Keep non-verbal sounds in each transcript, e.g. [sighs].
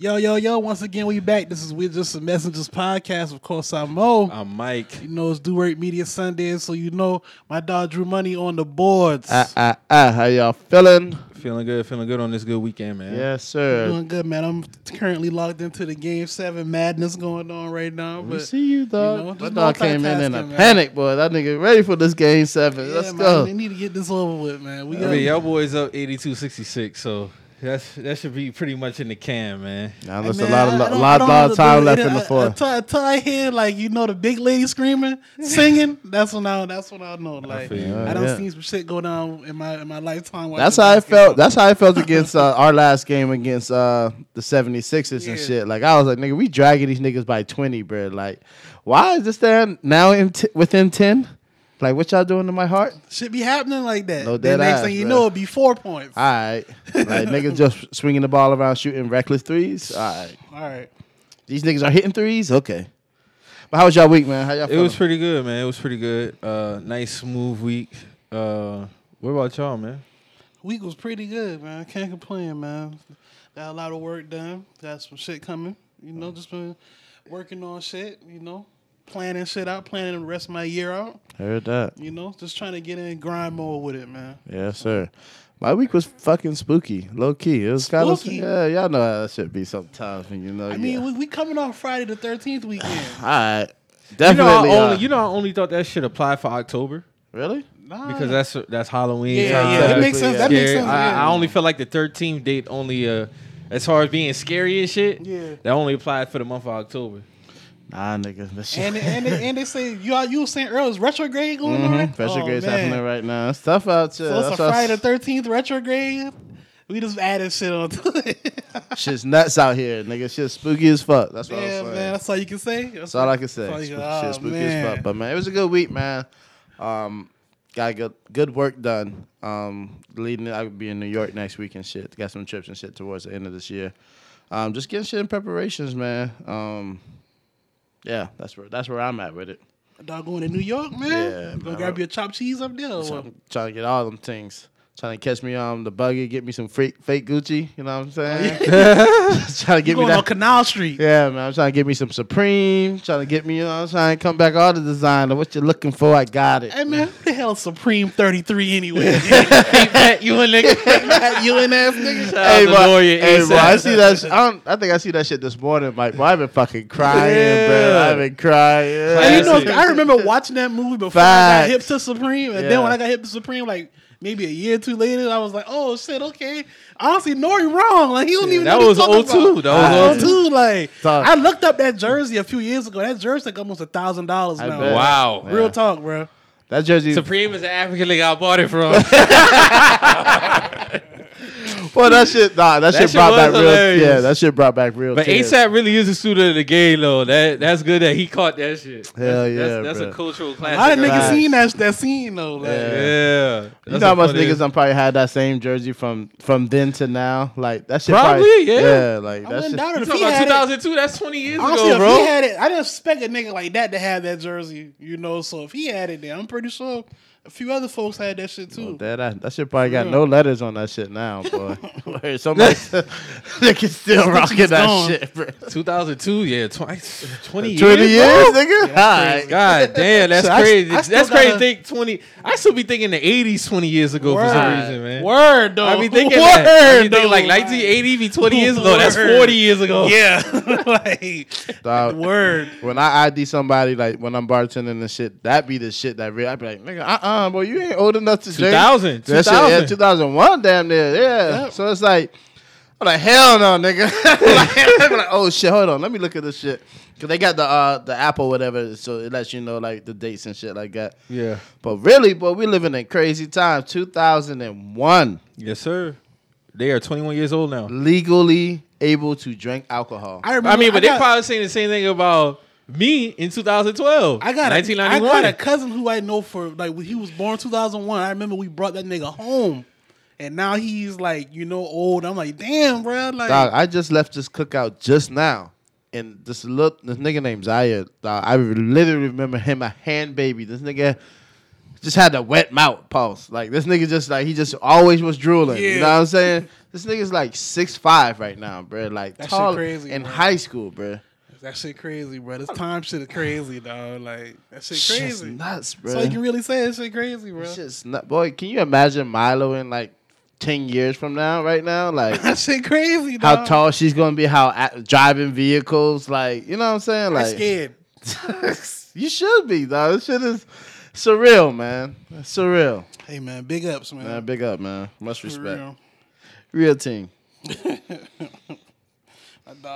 Yo, yo, yo, once again, we back. This is We Just a Messengers podcast. Of course, I'm Mo. I'm Mike. you know, it's Do Work Media Sundays, so you know my dog Drew Money on the boards. Ah, ah, ah. How y'all feeling? Feeling good, feeling good on this good weekend, man. Yes, sir. Doing good, man. I'm currently logged into the Game 7 madness going on right now. We But see you, dog. know, My dog came in in a man. panic, boy. That nigga ready for this game seven. yeah, Let's man, go. they need to get this over with, man. We I got mean, y'all boys up 82-66, so that's that should be pretty much in the can, man. Now Hey, there's man, a lot I- I of lot, I lot, lot of time left in the I- fourth. Until, until I hear like you know the big lady screaming, singing. That's when I. That's when I know. Like feel you. I, don't Yeah. see some shit go down in my in my lifetime. That's how I basketball. felt. That's how I felt against uh, [laughs] our last game against uh, the 76ers and shit. Like I was like, nigga, we dragging these niggas by 20, bro. Like, why is this there now in t- within 10? Like, what y'all doing to my heart? Should be happening like that. No then dead next ass, thing you bruh. know, it'll be four points. All right, like [laughs] niggas just swinging the ball around, shooting reckless threes. All right, All right. these niggas are hitting threes. Okay, but how was y'all week, man? How y'all? It feeling? was pretty good, man. It was pretty good. Uh, nice, smooth week. Uh, what about y'all, man? Week was pretty good, man. Can't complain, man. Got a lot of work done. Got some shit coming. You know, just been working on shit. You know, planning shit out, planning the rest of my year out. Heard that. You know, just trying to get in grind mode with it, man. Yes, sir. My week was fucking spooky, low key. It was kind of yeah. Y'all know how that should be sometimes, when you know. I mean, we, we coming off Friday the thirteenth weekend. [sighs] all right, You know, I definitely. only, uh, you know, I only thought that should apply for October really? Nah. because that's that's Halloween. yeah, time. yeah, that makes sense. That makes sense. I, yeah. I only feel like the 13th date only, uh, as far as being scary and shit, Yeah. that only applied for the month of October. Nah, nigga. Shit. and and they, [laughs] and they say you all you were saying earlier is retrograde going on. mm-hmm. Retrograde's Oh, happening right now. It's tough out here. So it's a That's why Friday the thirteenth retrograde. We just added shit onto it. [laughs] Shit's nuts out here, nigga. Shit's spooky as fuck. That's what yeah, I'm saying. Yeah, man. That's all you can say. That's all I can say. That's all you Spook- can- shit oh, spooky man. as fuck. But man, it was a good week, man. Um, got good good work done. Um, leading, I would be in New York next week and shit. Got some trips and shit towards the end of this year. Um, just getting shit in preparations, man. Um, yeah, that's where that's where I'm at with it. Dog going to New York, man. Yeah, you gonna man. grab your chopped cheese up there. or So? I'm trying to get all them things. Trying to catch me on the buggy, get me some fake, fake Gucci. You know what I'm oh, saying? Just [laughs] trying to You get me going on. Canal Street? Yeah, man. I'm trying to get me some Supreme. Trying to get me, you know, I'm trying to come back all the designer. What you're looking for, I got it. Hey man, who the hell is Supreme thirty three anyway? [laughs] Fat you and nigga, [laughs] you and ass nigga. Hey, the boy, lawyer hey, ASAP. boy, I see that. Sh- I, don't, I think I see that shit this morning, Mike. Boy, I've been fucking crying, bro. I've been crying. And you know, I remember watching that movie before I got hip to Supreme, and then when I got hip to Supreme, like maybe a year or two later, I was like, oh shit, okay. Honestly, Nori wrong. Like he don't even. that know what was he's talking 02. about. That was 02. Like Talk. I looked up that jersey a few years ago. That jersey like almost a thousand dollars now. bet. Wow. Yeah. Real talk, bro. that jersey. Supreme is the African league I bought it from. [laughs] [laughs] well, that shit, nah, that, shit shit brought back was real. Yeah, that shit brought back real. But tears. ASAP really is a student of the game, though. That that's good that he caught that shit. Hell that's, yeah, that's, that's a bro. cultural A classic. lot of right niggas Facts. seen that that scene though. Like, Yeah. Yeah, You That's know how a much funny- niggas done probably had that same jersey from from then to now? Like that shit. Probably, yeah. Yeah, like I that wouldn't shit. doubt it You talking about had it. 2002? That's 20 years Honestly, ago, if bro. he had it, I didn't expect a nigga like that to have that jersey, you know. So if he had it, then I'm pretty sure a few other folks had that shit too. That, that, that shit probably got real. no letters on that shit now, boy. [laughs] Word, Somebody niggas [laughs] still rocking that gone. shit, bro. 2002, yeah, 20, 20 years. 20 years, bro? nigga? Alright. God damn, that's [laughs] So crazy. I still that's crazy. gotta- think 20. I still be thinking the 80s 20 years ago for some reason, man. Word though. I be thinking Word, that. I be thinking like 1980 be 20 years ago. That's 40 years ago. Yeah, like Dog, word. when I ID somebody, like when I'm bartending and shit, that be the shit that real. I be like, nigga, uh uh, boy, you ain't old enough to drink. 2000. That shit, yeah, 2000. 2001, damn near, yeah. Yep. So it's like, I'm like, hell no, nigga. like, [laughs] I'm like, oh shit, hold on, let me look at this shit. Cause they got the uh the Apple whatever, so it lets you know like the dates and shit like that. Yeah. But really, boy, we living in crazy times. 2001, Yes, sir. They are 21 years old now. legally able to drink alcohol. I remember. I mean, but they got, probably saying the same thing about me in 2012. I got a, I got a cousin who I know for like when he was born 2001. I remember we brought that nigga home, and now he's like you know old. I'm like, damn, bro. Like, Dog, I just left this cookout just now. And this look, this nigga named Zaya, dog, I literally remember him a hand baby. This nigga just had a wet mouth. Pause. Like this nigga just like he just always was drooling. You know what I'm saying? This nigga's like six five right now, bro. Like That shit tall crazy, in bro. high school, bro. That shit crazy, bro. This time shit is crazy, dog. Like that shit Shit's crazy. nuts, bro. So you can really say that shit crazy, bro. Shit's nut, boy. Can you imagine Milo in like ten years from now? Right now, [laughs] like That shit crazy, how tall she's gonna be, how a- driving vehicles, like you know what I'm saying? I'm Like scared. [laughs] you should be, dog. This shit is surreal, man. It's surreal. Hey man, big ups, man. Man, big up, man. Much For respect. real. Real team. [laughs]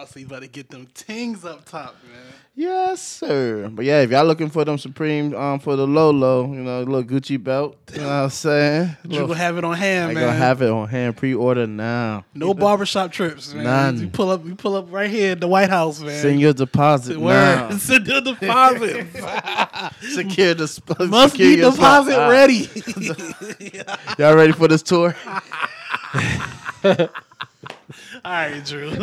Say he about get them tings up top, man. Yes, sir. But yeah, if y'all looking for them Supreme um for the low low, you know, little Gucci belt. You know what I'm saying? [laughs] You gonna have it on hand, I man. gonna have it on hand pre-order now. no barbershop trips, man. None. You pull up, you pull up right here at the White House, man. Send your deposit now. [laughs] Send your deposit. [laughs] secure the sp- Must secure be spot. deposit Ah. ready. Y'all ready for this tour? [laughs] All right, Drew. [laughs]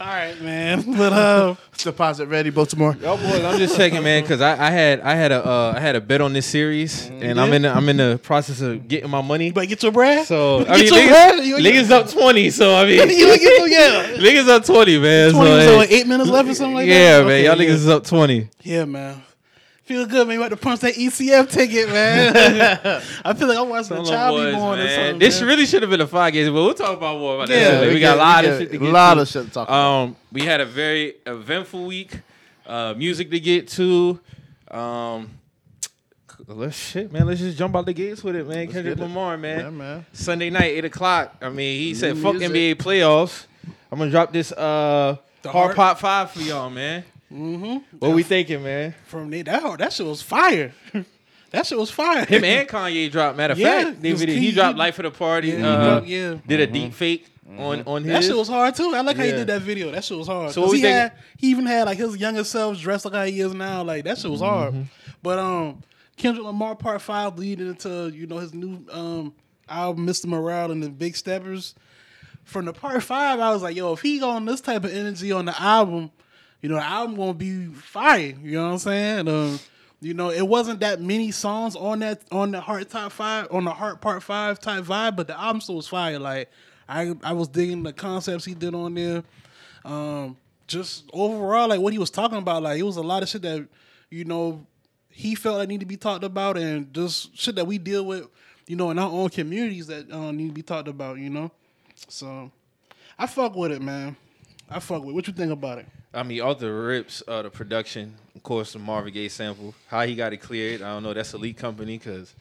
All right, man. [laughs] But uh, deposit ready, Baltimore. Yo, boys, I'm just checking, man, because I, I had I had a uh, I had a bet on this series, and I'm in the, I'm in the process of getting my money. But get your bread. So I mean, niggas, bread. You ain't niggas up twenty. So I mean, you ain't get yeah. niggas up twenty, man. Twenty so, was like eight minutes left or something like yeah, that. Yeah, man, Okay, y'all yeah. niggas is up twenty. Yeah, man. Feel good, man. You about to punch that ECF ticket, man. [laughs] I feel like I'm watching a child boys, be born or something. This man. really should have been a five games, but we'll talk about more about Yeah, that. we We, got get- a lot of shit to a lot to. of shit to talk about. Um, we had a very eventful week. Uh, music to get to. Um, let's shit, man. Let's just jump out the gates with it, man. Kendrick get it. Lamar, man. Yeah, man. Sunday night, eight o'clock. I mean, he said, New "Fuck. NBA playoffs." I'm gonna drop this uh Heart Part Five for y'all, man. Mm-hmm. What we thinking, man? From the, that, that shit was fire. [laughs] that shit was fire. Him and Kanye dropped. Matter of Yeah, fact, they it key. he dropped "Life of the Party." Yeah, uh, yeah. did a deep fake on on his. That shit was hard too. I like how he did that video. That shit was hard. So 'Cause what we he think- had, he even had like his younger self dressed like how he is now. Like that shit was hard. Mm-hmm. But um, Kendrick Lamar Part Five leading into you know his new um album Mr. Morale and the Big Steppers. From the Part Five, I was like, yo, if he on this type of energy on the album, you know, the album gonna be fire. You know what I'm saying? Um, you know, it wasn't that many songs on that on the Heart Part Five on the Heart Part Five type vibe, but the album still was fire. Like I I was digging the concepts he did on there. Um, just overall, like what he was talking about, like it was a lot of shit that you know he felt that need to be talked about, and just shit that we deal with, you know, in our own communities that uh, need to be talked about. You know, so I fuck with it, man. I fuck with. What you think about it? I mean, all the rips, uh, the production, of course, the Marvin Gaye sample. How he got it cleared, I don't know. That's elite company because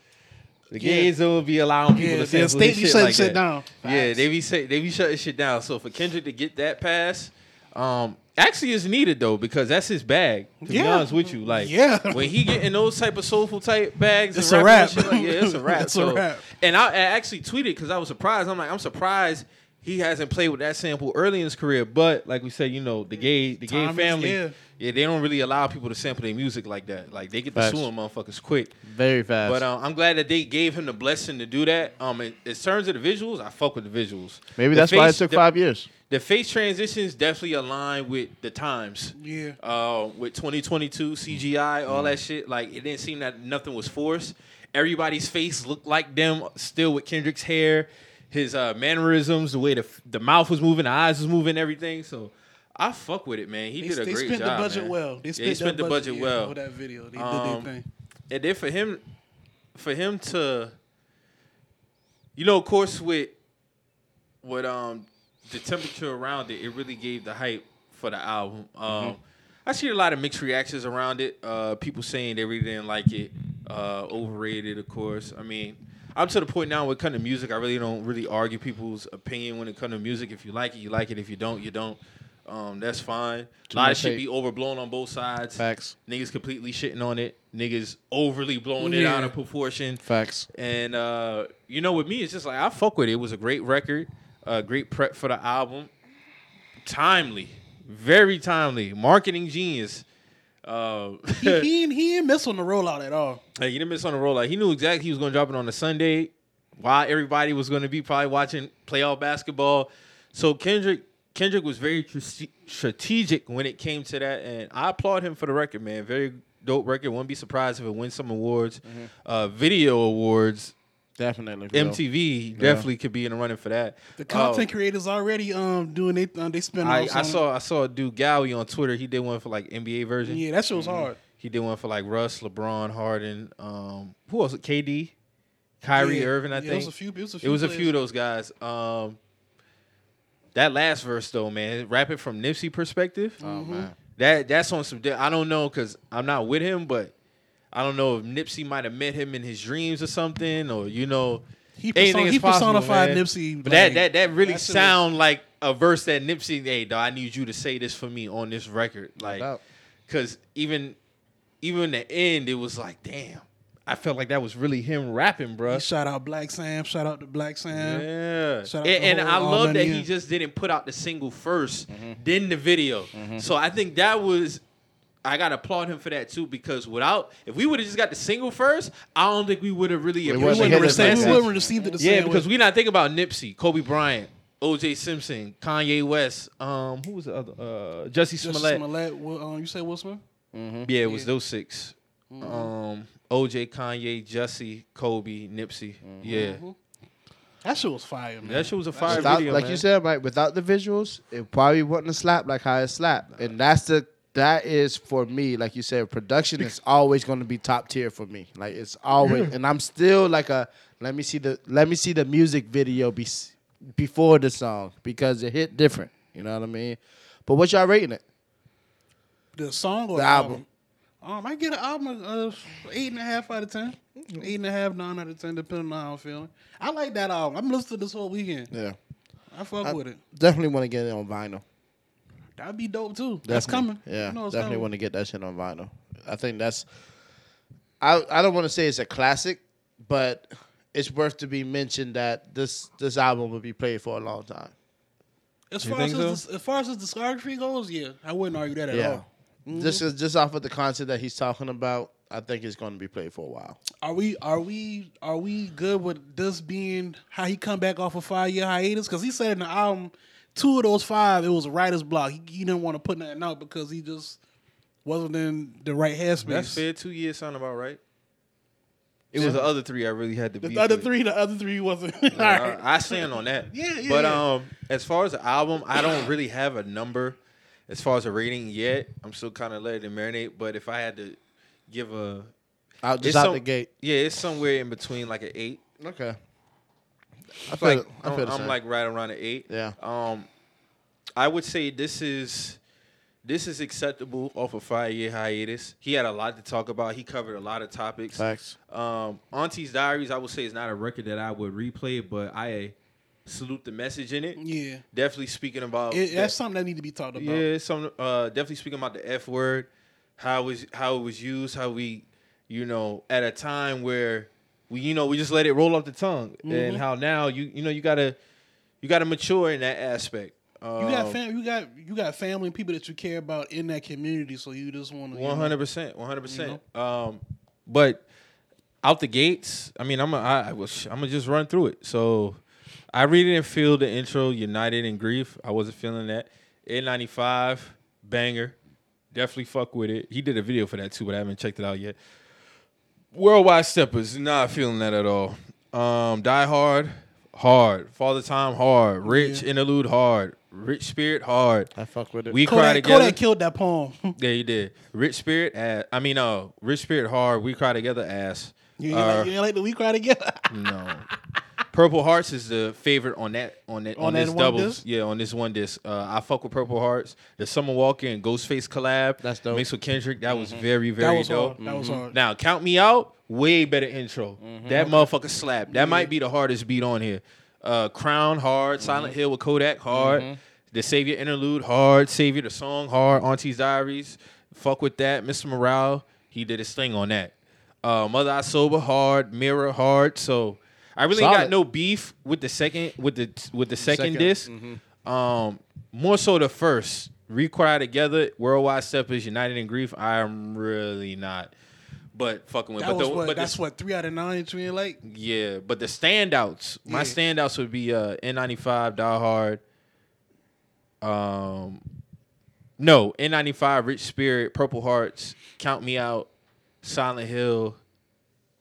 the Yeah. Gayes will be allowing people Yeah, to the sample state this be shit shutting like shit that. down. Yeah, they be say, they be shutting shit down. So for Kendrick to get that pass, um, actually is needed though because that's his bag. To be honest with you, like Yeah. when he get in those type of soulful type bags, It's and a wrap. shit like- yeah, it's a [laughs] wrap. It's a So- And I, I actually tweeted because I was surprised. I'm like, I'm surprised he hasn't played with that sample early in his career. But like we said, you know, the Gaye the Gaye Time is- family, yeah. yeah. they don't really allow people to sample their music like that. Like they get to Facts. suing motherfuckers quick. Very fast. But um, I'm glad that they gave him the blessing to do that. Um, in, in terms of the visuals, I fuck with the visuals. Maybe The that's why it took the- five years. The face transitions definitely align with the times Yeah. uh, with 2022 CGI, all that shit. Like it didn't seem that nothing was forced. Everybody's face looked like them, still with Kendrick's hair, his uh, mannerisms, the way the the mouth was moving, the eyes was moving, everything. So I fuck with it, man. He They, did a great job. they great spent job. the budget man. well. They Yeah, spent, he spent the budget yeah, well. for that video. They Um, did their thing. And then for him, for him to, you know, of course, with with um the temperature around it, it really gave the hype for the album. Um, I see a lot of mixed reactions around it. Uh, people saying they really didn't like it, uh, overrated, of course. I mean, I'm to the point now it comes to music, I really don't really argue people's opinion when it comes to music. If you like it, you like it. If you don't, you don't. Um, that's fine. A lot of shit be overblown on both sides. Facts. Niggas completely shitting on it. Niggas overly blowing it out of proportion. Facts. And uh, you know, with me, it's just like I fuck with it. It was a great record, a great prep for the album. Timely, very timely. Marketing genius. Uh, He, he, [laughs] ain't- he ain't miss on the rollout at all. Hey, he didn't miss on the rollout. He knew exactly he was going to drop it on a Sunday, while everybody was going to be probably watching playoff basketball. So Kendrick, Kendrick was very tr- strategic when it came to that, and I applaud him for the record, man. Very dope record. Wouldn't be surprised if it wins some awards, Mm-hmm. uh, video awards. Definitely. bro. MTV definitely could be in the running for that. The content Uh, creators already um doing they um, they spend. I, I saw I saw a dude Gowie on Twitter. He did one for like NBA version. Yeah, that shit was Mm-hmm. hard. He did one for like Russ, LeBron, Harden. Um, who else? KD, Kyrie Yeah. Irving. I Yeah, think it was a few. It was a It few. was a few of those guys. Um, that last verse though, man, rapping from Nipsey perspective, Oh man. that that's on some. I don't know because I'm not with him, but I don't know if Nipsey might have met him in his dreams or something, or you know, He, person, he possible, personified man. Nipsey. But like, that that that really that shit sound like a verse that Nipsey. Hey, dog, I need you to say this for me on this record, like, doubt. because even even in the end, it was like, damn, I felt like that was really him rapping, bruh. Shout out Blacc Sam. Shout out to Blacc Sam. Yeah, Shout out and, and I love that he just didn't put out the single 1st mm-hmm. then the video. Mm-hmm. So I think that was. I gotta applaud him for that too because without if we would have just got the single first, I don't think we would have really We We wasn't wouldn't have received, we wouldn't received it the Yeah, same because way. we not thinking about Nipsey, Kobe Bryant, O.J. Simpson, Kanye West. Um, who was the other? Uh, Jussie Justice Smollett. Smollett. Will, um, you said Will Smith? Yeah, it was Yeah. those 6 Um, O.J. Kanye, Jussie, Kobe, Nipsey. Yeah, That shit was fire, man. that shit was a fire Without, video, like man. you said, right? Without the visuals, it probably wouldn't have slapped like how it slapped. And that's the that is for me, like you said, production is always going to be top tier for me. Like it's always, and I'm still like a let me see the let me see the music video be, before the song because it hit different. You know what I mean? But what y'all rating it? The song or The the, album. album? Um, I get an album of eight and a half out of ten. Eight and a half, nine out of ten, depending on how I'm feeling. I like that album. I'm listening to this whole weekend. Yeah, I fuck I- with it. definitely want to get it on vinyl. That'd be dope too. That's coming. Yeah, You know it's definitely coming. want to get that shit on vinyl. I think that's. I I don't want to say it's a classic, but it's worth to be mentioned that this this album will be played for a long time. As You far as, think his, as far as his discography goes, yeah, I wouldn't argue that at Yeah, all. Mm-hmm. just is just off of the content that he's talking about, I think it's going to be played for a while. Are we are we are we good with this being how he come back off a five year hiatus? Because he said in the album, two of those five it was a writer's block. He, he didn't want to put nothing out because he just wasn't in the right headspace. That's fair. Two years sound about right. It was the other three I really had to The beef other with. three, the other three wasn't. [laughs] All I, right. I stand on that. Yeah, yeah, But yeah. um, as far as the album, I don't really have a number as far as a rating yet. I'm still kind of letting it marinate. But if I had to give a, Out just out some- the gate. yeah, it's somewhere in between like an eight. Okay. I Like feel, I I'm, feel I'm same. like right around an eight. yeah. Um, I would say this is this is acceptable off a five year hiatus. He had a lot to talk about. He covered a lot of topics. Facts. Um, Auntie's Diaries, I would say, is not a record that I would replay, but I salute the message in it. yeah, Definitely speaking about it, that- that's something that need to be talked about. yeah, some uh, definitely speaking about the F word, how it was how it was used, how we, you know, at a time where we, you know, we just let it roll off the tongue, Mm-hmm. and how now you, you know, you gotta, you gotta mature in that aspect. You got Um, fam- you got you got family and people that you care about in that community, so you just want to. One hundred percent, one hundred percent. Um, but out the gates, I mean, I'm a, I, I was I'm gonna just run through it. So I really didn't feel the intro "United in Grief." I wasn't feeling that. N95 banger, definitely fuck with it. He did a video for that too, but I haven't checked it out yet. Worldwide Steppers, not feeling that at all. Um, Die Hard, hard. Father Time, hard. Rich Yeah. Interlude, hard. Rich Spirit, hard. I fuck with it. We cry together. Kodak killed that poem. [laughs] Yeah, you did. Rich Spirit, ass. I mean, uh, Rich Spirit, hard. We cry together, ass. you, ain't Uh, like, you like the we cry together. [laughs] no. Purple Hearts is the favorite on that on that on, On this that one doubles. disc? Yeah, on this one disc. Uh, I fuck with Purple Hearts. The Summer Walker and Ghostface collab. That's dope. Mixed with Kendrick. That was very that very was dope. hard. That was hard. Now, count me out. Way better intro. That motherfucker slap. That might be the hardest beat on here. Uh, Crown hard. Silent Hill with Kodak hard. The Savior interlude hard. Savior the song hard. Auntie's Diaries. Fuck with that. Mr. Morale. He did his thing on that. Uh, Mother I Sober hard. Mirror hard. So I really ain't got no beef with the second with the with the second, Second, disc. Mm-hmm. Um, more so the first. We cry together. Worldwide Steppers United in Grief. I'm really not. But fucking with. That but was the, what? but That's the, what three out of nine that you like. yeah, but the standouts, my standouts would be uh, N95, Die Hard. Um, no, N95, Rich Spirit, Purple Hearts, Count Me Out, Silent Hill.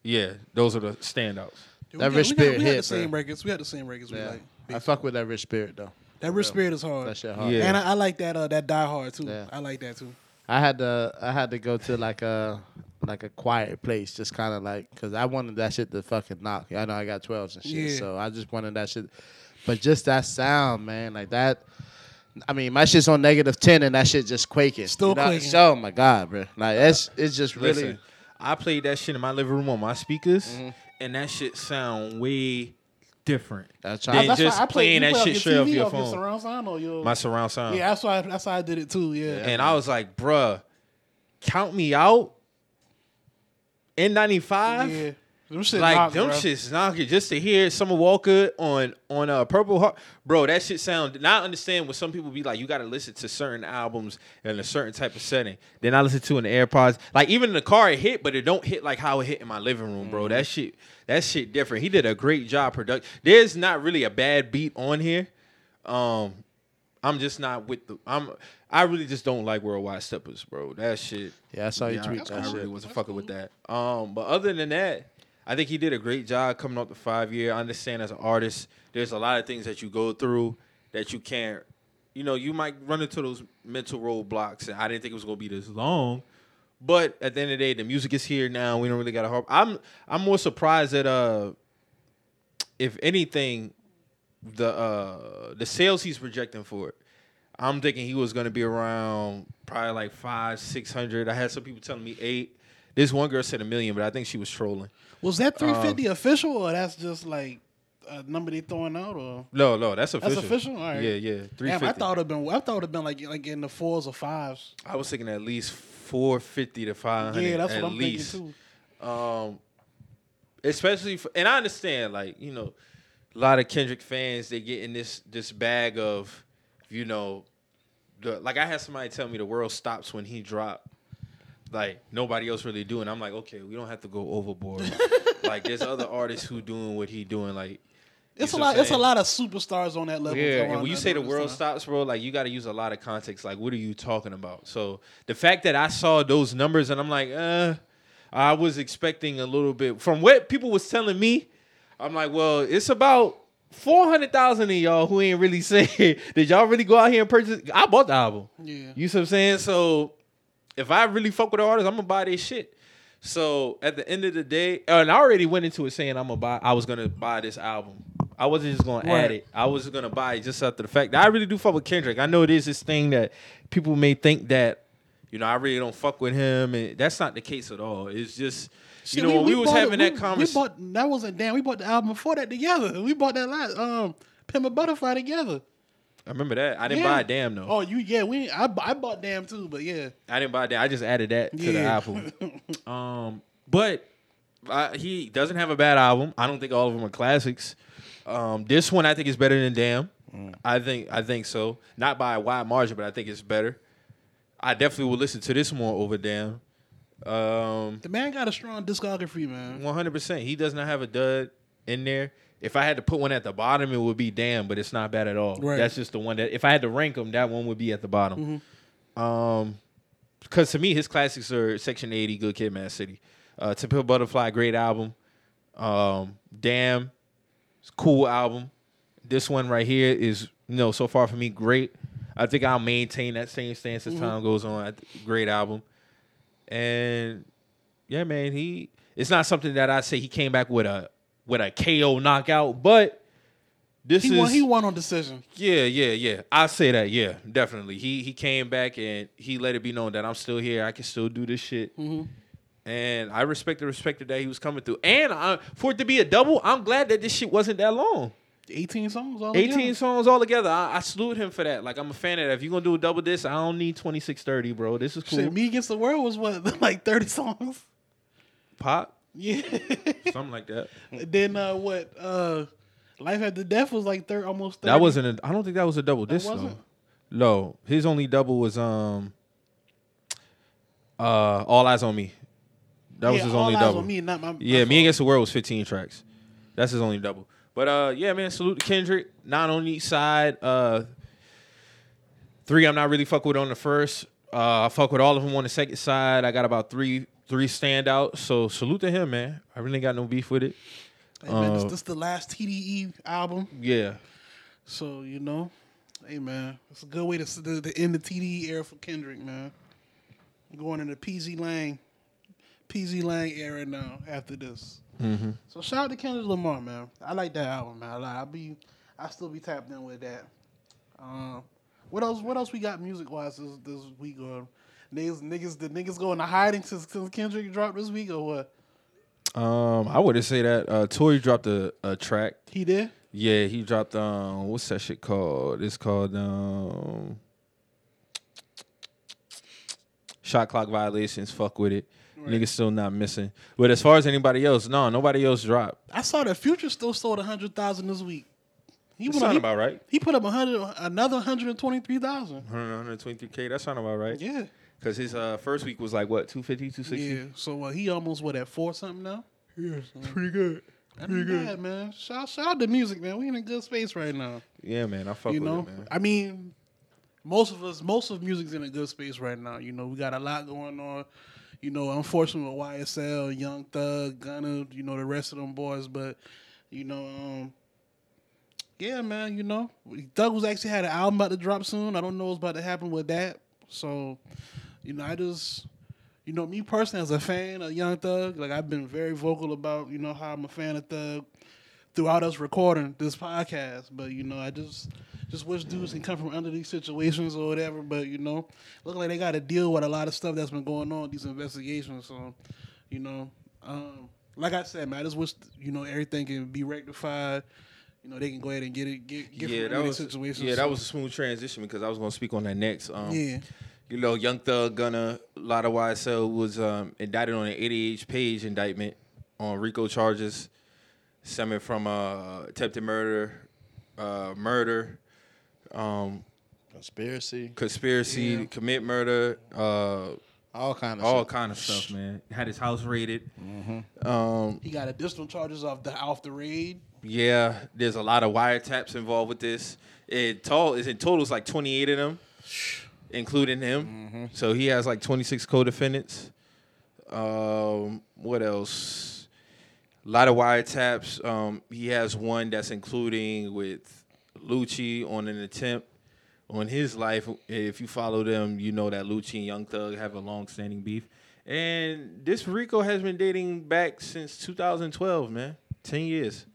Yeah, those are the standouts. We That got- Rich we got- Spirit We had the hit, same bro. records. We had the same records. We Yeah. like. I fuck with that rich spirit though. That Rich Spirit is hard. That shit hard. Yeah. And I, I like that. Uh, that Die Hard too. Yeah. I like that too. I had to I had to go to like a like a quiet place, just kind of like because I wanted that shit to fucking knock. I know I got twelves and shit, Yeah. so I just wanted that shit. But just that sound, man, like that. I mean, my shit's on negative ten, and that shit just quaking. Still You know? quaking. Oh my god, bro! Like it's it's just really. Listen, I played that shit in my living room on my speakers, Mm-hmm. And that shit sound way different. That's Then right. That's just why I play- playing you that shit your straight off TV, your off phone. surround sound or your, My surround sound. yeah, that's why. That's how I did it too. Yeah. And I was like, bruh, count me out. N95? yeah. Them shit Like knock, them bro. shits knocking just to hear Summer Walker on on uh, Purple Heart, bro. That shit sound. Now I understand what some people be like. You got to listen to certain albums in a certain type of setting. Then I listen to in the AirPods. Like even in the car, it hit, but it don't hit like how it hit in my living room, bro. That shit, that shit different. He did a great job production. There's not really a bad beat on here. Um, I'm just not with the. I'm. I really just don't like Worldwide Steppers, bro. That shit. Yeah, I saw you tweet I, that I shit. really wasn't fucking with that. Um, but other than that, I think he did a great job coming up the five year. I understand as an artist, there's a lot of things that you go through that you can't. You know, you might run into those mental roadblocks, and I didn't think it was gonna be this long. But at the end of the day, the music is here now. We don't really got to harp. I'm I'm more surprised that uh, if anything, the uh the sales he's projecting for it. I'm thinking he was gonna be around probably like five, six hundred. I had some people telling me eight. This one girl said a million, but I think she was trolling. Was that Um, 350 official or that's just like a number they throwing out or? No, no, that's official. That's official. All right. Yeah, yeah. Three Damn. I thought it'd been. I thought it'd been like like in the fours or fives. I was thinking at least four fifty to five hundred. Yeah, that's at what I'm least. thinking too. Um, especially for, and I understand, like you know, a lot of Kendrick fans they get in this this bag of, you know, the like I had somebody tell me the world stops when he dropped. Like nobody else really doing. I'm like, okay, we don't have to go overboard. [laughs] like there's other artists who doing what he doing. Like It's a lot. It's a lot of superstars on that level. Yeah, and when you say the world time. stops, bro, like you got to use a lot of context. Like, what are you talking about? So the fact that I saw those numbers and I'm like, uh, I was expecting a little bit from what people was telling me. I'm like, well, it's about four hundred thousand of y'all who ain't really [laughs] saying. Did y'all really go out here and purchase? I bought the album. Yeah. You see what I'm saying? So if I really fuck with the artist, I'm gonna buy their shit. So at the end of the day, and I already went into it saying I'm gonna buy. I was gonna buy this album. I wasn't just gonna Right. add it. I was gonna buy it just after the fact that I really do fuck with Kendrick. I know it is this thing that people may think that you know I really don't fuck with him, and that's not the case at all. It's just you Shit, know when we, was having it- that we- conversation. We bought that wasn't damn. We bought the album before that together. We bought that last um Pimp a Butterfly together. I remember that. I didn't Yeah. buy a damn though. Oh, you yeah. We I, I bought damn too, but yeah. I didn't buy that. I just added that to the Yeah. album. [laughs] um, but uh, he doesn't have a bad album. I don't think all of them are classics. Um, this one I think is better than Damn. I think I think so. Not by a wide margin, but I think it's better. I definitely will listen to this more over Damn. Um, The man got a strong discography, man. one hundred percent. He does not have a dud in there. If I had to put one at the bottom, it would be Damn, but it's not bad at all. Right. That's just the one that if I had to rank them, that one would be at the bottom. Um, because to me, his classics are Section 80, Good Kid, Mad City. Uh, To Pimp a Butterfly, great album. Um, Damn, it's a cool album. This one right here is, you know, so far for me, great. I think I'll maintain that same stance as time goes on. Great album. And yeah, man, he it's not something that I say he came back with a with a KO knockout, but this He is won. He won on decision. yeah, yeah, yeah. I say that. Yeah, definitely. He he came back and he let it be known that I'm still here. I can still do this shit. Mm-hmm. And I respect the respected that he was coming through. And I, for it to be a double, I'm glad that this shit wasn't that long. 18 songs. All 18 together. songs all together. I, I salute him for that. Like I'm a fan of that. If you're gonna do a double disc, I don't need 2630, bro. This is cool. Shit, Me Against the World was what [laughs] like 30 songs. Pop, Yeah. [laughs] something like that. then uh what? Uh Life After Death was like third, almost. 30. That wasn't. A, I don't think that was a double disc. though. No, his only double was um. Uh, all eyes on me. That was his All only Eyes double. On me, not my, my yeah, me against the world was 15 tracks. That's his only double. But uh, yeah, man, salute to Kendrick. Nine on each side. Uh, three I'm not really fuck with on the first. Uh, I fuck with all of them on the second side. I got about three three standouts. So salute to him, man. I really ain't got no beef with it. Hey, man, this, Uh, this the last TDE album, Yeah. so you know, hey man, it's a good way to, to, to end the TDE era for Kendrick, man. Going into pgLang, PZ Lang era now after this. Mm-hmm. So shout out to Kendrick Lamar, man. I like that album, man. I like, I be, I still be tapped in with that. Um, what else? What else we got music wise this this week? Or niggas, niggas, the niggas going to hiding since, since Kendrick dropped this week, or what? Um, I wouldn't say that. Uh, Tory dropped a, a track. He did. Yeah, he dropped um, what's that shit called? It's called um, shot clock violations. Fuck with it. Right. Niggas still not missing. But as far as anybody else, no, nobody else dropped. I saw that Future still sold hundred thousand this week. He That sound about right. he put up hundred another hundred and twenty three thousand. 123k. That sound about right. Yeah, Cause his uh, first week was like what 250, 260. yeah. So uh, he almost what at four something now. Yeah, pretty good. pretty good bad, man. Shout shout out to music, man. We in a good space right now. Yeah, man. I fuck you with know, it, man. I mean, most of us, most of music's in a good space right now. You know, we got a lot going on. You know, unfortunately with YSL, Young Thug, Gunna, you know, the rest of them boys, but you know, um, yeah, man, you know, Thug was actually had an album about to drop soon. I don't know what's about to happen with that. So, you know, I just, you know, me personally as a fan of Young Thug, like I've been very vocal about, you know, how I'm a fan of Thug throughout us recording this podcast. But you know, I just just wish dudes can come from under these situations or whatever. But you know, look like they got to deal with a lot of stuff that's been going on these investigations. So, you know, um, like I said, man, I just wish you know everything can be rectified. You know, they can go ahead and get it get, get yeah, from that was situation. yeah, that was a smooth transition because I was gonna speak on that next. Um, yeah. You know, Young Thug Gunna, a lot of YSL was um, indicted on an 88 page indictment on RICO charges stemming from uh, attempted murder, uh, murder, um, Conspiracy, conspiracy, Yeah. commit murder, uh, all kind of all shit. kind of stuff, man. Had his house raided. Um, He got additional charges off the off the raid. yeah, there's a lot of wiretaps involved with this. It tall is in total it's like 28 of them, including him. So he has like 26 co-defendants. Um, what else? A lot of wiretaps. Um, he has one that's including with Lucci on an attempt on his life. If you follow them, you know that Lucci and Young Thug have a long-standing beef. And this Rico has been dating back since 2012, man. 10 years.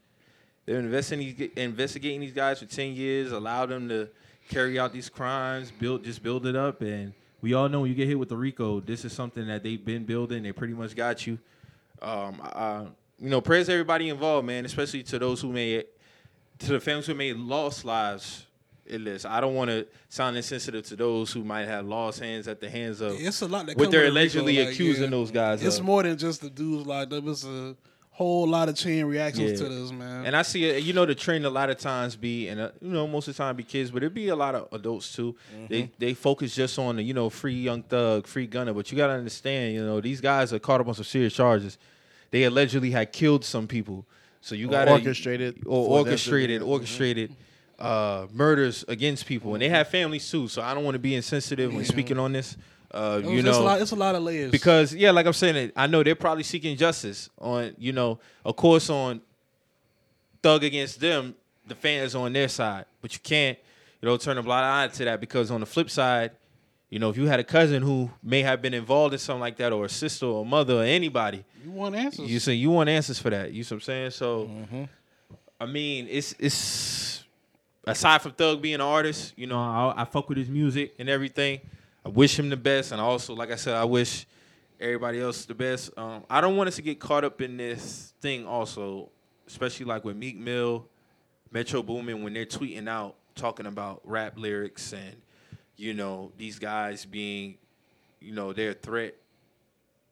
They're investigating investigating these guys for 10 years, allow them to carry out these crimes, build just build it up and we all know when you get hit with the RICO, this is something that they've been building. They pretty much got you. Um, uh, you know, prayers to everybody involved, man, especially to those who made to the families who made lost lives in this. I don't want to sound insensitive to those who might have lost hands at the hands of It's a lot that what they're allegedly like, accusing yeah. those guys It's of. more than just the dudes locked up. It's a whole lot of chain reactions Yeah. to this, man. And I see it. You know, the trend a lot of times be, and uh, you know, most of the time be kids, but it be a lot of adults too. They they focus just on the you know free young thug, free Gunna. But you gotta understand, you know, these guys are caught up on some serious charges. They allegedly had killed some people, so you gotta orchestrated or them to orchestrated, orchestrated. Uh, murders against people, and they have families too. So I don't want to be insensitive when speaking on this. Uh, It's- you it's know, a lot, it's a lot of layers. because yeah, like I'm saying, I know they're probably seeking justice on you know, of course, on Thug against them, the fans on their side, but you can't you know turn a blind eye to that because on the flip side, you know, if you had a cousin who may have been involved in something like that, or a sister or a mother or anybody, you want answers. you say you want answers for that. You see what I'm saying? So, I mean, it's it's aside from Thug being an artist, you know, I, I fuck with his music and everything. I wish him the best, and also, like I said, I wish everybody else the best. Um, I don't want us to get caught up in this thing, also, especially like with Meek Mill, Metro Boomin, when they're tweeting out talking about rap lyrics and you know these guys being, you know, their threat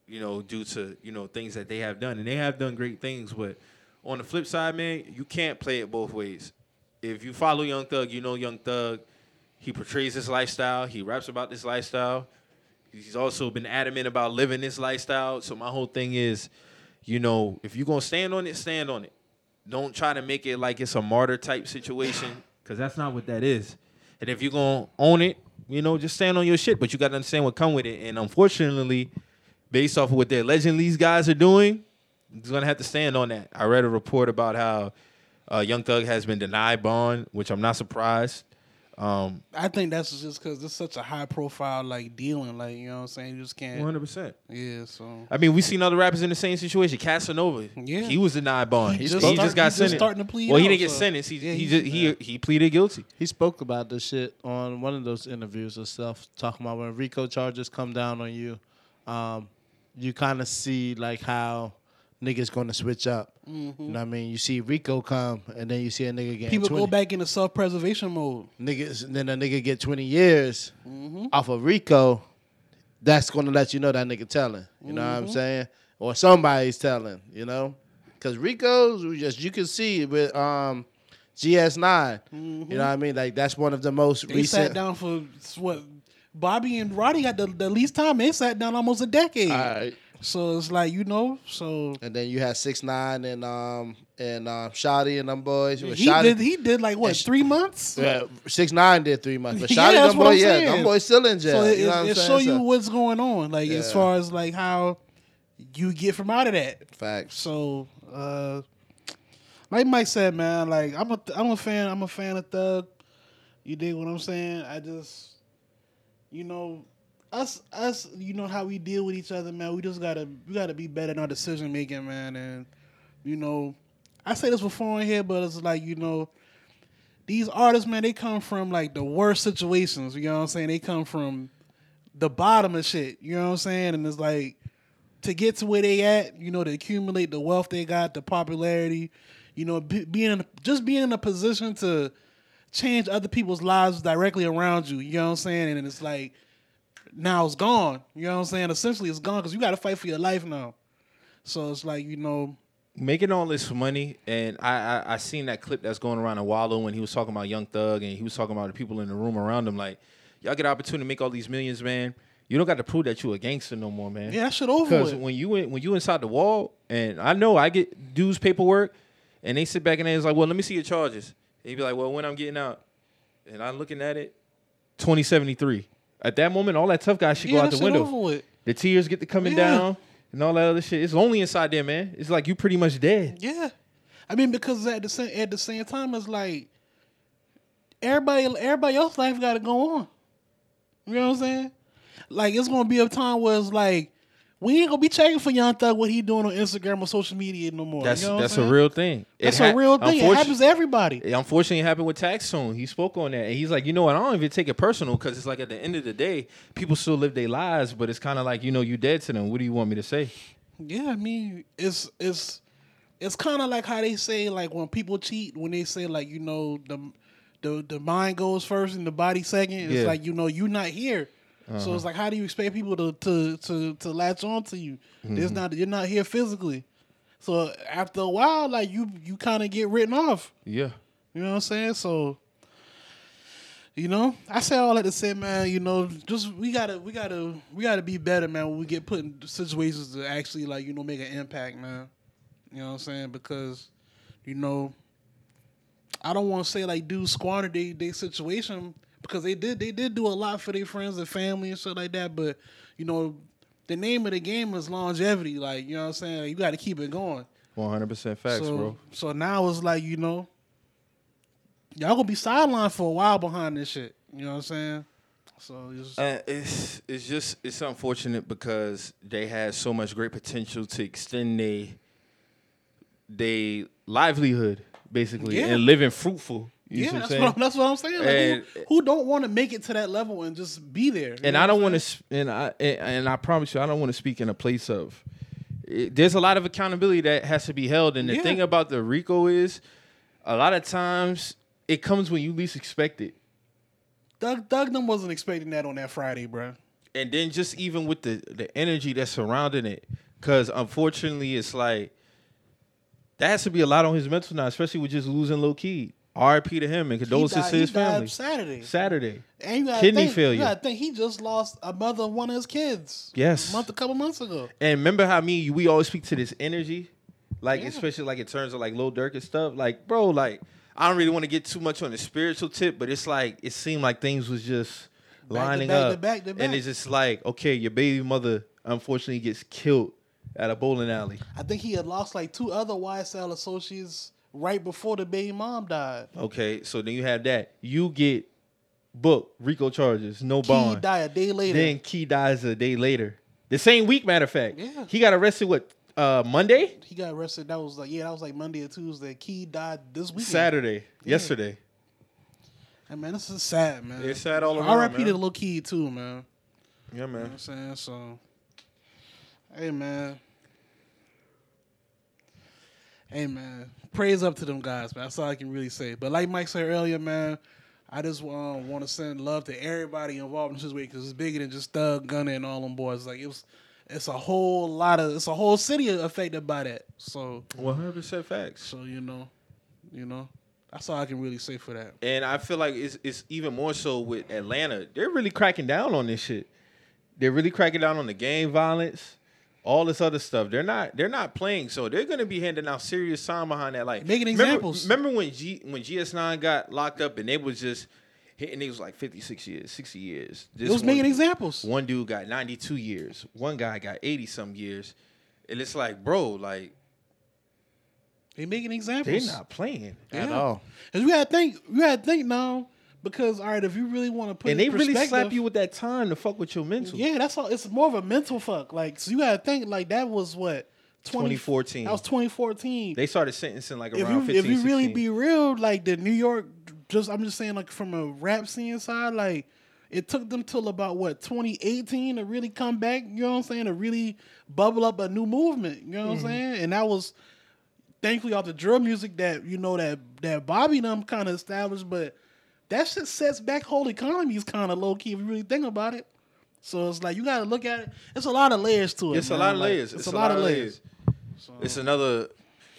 you know, due to you know things that they have done, and they have done great things. But on the flip side, man, you can't play it both ways. If you follow Young Thug, you know Young Thug. He portrays this lifestyle. He raps about this lifestyle. He's also been adamant about living this lifestyle. So my whole thing is, you know, if you're gonna stand on it, stand on it. Don't try to make it like it's a martyr type situation, because that's not what that is. And if you're gonna own it, you know, just stand on your shit. But you gotta understand what come with it. And unfortunately, based off of what they're alleging these guys are doing, he's gonna have to stand on that. I read a report about how uh, Young Thug has been denied bond, which I'm not surprised. Um, I think that's just because it's such a high profile like dealing, like you know what I'm saying. You just can't. 100. percent Yeah, so I mean, we've seen other rappers in the same situation. Casanova, Yeah. he was denied bond. He He, just just, start- got he just sentenced. starting to plead well, he didn't get so- sentenced. He Yeah, he he- just, he he pleaded guilty. He spoke about this shit on one of those interviews or stuff, talking about when RICO charges come down on you, um, you kind of see like how niggas gonna switch up. You mm-hmm. know what I mean? You see Rico come, and then you see a nigga get people 20. go back into self preservation mode. niggas, then a nigga get twenty years mm-hmm. off of Rico. That's gonna let you know that nigga telling. You know what I'm mm-hmm. saying? Or somebody's telling. You know, because Rico's just you can see with um. GS9, you know what I mean? Like that's one of the most They recent. sat down for what? Bobby and Rowdy got the, the least time. They sat down almost a decade. All right. So it's like you know. So And then you had six nine and um and um Shotty and them boys. He Shotty, did. He did like what three months. yeah, six nine did three months, but [laughs] Shotty that's them I'm yeah, them boys still in jail. So it, you know what I'm it, it show you So, what's going on, like as far as like how you get from out of that. facts. So, uh, like Mike said, man, like I'm a I'm a fan. I'm a fan of Thug. You dig what I'm saying? I just, you know, us us, you know how we deal with each other, man. We just gotta we gotta be better in our decision making, man. And you know, I say this before in here, but it's like you know, these artists, man, they come from like the worst situations. You know what I'm saying? They come from the bottom of shit. You know what I'm saying? And it's like to get to where they at, you know, to accumulate the wealth they got, the popularity, you know, be, being in, just being in a position to change other people's lives directly around you. You know what I'm saying? And it's like now it's gone. You know what I'm saying? Essentially, it's gone because you got to fight for your life now. So it's like you know, making all this money, and I, I I seen that clip that's going around in Wallo when he was talking about Young Thug, and he was talking about the people in the room around him. Like, y'all get an opportunity to make all these millions, man. You don't got to prove that you a gangster no more, man. yeah, that shit over Because when you in, when you inside the wall, and I know I get dudes paperwork, and they sit back and they're like, "Well, let me see your charges." They be like, "Well, when I'm getting out," and I'm looking at it, twenty seventy three. At that moment, all that tough guy should yeah, go out the window. over with. The tears get to coming Yeah. down and all that other shit. It's lonely inside there, man. It's like you pretty much dead. Yeah, I mean because at the same at the same time, it's like everybody everybody else life got to go on. You know what I'm saying? Like it's gonna be a time where it's like we ain't gonna be checking for Young Thug what he doing on Instagram or social media no more. That's you know that's a real thing. That's ha- a real thing. It happens to everybody. Unfortunately, it happened with Tax Soon. He spoke on that, and he's like, you know what? I don't even take it personal because it's like at the end of the day, people still live their lives, but it's kind of like you know you dead to them. What do you want me to say? Yeah, I mean, it's it's it's kind of like how they say like when people cheat, when they say like you know the the the mind goes first and the body second. It's Yeah. like you know you're not here, Uh-huh. so it's like how do you expect people to to to to latch on to you? There's mm-hmm. not you're not here physically. So after a while, like you you kind of get written off. Yeah, You know what I'm saying? So, you know, I say all that to say, man. You know, just we gotta, we gotta, we gotta be better, man. When we get put in situations to actually, like, you know, make an impact, man. You know what I'm saying? Because, you know, I don't want to say like dudes squandered their they situation because they did, they did do a lot for their friends and family and shit like that. But, you know, the name of the game is longevity. Like, you know what I'm saying? You got to keep it going. one hundred percent facts, so, bro. So now it's like, you know, y'all gonna be sidelined for a while behind this shit. You know what I'm saying? So it's, Uh, it's it's just it's unfortunate because they had so much great potential to extend their they livelihood basically Yeah. and living fruitful. You yeah, that's what, I'm, that's what I'm saying. Like, And- who, who don't want to make it to that level and just be there? And I don't want to, and I and, I promise you, I don't want to speak in a place of. It, there's a lot of accountability that has to be held, and the Yeah. thing about the RICO is, a lot of times it comes when you least expect it, Doug, Doug them wasn't expecting that on that Friday, bro. and then just even with the the energy that's surrounding it, because unfortunately, it's like that has to be a lot on his mental now, especially with just losing Lil Keed. R.I.P. to him and condolences died- to his family. Saturday. Saturday. And you gotta Kidney think, failure. Yeah, gotta think he just lost a mother of one of his kids. Yes. a month, a couple months ago. And remember how me we always speak to this energy, like Yeah. especially like in terms of like Lil Durk and stuff. Like, bro, like I don't really want to get too much on the spiritual tip, but it's like it seemed like things was just to lining back to up, back to and it's just like okay, your baby mother unfortunately gets killed at a bowling alley. I think he had lost like two other YSL associates right before the baby mom died. Okay, so then you have that. You get booked, RICO charges, no Keed bond. died a day later. Then Keed dies a day later. The same week, matter of fact. Yeah. He got arrested what uh Monday? he got arrested. That was like yeah, that was like Monday or Tuesday. Keed died this week. Saturday. Yesterday. Hey, man, this is sad, man. It's sad all around, R.I.P. man. to little Keed too, man. Yeah, You know man. what I'm saying? So, hey, man. Hey, man. Praise up to them guys, man. That's all I can really say. But like Mike said earlier, man, I just um, want to send love to everybody involved in this way because it's bigger than just Thug, Gunna, and all them boys. Like, it was, it's a whole lot of, it's a whole city affected by that. So, One hundred percent facts. so you know, you know, that's all I can really say for that. And I feel like it's it's even more so with Atlanta. They're really cracking down on this shit. They're really cracking down on the gang violence, all this other stuff. They're not they're not playing, so they're gonna be handing out serious time behind that. Like Making remember- examples. Remember, when G when GS9 got locked up and they was just hitting niggas like fifty six years, sixty years. This It was making examples. One dude got ninety two years. One guy got eighty some years. And it's like, bro, like They making examples. they're not playing. At all. Cause we gotta think, we gotta think now, because all right, if you really want to put, And they really slap you with that time to fuck with your mental. Yeah, that's all. It's more of a mental fuck. Like, so you gotta think, like that was what 20 2014. That was 2014. They started sentencing like if around you 15, if you really be real, like the New York, just I'm just saying, like from a rap scene side, like it took them till about what 2018 to really come back. You know what I'm saying? To really bubble up a new movement. You know what Mm-hmm. I'm saying? And that was thankfully off the drill music that you know that that Bobby them kind of established, but that shit sets back whole economies kind of low key if you really think about it. So it's like you got to look at it. It's a lot of layers to it. It's a lot of Like, layers. It's, a, lot, of layers. It's another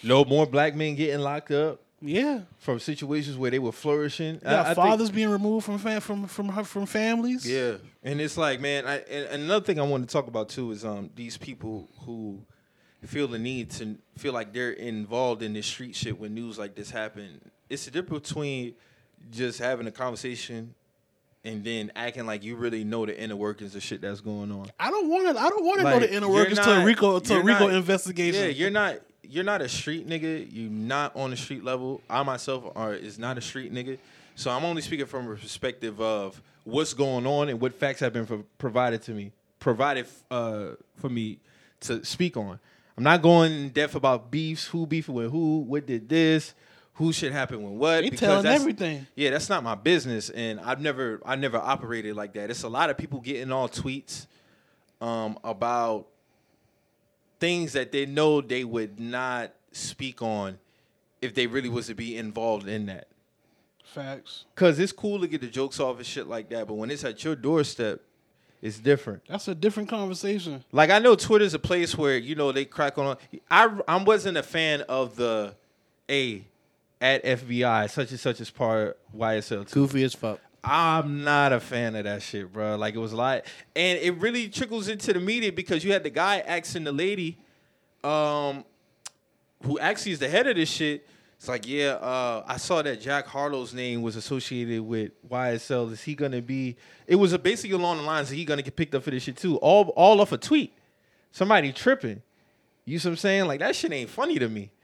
no more black men getting locked up Yeah. from situations where they were flourishing. Got I- I think- fathers being removed from fam- from from from families. yeah, and it's like, man. I, and another thing I want to talk about too is um these people who feel the need to feel like they're involved in this street shit when news like this happen. It's the difference between just having a conversation and then acting like you really know the inner workings of shit that's going on. I don't want to. I don't want to know Like, the inner workings to a Rico to a Rico not- investigation. Yeah, you're not you're not a street nigga. You're not on the street level. I myself are is not a street nigga. So I'm only speaking from a perspective of what's going on and what facts have been pro- provided to me, provided uh, for me to speak on. I'm not going in depth about beefs, who beefing with who, what did this, who should happen with what. They because telling that's- everything. Yeah, that's not my business, and I've never, I never operated like that. It's a lot of people getting all tweets um, about things that they know they would not speak on if they really was to be involved in that. Facts. Cause it's cool to get the jokes off and shit like that, but when it's at your doorstep, it's different. That's a different conversation. Like I know Twitter's a place where you know they crack on. I I wasn't a fan of the a at FBI such and such as part YSL. Goofy as fuck. I'm not a fan of that shit, bro. Like it was a lot, and it really trickles into the media because you had the guy asking the lady, um, who actually is the head of this shit. It's like, yeah, uh, I saw that Jack Harlow's name was associated with YSL. Is he gonna be? It was a basically along the lines of he gonna get picked up for this shit too. All all off a tweet. Somebody tripping. You see what I'm saying? Like that shit ain't funny to me. [laughs]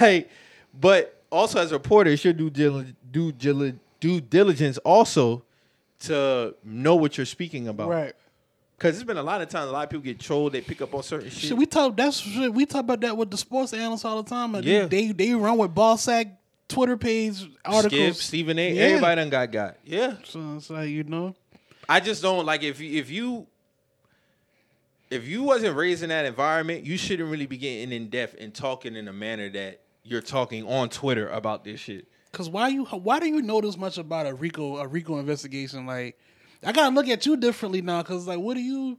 Like, but also as a reporter, it's your due diligence, due, due diligence also to know what you're speaking about. Right. Because it's been a lot of times a lot of people get trolled. They pick up on certain shit. Shit, we talk. That's shit, we talk about that with the sports analysts all the time. Like, Yeah. They they run with ball sack Twitter page articles. Skip, Stephen A. Yeah. Everybody done got got. Yeah. So it's like you know. I just don't like if you, if you if you wasn't raised in that environment, you shouldn't really be getting in depth and talking in a manner that you're talking on Twitter about this shit. Cause why you why do you know this much about a Rico a Rico investigation? Like, I gotta look at you differently now. Cause like, what do you?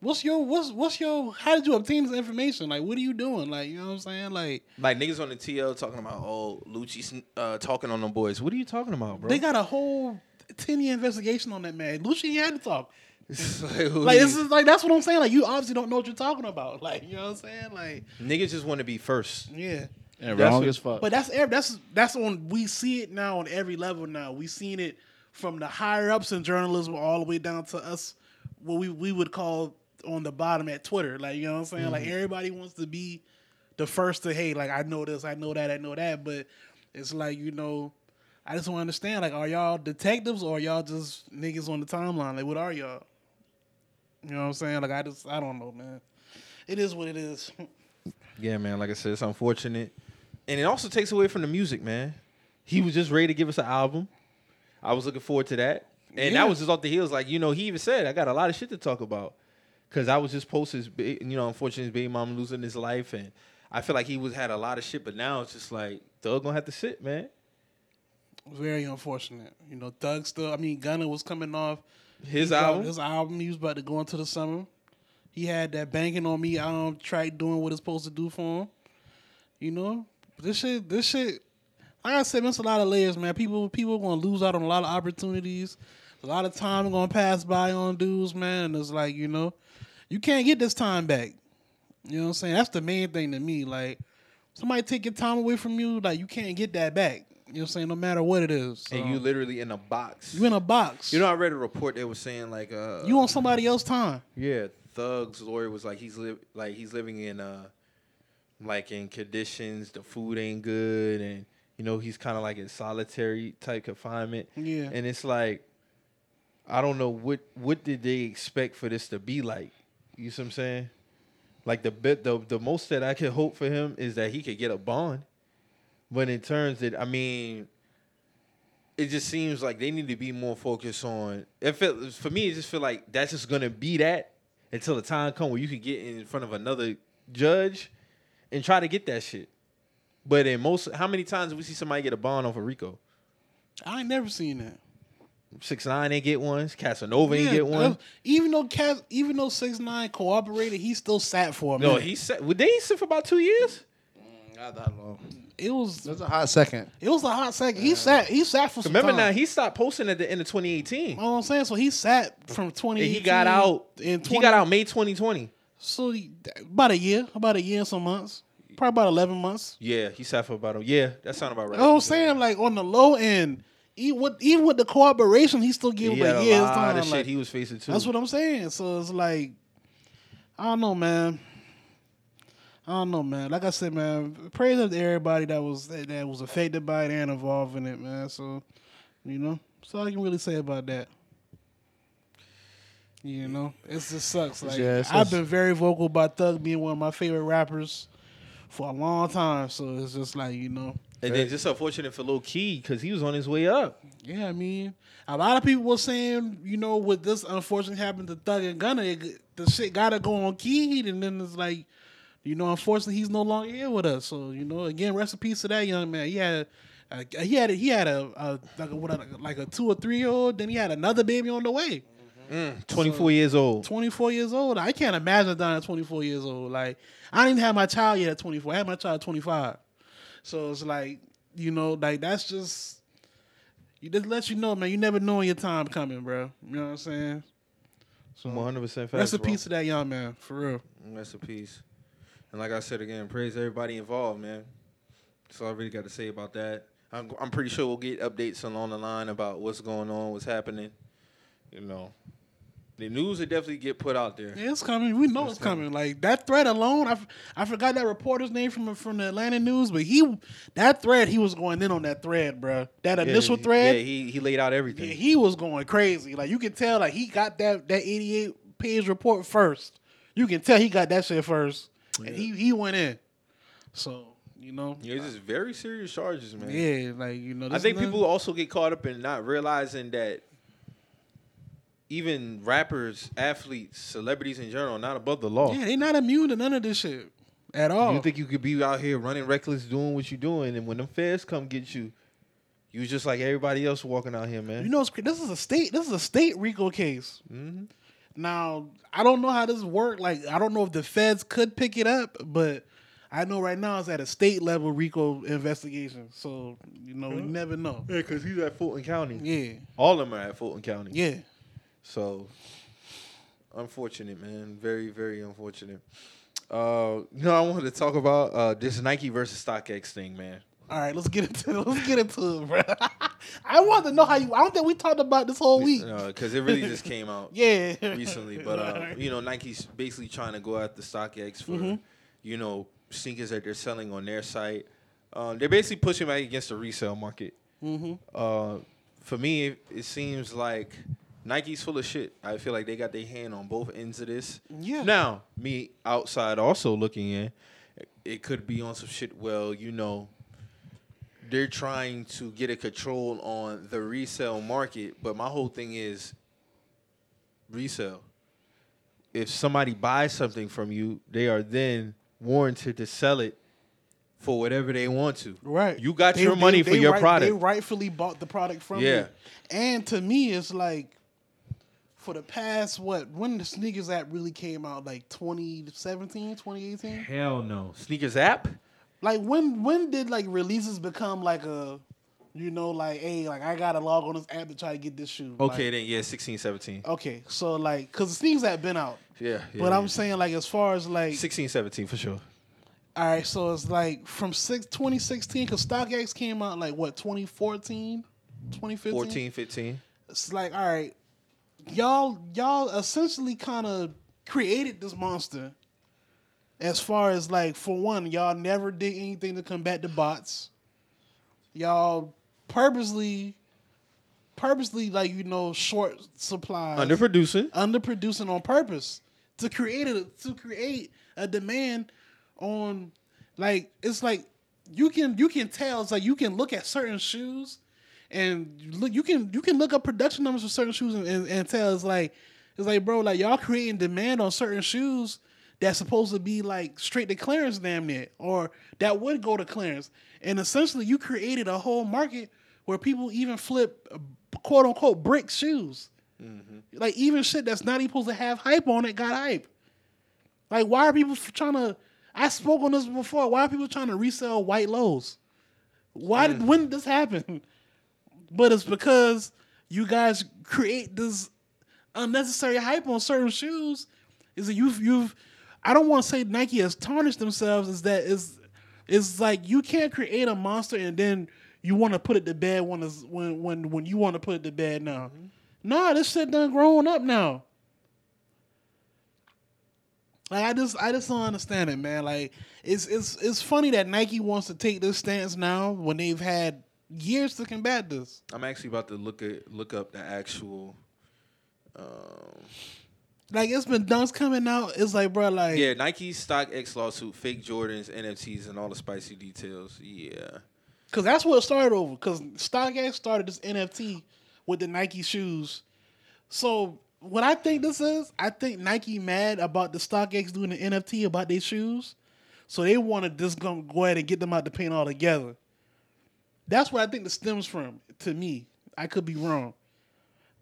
What's your what's what's your? How did you obtain this information? Like, what are you doing? Like, you know what I'm saying? Like, Like niggas on the TL talking about oh Lucci uh, talking on them boys. What are you talking about, bro? they got a whole ten year investigation on that man. Lucci had to talk. [laughs] Like, Like, this is like that's what I'm saying. Like, you obviously don't know what you're talking about. Like, you know what I'm saying? Like, niggas just want to be first. yeah. And That's wrong what- as fuck. But that's that's that's on we see it now on every level now. We seen it from the higher ups in journalism all the way down to us what we we would call on the bottom at Twitter. Like you know what I'm saying? Mm-hmm. Like everybody wants to be the first to hey, like I know this, I know that, I know that, but it's like you know. I just want to understand, like, are y'all detectives or y'all just niggas on the timeline? Like, what are y'all? You know what I'm saying? Like, I just, I don't know, man. It is what it is. Yeah, man. Like I said, it's unfortunate, and it also takes away from the music, man. He was just ready to give us an album. I was looking forward to that, and Yeah. that was just off the heels. Like you know, he even said, "I got a lot of shit to talk about," because I was just posting, you know, unfortunately, his baby mom losing his life, and I feel like he was had a lot of shit, but now it's just like Thug gonna have to sit, man. Very unfortunate. You know, Thug still. I mean, Gunna was coming off His he album, His album. He was about to go into the summer. He had that banking on me um track doing what it's supposed to do for him. You know, this shit. This shit. Like I said, it's a lot of layers, man. People people gonna lose out on a lot of opportunities. A lot of time gonna pass by on dudes, man. And it's like you know, you can't get this time back. You know what I'm saying? That's the main thing to me. Like somebody take your time away from you, like you can't get that back. You know what I'm saying? No matter what it is. So, and you literally in a box. you in a box. You know, I read a report that was saying like, uh, you on somebody else's time. Yeah, Thug's lawyer was like he's li- like he's living in uh like in conditions the food ain't good and you know he's kind of like in solitary type confinement. Yeah. And it's like I don't know what what did they expect for this to be like? You see what I'm saying? Like the bit the the most that I could hope for him is that he could get a bond. But in terms that I mean it just seems like they need to be more focused on. It for me, it just feel like that's just gonna be that until the time come where you can get in front of another judge and try to get that shit. But in most, how many times do we see somebody get a bond off of Rico? I ain't never seen that. Six nine ain't get one. Casanova ain't Yeah, get one. Even though Cas, even though six nine cooperated, he still sat for a No, minute. he sat. Well, they ain't sit for about two years. Mm, not that long. it was That's a hot second. it was a hot second. He sat he sat for some Remember time. now, he stopped posting at the end of 2018. You know what I'm saying? So he sat from 20. And he got out. in 20, He got out May 2020. So about a year, about a year and some months, probably about 11 months. Yeah, he sat for about a yeah. That sound about right. You know what I'm saying? Like on the low end, even with, even with the cooperation, he still He gave a a year's lot time. of shit Like, he was facing too. That's what I'm saying. So it's like, I don't know, man. I don't know, man. Like I said, man, praise up to everybody that was that, that was affected by it and involved in it, man. So, you know, that's all I can really say about that. You know, it just sucks. Like Yeah, it's I've been very vocal about Thug being one of my favorite rappers for a long time. So it's just like you know, And then just unfortunate for Lil Keed because he was on his way up. Yeah, I mean, a lot of people were saying, you know, with this unfortunately happened to Thug and Gunna, it, the shit gotta go on Keed, and then it's like, you know, unfortunately he's no longer here with us. So you know, again, rest in peace to that young man. He had, a, he had, a, he had a, a like a, what, a like a two or three year old. Then he had another baby on the way. Mm. 24 years old. Twenty four years old. I can't imagine dying at twenty four years old. Like I didn't even have my child yet at twenty four. I had my child at twenty five. So it's like, you know, like that's just. You just let you know, man. You never know when your time coming, bro. You know what I'm saying? So 100% facts, rest in peace to that young man, for real. Rest in peace. And like I said again, praise everybody involved, man. That's all I really got to say about that. I'm, I'm pretty sure we'll get updates along the line about what's going on, what's happening. You know, the news will definitely get put out there. Yeah, it's coming. We know it's coming. Like that thread alone, I, f- I forgot that reporter's name from from the Atlanta News, but he that thread he was going in on that thread, bro. That initial yeah, thread, Yeah, he, he laid out everything. yeah, he was going crazy. Like you can tell, like he got that that 88 page report first. You can tell he got that shit first, and he he went in. So you know, Yeah, it's just very serious charges, man. yeah, like you know, I think people also get caught up in not realizing that even rappers, athletes, celebrities in general, not above the law. Yeah, they not immune to none of this shit at all. You think you could be out here running reckless, doing what you're doing, and when them feds come get you, you just like everybody else walking out here, man. You know, this is a state. This is a state RICO case. Mhm. Now, I don't know how this worked. Like, I don't know if the feds could pick it up, but I know right now it's at a state level RICO investigation. So you know, we never know. Yeah, because he's at Fulton County. Yeah, All of them are at Fulton County. yeah. So, unfortunate, man. Very, very unfortunate. Uh, you know, I wanted to talk about uh, this Nike versus StockX thing, man. All right, let's get into it. [laughs] let's get into it, bro. [laughs] I want to know how you. I don't think we talked about this whole week. because it really just [laughs] came out Yeah. recently. But uh, you know, Nike's basically trying to go after StockX for Mm-hmm. you know sneakers that they're selling on their site. Um, they're basically pushing back against the resale market. Mm-hmm. Uh, for me, it, it seems like Nike's full of shit. I feel like they got their hand on both ends of this. Yeah. Now, me outside also looking in, it- could be on some shit. Well, you know, they're trying to get a control on the resale market, but my whole thing is resale. If somebody buys something from you, they are then warranted to sell it for whatever they want to. Right. You got They- your they- money for they your right- product. They rightfully bought the product from Yeah. you. And to me, it's like for the past what when the sneakers app really came out, like 2017, 2018? Hell no. Sneakers app? Like when when did like releases become like a you know, like, hey, like I gotta log on this app to try to get this shoe. Okay, Like, then yeah, 16, 17. okay. So like, cause the sneakers app been out. Yeah. yeah But I'm yeah. saying like as far as like 16, 17 for sure. all right, so it's like from six, 2016, because StockX came out like what 2014, 2015. 14, 15. It's like all right, y'all y'all essentially kind of created this monster. As far as like for one, y'all never did anything to combat the bots. Y'all purposely, purposely like you know short supplies, Underproducing. underproducing on purpose to create a to create a demand on like it's like you can you can tell it's like you can look at certain shoes and you look you can you can look up production numbers for certain shoes and, and, and tell it's like it's like bro like y'all creating demand on certain shoes that's supposed to be like straight to clearance damn near or that would go to clearance and essentially you created a whole market where people even flip quote unquote brick shoes mm-hmm. like even shit that's not even supposed to have hype on it got hype. Like why are people trying to? I spoke on this before. Why are people trying to resell white lows? Why did when did this happen? [laughs] But it's because you guys create this unnecessary hype on certain shoes. Is that you've you've I don't want to say Nike has tarnished themselves. Is that is it's like you can't create a monster and then you want to put it to bed when when when when you want to put it to bed now. Mm-hmm. Nah, this shit done growing up now. Like I just I just don't understand it, man. Like it's it's it's funny that Nike wants to take this stance now when they've had years to combat this. I'm actually about to look at look up the actual. Um, Like it's been dunks coming out. It's like, bro, like yeah, Nike Stock X lawsuit, fake Jordans, NFTs, and all the spicy details. Yeah, Cause that's what it started over. Cause StockX started this NFT with the Nike shoes. So what I think this is, I think Nike mad about the StockX doing the NFT about their shoes. So they want to just go, go ahead and get them out the paint altogether. That's what I think this stems from. To me, I could be wrong,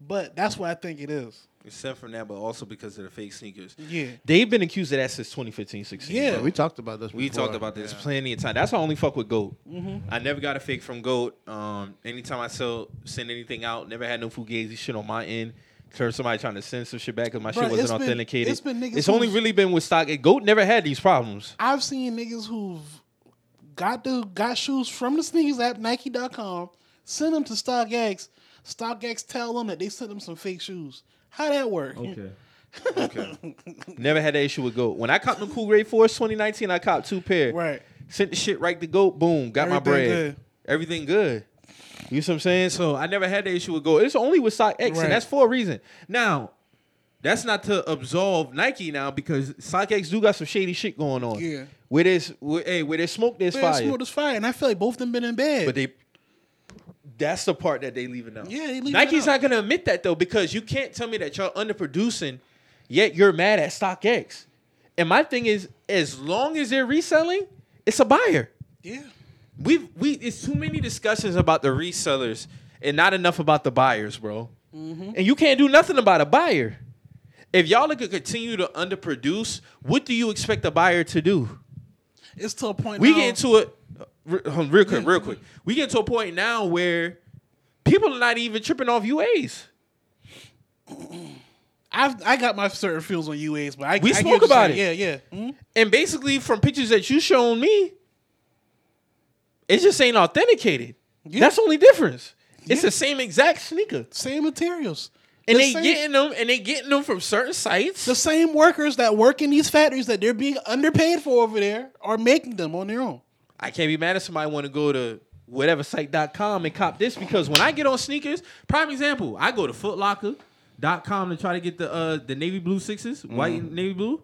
but that's what I think it is. Except sent from that, but also because of the fake sneakers. Yeah, They've been accused of that since 2015, 16. Yeah. Yeah, we talked about this. We before. talked about this plenty of time. That's why I only fuck with Goat. Mm-hmm. I never got a fake from Goat. Um, anytime I sell send anything out, never had no fugazi shit on my end. Turn somebody trying to send some shit back because my Bruh, shit wasn't it's been- authenticated. it's been niggas It's only really been with stock. Goat never had these problems. I've seen niggas who've got the got shoes from the sneakers app, Nike.com, send them to StockX. StockX tell them that they sent them some fake shoes. How that work? Okay. [laughs] never had that issue with Goat. When I copped the Cool Grade Force 2019, I copped two pair. Right. Sent the shit right to Goat. Boom. Got my Everything bread. good. Everything good. You see what I'm saying? So I never had the issue with Goat. It's only with Stock X, Right. and that's for a reason. Now, that's not to absolve Nike now because Stock X do got some shady shit going on. Yeah. Where there's where, hey, where there's smoke, there's Man, fire. Smooth as fire, and I feel like both of them been in bed. But they that's the part that they leaving out. Yeah, they leaving Nike's out. not gonna admit that though, because you can't tell me that y'all underproducing, yet you're mad at StockX. And my thing is, as long as they're reselling, it's a buyer. yeah, We've we it's too many discussions about the resellers and not enough about the buyers, bro. Mm-hmm. And you can't do nothing about a buyer. If y'all are gonna continue to underproduce, what do you expect the buyer to do? it's to a point. We now, get into it on, real quick, real quick. We get to a point now where people are not even tripping off UAs. I've I got my certain feels on UAs, but I We I spoke about saying. Yeah, yeah. Mhm. And basically, from pictures that you shown me, it just ain't authenticated. Yeah. That's the only difference. It's the same exact sneaker, Same materials. And The they same- getting them, and they getting them from certain sites. the same workers that work in these factories that they're being underpaid for over there are making them on their own. I can't be mad if somebody want to go to whatever site.com and cop this because when I get on sneakers, prime example, I go to footlocker.com to try to get the uh the navy blue 6s white and navy blue.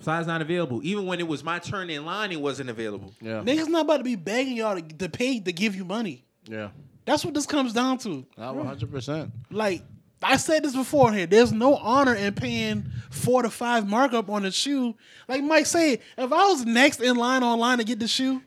Size not available. Even when it was my turn in line, it wasn't available. Yeah. Niggas not about to be begging y'all to, to pay to give you money. Yeah. That's what this comes down to. Not 100%. Like I said this before here, there's no honor in paying four to five markup on a shoe. Like Mike said, if I was next in line online to get the shoe,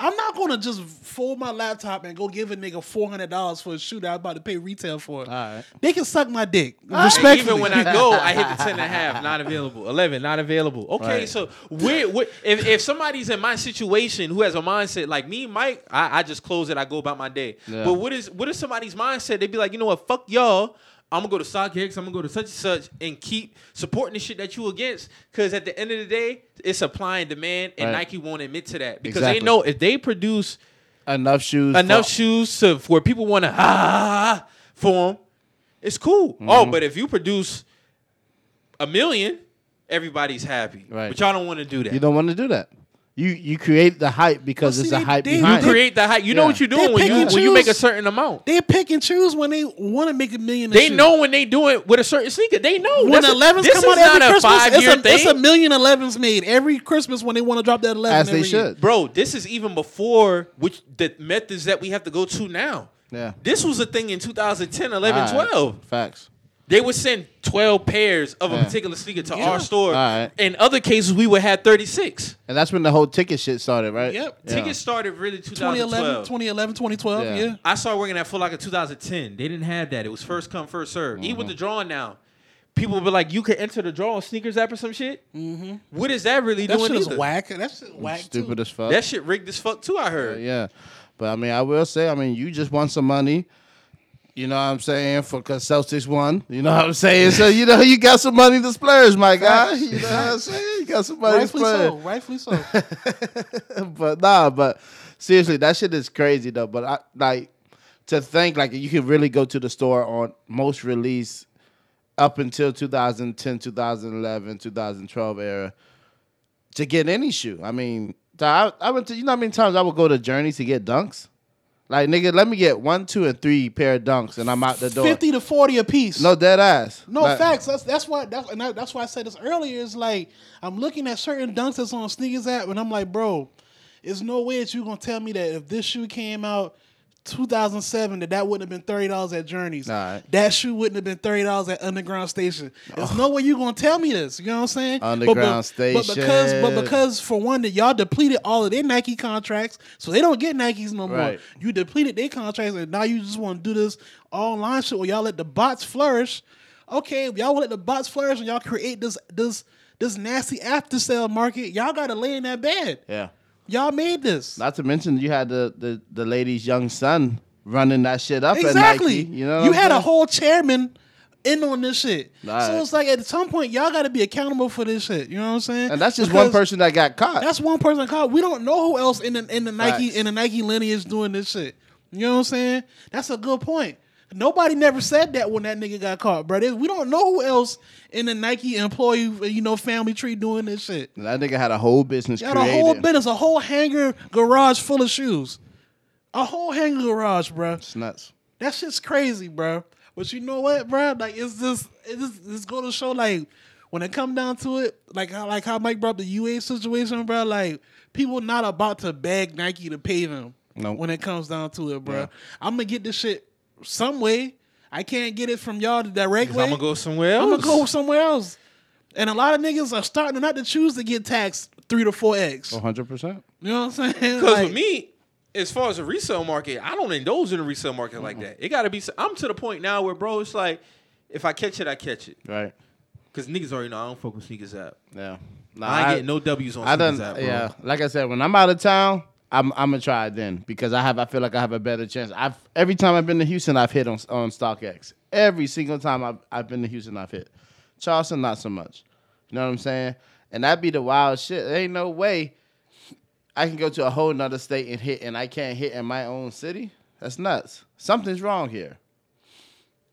I'm not gonna just fold my laptop and go give a nigga four hundred dollars for a shoe that I'm about to pay retail for. All right. They can suck my dick. And Respectfully. even when I go, I hit the 10 and a half, not [laughs] available. 11, not available. Okay, Right. so where, where, if, if somebody's in my situation who has a mindset like me, Mike, I, I just close it, I go about my day. Yeah. But what is what is somebody's mindset? They'd be like, you know what, fuck y'all. I'm gonna go to StockX, I'm gonna go to such and such and keep supporting the shit that you against. Cause at the end of the day, it's supply and demand, and Right. Nike won't admit to that. Because Exactly. they know if they produce Enough shoes. enough for- shoes to where people want to ah for them, it's cool. Mm-hmm. Oh, but if you produce a million, everybody's happy. Right. But y'all don't want to do that. You don't want to do that. You you create the hype because Well, it's see, a hype they- you behind it. create the hype. You know what you're doing when you when you make a certain amount. they pick and choose when they want to make a million. a They shoe. know when they do it with a certain sneaker. They know. when That's a- 11s this come is out every not a Christmas, five it's year a, thing. it's a million 11s made every Christmas when they want to drop that 11. As they every year. should. Bro, this is even before which the methods that we have to go to now. Yeah. This was a thing in 2010, 11, All right. 12. Facts. They would send 12 pairs of a Yeah. particular sneaker to Yeah. our store. Alright. In other cases, we would have 36. And that's when the whole ticket shit started, right? Yep. Yeah. Tickets started really 2011, 2012. 2011, 2012, Yeah. yeah. I started working at Foot Locker 2010. They didn't have that. It was first come, first serve. Even Mm-hmm. with the drawing now, people would be like, you could enter the draw on sneakers app or some shit. Mm-hmm. What is that really That doing shit is either? whack. That shit whack Stupid too. as fuck. That shit rigged as fuck too, I heard. yeah. But I mean, I will say, I mean, you just want some money. You know what I'm saying? For because Celtics won. You know what I'm saying? So you know you got some money to splurge, my guy. You know what I'm saying? You got some money to Rightfully splurge. so. Rightfully so. [laughs] but nah, but seriously, that shit is crazy though. But I like to think like you could really go to the store on most release up until 2010, 2011, 2012 era to get any shoe. I mean, I, I went to you know how many times I would go to Journey to get dunks. Like nigga, let me get one, two, and three pair of dunks, and I'm out the door. 50 to 40 a piece. No dead ass. No Like, facts. That's that's why that's and that, that's why I said this earlier. It's like I'm looking at certain dunks that's on sneakers app, and I'm like, bro, there's no way that you're gonna tell me that if this shoe came out 2007, that that wouldn't have been thirty dollars at Journeys. Alright. That shoe wouldn't have been thirty dollars at Underground Station. There's oh. no way you're gonna tell me this. You know what I'm saying? But- Underground but, But because but because for one that y'all depleted all of their Nike contracts, so they don't get Nikes no more. Right. You depleted their contracts, and now you just want to do this online shit where y'all let the bots flourish. Okay, if y'all let the bots flourish and y'all create this this this nasty after sale market, y'all gotta lay in that bed. Yeah. Y'all made this. Not to mention you had the the, the lady's young son running that shit up exactly. at Nike. You know, you had a whole chairman in on this shit. Right. So it's like at some point y'all got to be accountable for this shit. You know what I'm saying? and that's just one person that got caught. That's one person caught. We don't know who else in the in the Nike Facts. in the Nike lineage doing this shit. You know what I'm saying? That's a good point. Nobody never said that when that nigga got caught, bro. We don't know who else in the Nike employee, you know, family tree doing this shit. that nigga had a whole business Got a created. whole business, a whole hangar garage full of shoes, a whole hangar garage, bro. It's nuts. That shit's crazy, bro. But you know what, bro? Like, it's just it's just it's go to show like when it come down to it, like how like how Mike brought the UA situation, bro. Like people not about to beg Nike to pay them. Nope. When it comes down to it, bro. Yeah. I'm gonna get this shit some way. I can't get it from y'all the direct way. I'm gonna go somewhere else. I'm gonna go somewhere else. And a lot of niggas are starting not to choose to get taxed three to four X. 100%. You know what I'm saying? Because Like, with me, as far as the resale market, I don't indulge in the resale market like that. It gotta be. I'm to the point now where, bro, it's like if I catch it, I catch it. Right. Because niggas already know I don't fuck with sneakers app. Yeah. Nah, I ain't getting no W's on I sneakers done, app, yeah. Like I said, when I'm out of town, I'm I'm gonna try it then because I have I feel like I have a better chance. I've every time I've been to Houston, I've hit on on StockX. Every single time I've I've been to Houston, I've hit. Charleston, not so much. You know what I'm saying? And that'd be the wild shit. There ain't no way I can go to a whole nother state and hit, and I can't hit in my own city. That's nuts. Something's wrong here.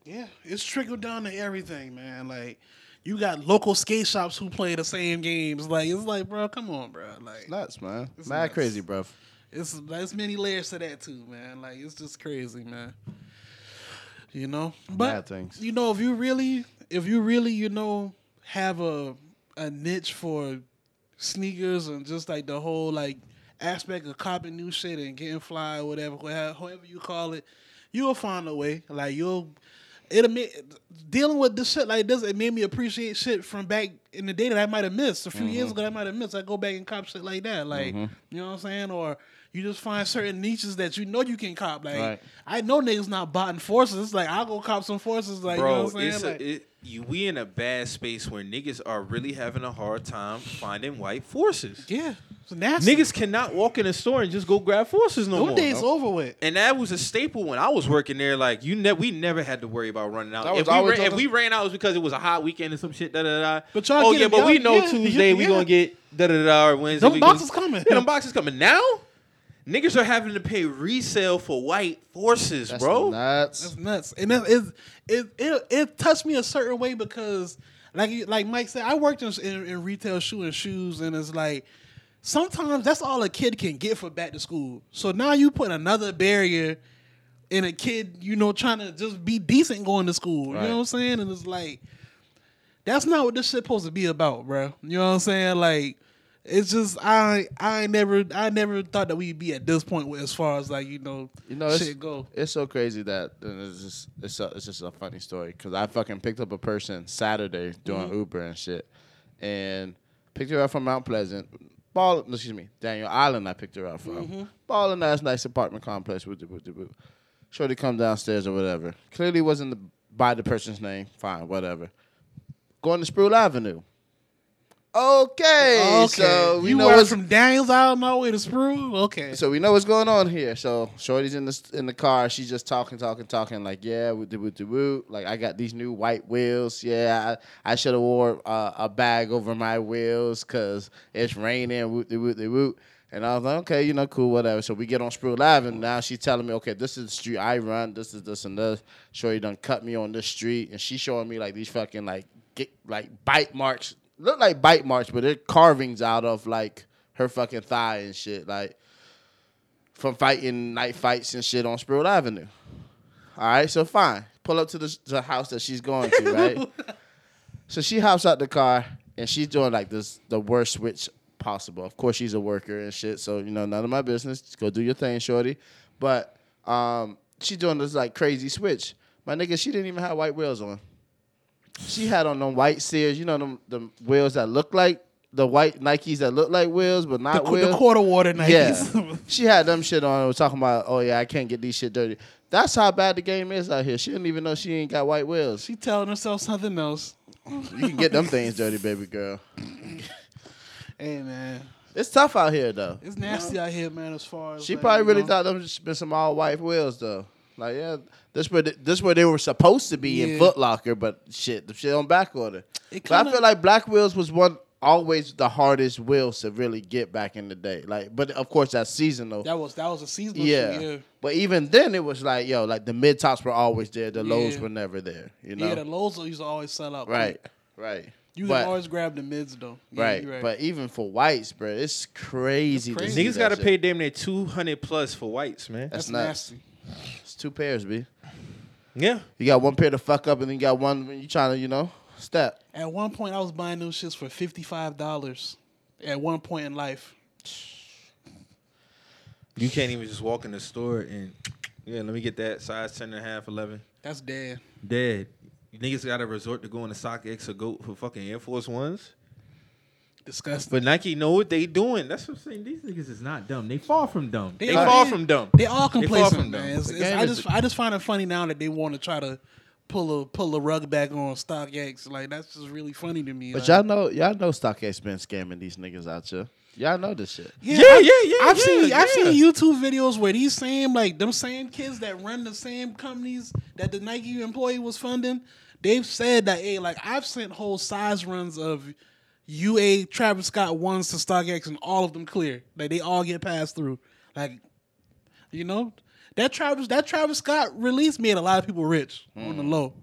Yeah, it's trickled down to everything, man. Like you got local skate shops who play the same games. Like it's like, bro, come on, bro. Like Nuts, man. It's Mad nuts. crazy, bro. it's there's many layers to that too, man. Like it's just crazy, man. You know, but you know, if you really, if you really, you know, have a a niche for sneakers and just like the whole like aspect of copying new shit and getting fly or whatever, wha- however you call it, you'll find a way. Like you'll. It'll make dealing with this shit like this. It made me appreciate shit from back in the day that I might have missed a few years mm-hmm. ago. That I might have missed. I go back and cop shit like that. Like mm-hmm. you know what I'm saying, or you just find certain niches that you know you can cop. Like Right. I know niggas not botting forces. It's like I'll go cop some forces. Like you know what I'm saying. it's Like, a, it, you, we in a bad space where niggas are really having a hard time finding white forces. yeah, it's nasty. Niggas cannot walk in a store and just go grab forces no those more. days over with. And that was a staple when I was working there. Like you, ne- we never had to worry about running out. If we, ran, if we ran out, it was because it was a hot weekend or some shit. Da da da. But y'all oh get yeah, it, but we y'all- know yeah, Tuesday we gonna get da da da or Wednesday. Them we gonna- boxes coming. Yeah, them boxes coming now. Niggas are having to pay resale for white forces, That's bro. That's nuts. nuts, and it it, it it it touched me a certain way because, like you- like Mike said, I worked in, in, in retail shoe and shoes, and it's like sometimes that's all a kid can get for back to school. So now you put another barrier in a kid, you know, trying to just be decent going to school. Right. You know what I'm saying? And it's like that's not what this shit supposed to be about, bro. You know what I'm saying? Like. It's just I I never I never thought that we'd be at this point with as far as like you know You know, it's, shit go. it's so crazy that and it's just it's, a, it's just a funny story because I fucking picked up a person Saturday doing Mm-hmm. Uber and shit, and picked her up from Mount Pleasant. Ball, excuse me, Daniel Island. I picked her up from. Mm-hmm. Balling ass nice apartment complex with the with the. With. Shorty come downstairs or whatever. Clearly wasn't the, by the person's name. Fine, whatever. Going to Spruill Avenue. Okay, so we you know from Daniels out my way to Spru. Okay, so we know what's going on here. So Shorty's in the in the car. She's just talking, talking, talking. Like, yeah, with the woot. Like, I got these new white wheels. Yeah, I, I should have wore uh, a bag over my wheels because it's raining. Woot the woot woot. And I was like, okay, you know, cool, whatever. So we get on Spruill Live, and now she's telling me, okay, this is the street I run. This is this and this. Shorty done cut me on this street, and she's showing me like these fucking like get like bite marks. Look like bite marks, but they're carvings out of like her fucking thigh and shit. Like from fighting night fights and shit on Spruill Avenue. All right, so fine. Pull up to the, the house that she's going to, [laughs] right? so she hops out the car and she's doing like this the worst switch possible. Of course, she's a worker and shit, so you know none of my business. Just go do your thing, shorty. But um, she's doing this like crazy switch. My nigga, she didn't even have white wheels on. She had on them white Sears, you know them the wheels that look like the white Nikes that look like wheels, but not qu- wheels. the quarter water Nikes. Yeah, [laughs] she had them shit on. Was talking about, oh yeah, I can't get these shit dirty. That's how bad the game is out here. She didn't even know she ain't got white wheels. she telling herself something else. You can get them things dirty, baby girl. [laughs] Hey man, It's tough out here though. it's nasty out here, man. As far as She like, probably really know. thought them just been some all white wheels though. Like yeah, this where they, this where they were supposed to be in Yeah. Foot Locker, but shit, the shit on back order. It But I feel like black wheels was one always the hardest wheels to really get back in the day. Like, but of course that's seasonal. that was that was a seasonal. Yeah. shit, yeah. But even then, it was like, yo, like the mid tops were always there. The lows were never there. You know, Yeah, the lows used to always sell out. right, right. You but, can always grab the mids though. Yeah, right. you But even for whites, bro, it's crazy. It's crazy. see Niggas got to pay damn near two hundred plus for whites, man. That's that's nuts. nasty. It's two pairs, b. Yeah, You got one pair to fuck up, and then you got one when you trying to, you know, step. At one point, I was buying those shits for fifty five dollars. At one point in life, you can't even just walk in the store and yeah, let me get that size 10 and a half, 11. that's dead. Dead. You niggas got to resort to going to StockX or go for fucking Air Force Ones. Disgusting. But Nike know what they doing. That's what I'm saying. These niggas is not dumb. They far from dumb. They They, are- far they- from dumb. They all far complacent, from man. dumb. It's- it's- I just I just find it funny now that they want to try to pull a pull a rug back on StockX. Like that's just really funny to me. But like, y'all know, y'all know StockX been scamming these niggas out here. Y'all know this shit. Yeah, Yeah, I- yeah, yeah, I've yeah, seen I've seen YouTube videos where these same like them same kids that run the same companies that the Nike employee was funding. They've said that hey, like I've sent whole size runs of UA Travis Scott ones to StockX and all of them clear. Like they all get passed through. Like you know, that Travis that Travis Scott release made a lot of people rich on Mm. the low.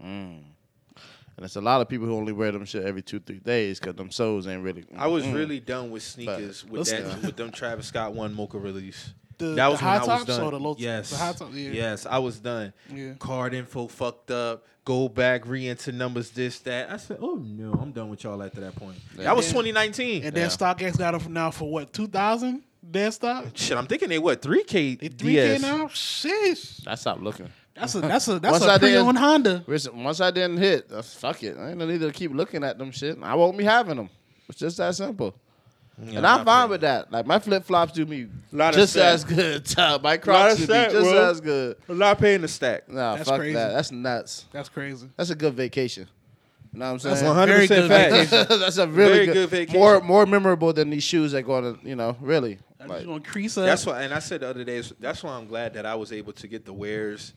And it's a lot of people who only wear them shit every two, three days because them soles ain't really. I was Mm. really done with sneakers with that with them Travis Scott one mocha release. The- that the was high when I was tops done. or the low- yes, the high top- yeah. yes, I was done. Yeah. Card info fucked up. Go back, re-enter numbers, this, that. I said, oh no, I'm done with y'all after that point. That was Yeah. 2019. And then Yeah. StockX got them for now for what two thousand dead stock. Shit, I'm thinking they what 3K They three K DS. now. Shit. I stopped looking. That's a that's a that's Once a I did- pre-owned Honda. Once I didn't hit, uh, fuck it. I ain't no need to keep looking at them shit. I won't be having them. It's just that simple. Yeah, and I'm fine paying. with that. Like my flip flops do me Lot of just stat. as good. [laughs] my Lot Crocs of do me stat, just bro. as good. I'm not paying the stack. Nah, That's fuck crazy. that. That's nuts. That's crazy. That's a good vacation. You know what I'm saying? That's One hundred percent good fact. [laughs] That's a really Very good, good vacation. More more memorable than these shoes that go on. you know, really. I'm Like, just gonna crease up. That's why, and I said the other day, that's why I'm glad that I was able to get the wares,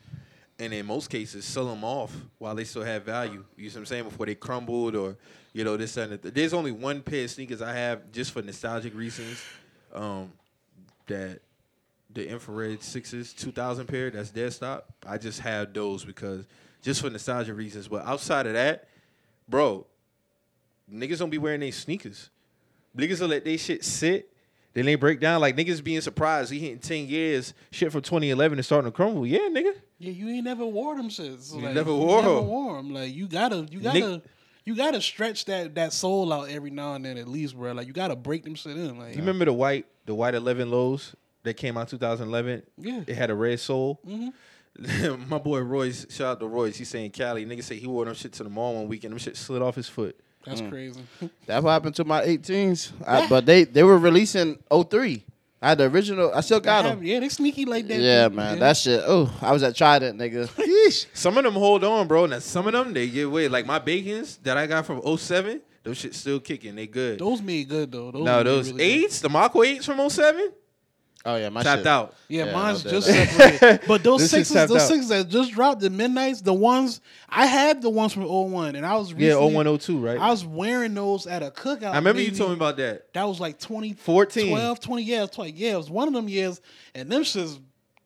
and in most cases sell them off while they still have value. You see what I'm saying? Before they crumbled or you know this and that. There's only one pair of sneakers I have just for nostalgic reasons. Um, that the infrared sixes 2000 pair that's dead stop. I just have those because just for nostalgia reasons. But outside of that, bro, niggas don't be wearing their sneakers. Niggas will let they shit sit. Then they break down like niggas being surprised. He hitting ten years, shit from 2011 is starting to crumble. Yeah, nigga. yeah, you ain't never wore them shits. So You like, never wore never 'em. wore 'em. Like you gotta, you gotta, you gotta stretch that that soul out every now and then at least, bro. Like you gotta break them shit in. Like You remember the white, the white 11 lows that came out 2011? Yeah. It had a red sole. Mhm. [laughs] My boy Royce, shout out to Royce. He's saying Cali. Nigga say he wore them shit to the mall one weekend. Them shit slid off his foot. that's crazy. [laughs] That's what happened to my 18s. I, but they they were releasing 03. I had the original. I still got them. Yeah, they sneaky like that. Yeah, too. man. That shit. Oh, I was at Trident, nigga. [laughs] Yeesh. Some of them hold on, bro. Now some of them they give away. Like my bacons that I got from 07, those shit still kicking. They good. those made good though. Those no, those really good. eights, the Mako eights from 07, Oh yeah, my tapped shit. out. Yeah, Yeah, mine's no just [laughs] separated. But those This sixes, those out. sixes that just dropped, the midnights, the ones I had the ones from 01, and I was Yeah, recently, 0102, right? I was wearing those at a cookout. I remember you told me about that. that was like 20, 14. 12, 20 years, 20 yeah, it was one of them years, and them shits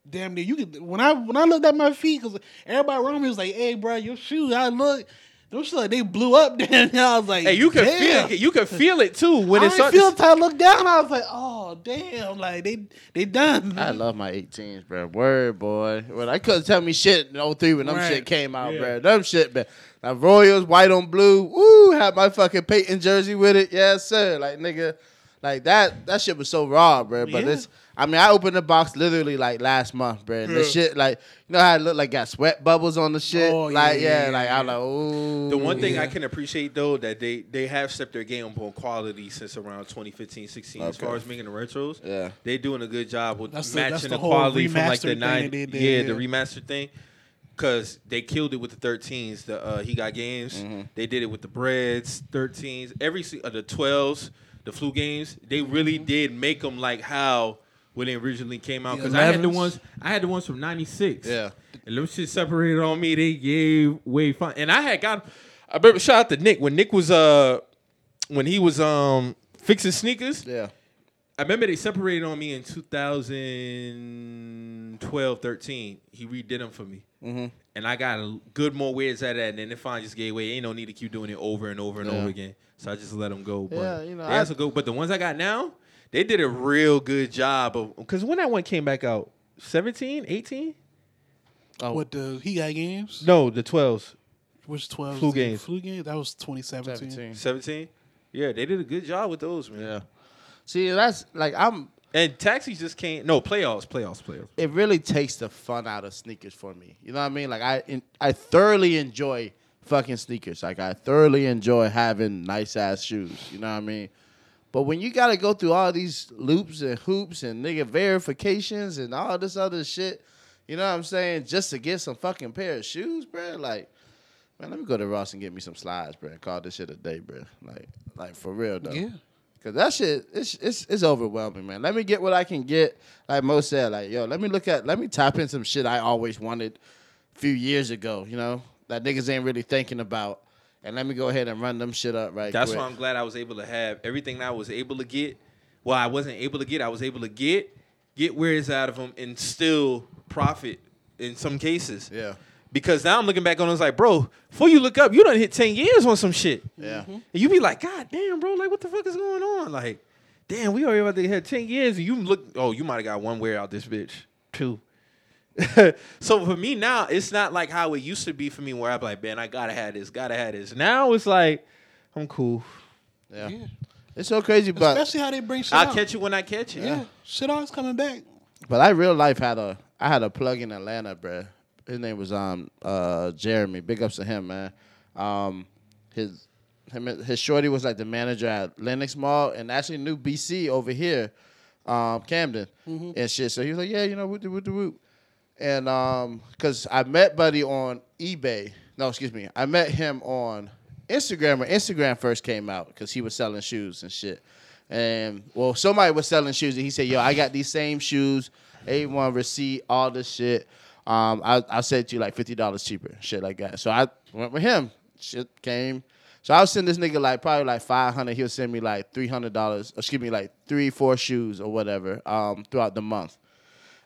damn near you could when I when I looked at my feet because everybody around me was like, "Hey, bro, your shoes." I look, those shits like they blew up. [laughs] Damn, I was like, Hey, you can damn. feel it. You can feel it too when I it didn't feel till I looked down. I was like, "Oh, damn!" Like they they done. I love my 18s, bro. Word, boy. When I couldn't tell me shit in 03 when them Right. shit came out, Yeah. bro. Them shit, man. Now Royals, white on blue. Woo, had my fucking Peyton jersey with it. Yes, sir. Like nigga, like that. That shit was so raw, bro. But Yeah. it's. I mean, I opened the box literally like last month, bro. And the shit, like, you know how it looked like got sweat bubbles on the shit. Oh, yeah, like, yeah, yeah, like yeah. I'm like, ooh. The one thing I can appreciate though that they they have stepped their game up on quality since around 2015, 16 as far as making the retros. Yeah. they're doing a good job with That's matching that's the, the quality from like the thing nine did, yeah, yeah. the remastered thing. Cause they killed it with the 13s, the uh, he got games. Mm-hmm. They did it with the breads, 13s, every se- uh, the 12s, the flu games. They really did make them like how when they originally came out. Cause I had the ones I had the ones from '96. Yeah. And them shit separated on me. They gave way fun. And I had got I remember shout out to Nick when Nick was uh when he was um fixing sneakers. Yeah. I remember they separated on me in 2012, 13. He redid them for me. Mm-hmm. And I got a good more wears out of that. And then it finally just gave way. Ain't no need to keep doing it over and over and Yeah. over again. So I just let them go. But Yeah, you know, they I- had some good. But the ones I got now, they did a real good job of. Because when that one came back out, 17, 18? Oh, What the he got games? No, the 12s. Which twelve? Flu was it? games. Flu games. That was twenty seventeen. 17. 17? Yeah, they did a good job with those, man. Yeah. See, that's like I'm And taxis just can't. No, playoffs, playoffs, playoffs. it really takes the fun out of sneakers for me. You know what I mean? Like I in, I thoroughly enjoy fucking sneakers. Like I thoroughly enjoy having nice ass shoes. You know what I mean? But when you got to go through all these loops and hoops and nigga verifications and all this other shit, you know what I'm saying? Just to get some fucking pair of shoes, bro. Like, man, let me go to Ross and get me some slides, bro. Call this shit a day, bro. Like, like for real though. Yeah. Cause that shit, it's, it's it's overwhelming, man. Let me get what I can get. Like Mo said, like yo, let me look at, let me tap in some shit I always wanted a few years ago. You know that niggas ain't really thinking about, and let me go ahead and run them shit up right. That's quick. why I'm glad I was able to have everything I was able to get. Well, I wasn't able to get. I was able to get get wares out of them, and still profit in some cases. Yeah. Because now I'm looking back on it, it's like, bro, before you look up, you done hit 10 years on some shit. Yeah. Mm-hmm. And you be like, God damn, bro, like what the fuck is going on? Like, damn, we already about to hit 10 years and you look, oh, you might have got one wear out this bitch. Two. [laughs] so for me now, it's not like how it used to be for me where I'm like, man, I gotta have this, gotta have this. Now it's like, I'm cool. Yeah. Yeah. It's so crazy, but Especially how they bring shit I'll out. catch it when I catch it. Yeah. Shit always coming back. but I real life had a I had a plug in Atlanta, bruh. His name was um uh Jeremy. Big ups to him, man. Um, his him his shorty was like the manager at Lenox Mall and actually knew BC over here, um Camden and shit. So he was like, yeah, you know, whoop de whoop de whoop. And um, cause I met Buddy on eBay. No, excuse me, I met him on Instagram when Instagram first came out because he was selling shoes and shit. And well, somebody was selling shoes, and he said, "Yo, I got these same shoes, A1 receipt, all this shit. Um, I I said to you like fifty dollars cheaper, shit like that." So I went with him. Shit came. So I was sending this nigga like probably like five hundred. He'll send me like three hundred dollars. Excuse me, like three, four shoes or whatever. Um, throughout the month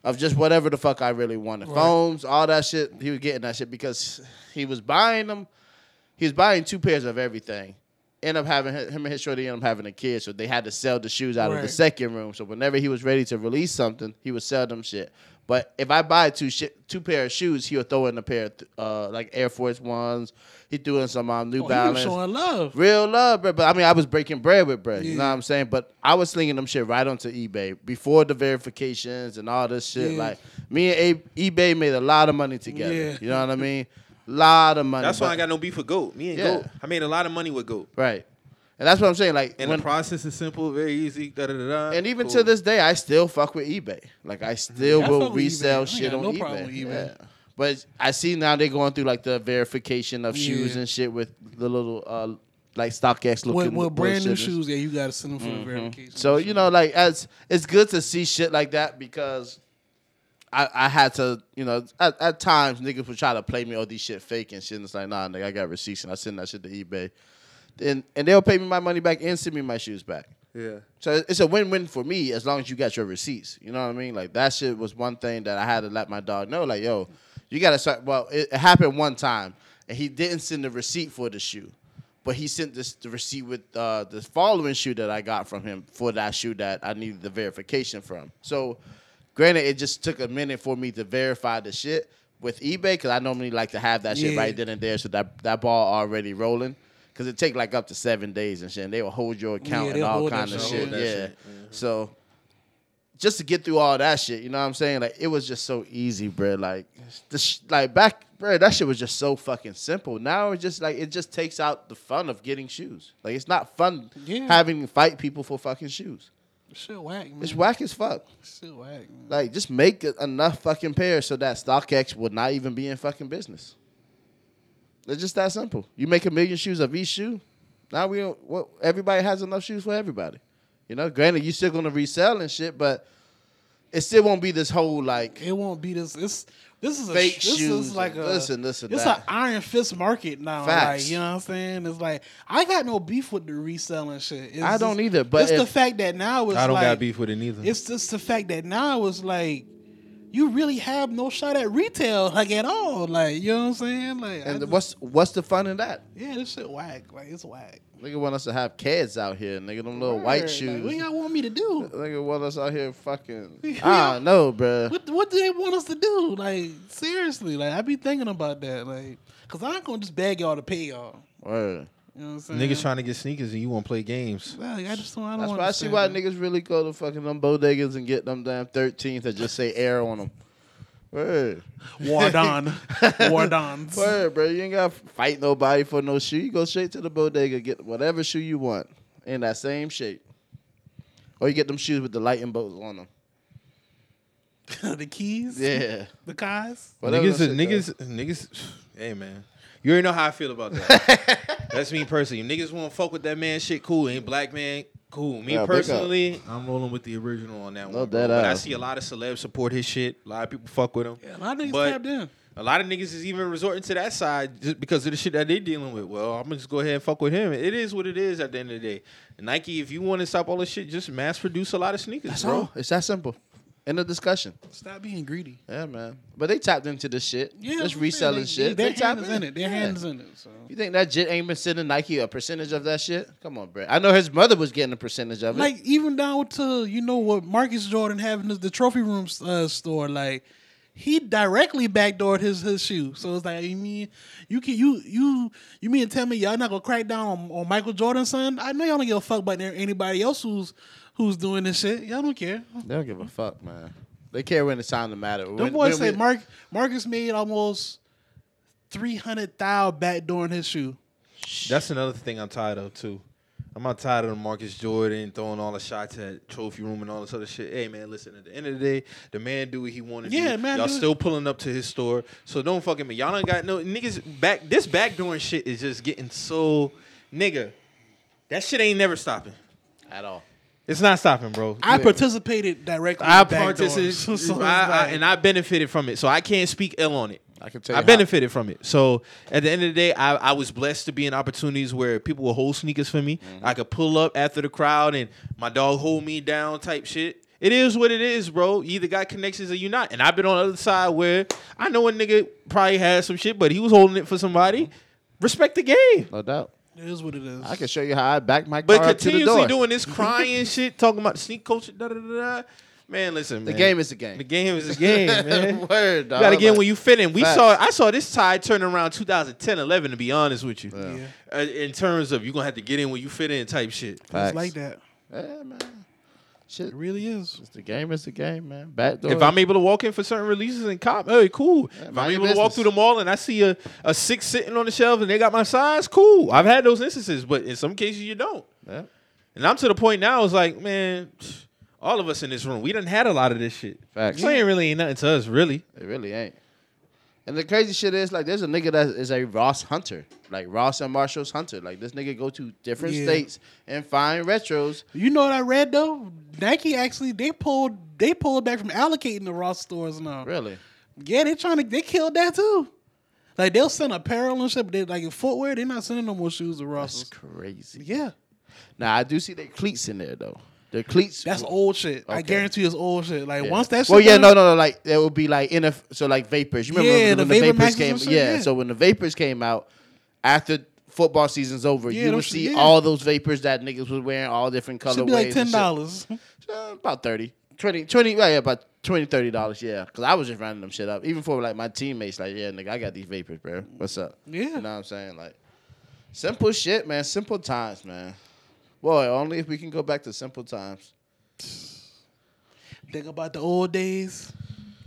of just whatever the fuck I really wanted. Phones, all that shit. He was getting that shit because he was buying them. He was buying two pairs of everything. End up having him and his shorty end up having a kid, so they had to sell the shoes out of the second room. So whenever he was ready to release something, he would sell them shit. But if I buy two shit, two pair of shoes, he'll throw in a pair of uh, like Air Force ones. He threw in some um, New Oh, he was Balance. showing love. Real love, bro. But I mean, I was breaking bread with bread. You know what I'm saying? But I was slinging them shit right onto eBay before the verifications and all this shit. Yeah. Like me and A- eBay made a lot of money together. Yeah. You know what I mean? Lot of money. That's why I got no beef with Goat. Me and Yeah. Goat, I made a lot of money with Goat. right. And that's what I'm saying. Like And when, the process is simple, very easy. Da da da da. and even Cool. to this day, I still fuck with eBay. Like I still Yeah, will fuck with resell eBay. I shit got on no eBay. problem with eBay. Yeah. But I see now they're going through like the verification of shoes and shit with the little uh like StockX looking With, with brand new bullshit and shoes, yeah, you gotta send them for the verification. Mm-hmm. So you know, like as it's good to see shit like that because I, I had to, you know, at, at times niggas would try to play me, oh these shit fake and shit. And it's like, nah, nigga, I got receipts and I send that shit to eBay, and and they'll pay me my money back and send me my shoes back. Yeah. So it's a win-win for me as long as you got your receipts. You know what I mean? Like that shit was one thing that I had to let my dog know. Like, yo, you gotta start. Well, it, it happened one time, and he didn't send the receipt for the shoe, but he sent this the receipt with uh, the following shoe that I got from him for that shoe that I needed the verification from. So, granted, it just took a minute for me to verify the shit with eBay because I normally like to have that shit Yeah. right then and there, so that that ball already rolling. Cause it take like up to seven days and shit. And they will hold your account Yeah, and all kind of shit. shit. Yeah. So just to get through all that shit, you know what I'm saying? Like it was just so easy, bro. Like the sh- like back, bro. That shit was just so fucking simple. Now it's just like it just takes out the fun of getting shoes. Like it's not fun Yeah. having to fight people for fucking shoes. shit whack, man. It's whack as fuck. Shit whack, man. Like just make enough fucking pairs so that StockX would not even be in fucking business. It's just that simple. You make a million shoes of each shoe. Now we don't. What everybody has enough shoes for everybody. You know, granted, you still gonna resell and shit, but it still won't be this whole like It won't be this. It's this is a Fake this shoes Is like and a this and this and it's an iron fist market now. Facts. Like you know what I'm saying? It's like I got no beef with the reselling shit. It's I don't just- either, but it's the fact that now it's I don't like got beef with it neither. it's just the fact that now it's like you really have no shot at retail like at all. Like you know what I'm saying? Like And just- what's what's the fun in that? yeah, this shit whack. Like it's whack. Nigga want us to have kids out here, nigga. Them little white shoes. Like, what y'all want me to do? [laughs] Nigga want us out here fucking. [laughs] I don't know, bruh. What what do they want us to do? Like seriously, like I be thinking about that, like, cause I ain't gonna just beg y'all to pay y'all. Word. You know what I'm saying? Niggas trying to get sneakers and you want to play games. Like, I just don't. I don't That's why I see why that. niggas really go to fucking them bodegas and get them damn 13s that just say air on them. Word. War Don, [laughs] War Dons. Word, bro. You ain't got to fight nobody for no shoe. You go straight to the bodega, get whatever shoe you want in that same shape. Or you get them shoes with the lightning bolts on them. [laughs] the keys, Yeah. the kais. Whatever niggas, that niggas, niggas. Hey man, you already know how I feel about that. [laughs] That's me personally. If niggas want to fuck with that man, shit, cool. Ain't black man, cool. Me Yeah, big personally, I'm rolling with the original on that No one. bro. dead But I ass. see a lot of celebs support his shit. A lot of people fuck with him. Yeah, a lot of niggas But- tapped in. A lot of niggas is even resorting to that side just because of the shit that they dealing with. Well, I'm gonna just go ahead and fuck with him. It is what it is at the end of the day. Nike, if you want to stop all this shit, just mass produce a lot of sneakers, That's bro. all. It's that simple. End the discussion. Stop being greedy. Yeah, man. But they tapped into this shit. Yeah, just that's what I'm reselling They- shit. Their They tap hand is in it. Their Yeah. hand is in it. So. You think that Jit ain't been sending Nike a percentage of that shit? Come on, bro. I know his mother was getting a percentage of it. Like even down to you know what Marcus Jordan having the, the trophy room uh, store, like he directly backdoored his his shoe. So it's like you mean you can you you you mean tell me y'all not gonna crack down on, on Michael Jordan's son? I know y'all don't give a fuck about anybody else who's who's doing this shit. Y'all don't care. they don't give a fuck, man. They care when it's time to matter. Them When- boys when say we- Mark Marcus made almost three hundred thousand backdooring his shoe. That's another thing I'm tired of too. I'm not tired of Marcus Jordan throwing all the shots at trophy room and all this other shit. Hey man, listen. At the end of the day, the man do what he want to Yeah, do. man, Y'all do it. still pulling up to his store, so don't fucking me. Y'all don't got no niggas back. This backdooring shit is just getting so nigga. That shit ain't never stopping. at all. It's not stopping, bro. I participated directly. I participated, [laughs] So it's I, I, and I benefited from it, so I can't speak ill on it. I can tell I you. benefited from it. So at the end of the day, I, I was blessed to be in opportunities where people will hold sneakers for me. Mm-hmm. I could pull up after the crowd and my dog hold me down type shit. It is what it is, bro. You either got connections or you not. And I've been on the other side where I know a nigga probably had some shit, but he was holding it for somebody. Respect the game. No doubt. It is what it is. I can show you how I back my But car up to the continuously doing this [laughs] crying shit, talking about sneak culture, da da da da. Man, listen, the man. game is the game. The game is the [laughs] game, man. [laughs] Word, You dog. gotta get in when you fit in. We Facts. saw I saw this tide turn around 2010, 11. To be honest with you, Yeah. yeah, uh, in terms of you are gonna have to get in when you fit in type shit. Facts. it's like that. Yeah, man. Shit. It really is. It's the game is the game, man. Back door. If I'm able to walk in for certain releases and cop, hey, cool. Yeah, if I'm your able to walk through the mall and I see a, a six sitting on the shelf and they got my size, cool. I've had those instances, but in some cases you don't. yeah. And I'm to the point now. It's like, man, all of us in this room, we done had a lot of this shit. Facts. So it ain't really ain't nothing to us, really. It really ain't. And the crazy shit is like there's a nigga that is a Ross hunter, like Ross and Marshall's hunter. Like this nigga go to different Yeah. states and find retros. You know what I read though? Nike actually they pulled they pulled back from allocating the Ross stores now. Really? Yeah, they trying to they killed that too. Like they'll send apparel and shit, but they like in footwear, they're not sending no more shoes to Ross. That's crazy. Yeah, Now I do see their cleats in there though. Their cleats. that's old shit. I guarantee it's old shit. Like Yeah. once that shit Well, yeah, no, no, no. Like it would be like in a so like vapors. You remember Yeah, when the the, Vapor vapors came? shit, yeah, yeah. So when the vapors came out after football season's over, you would see all those vapors that niggas was wearing, all different colorways. should be like ten dollars. [laughs] Uh, about 30 20 20 yeah, yeah about 20 30 dollars yeah because i was just rounding them shit up even for like my teammates like yeah nigga i got these vapors bro what's up Yeah. you know what i'm saying like simple shit man simple times man boy only if we can go back to simple times. Think about the old days.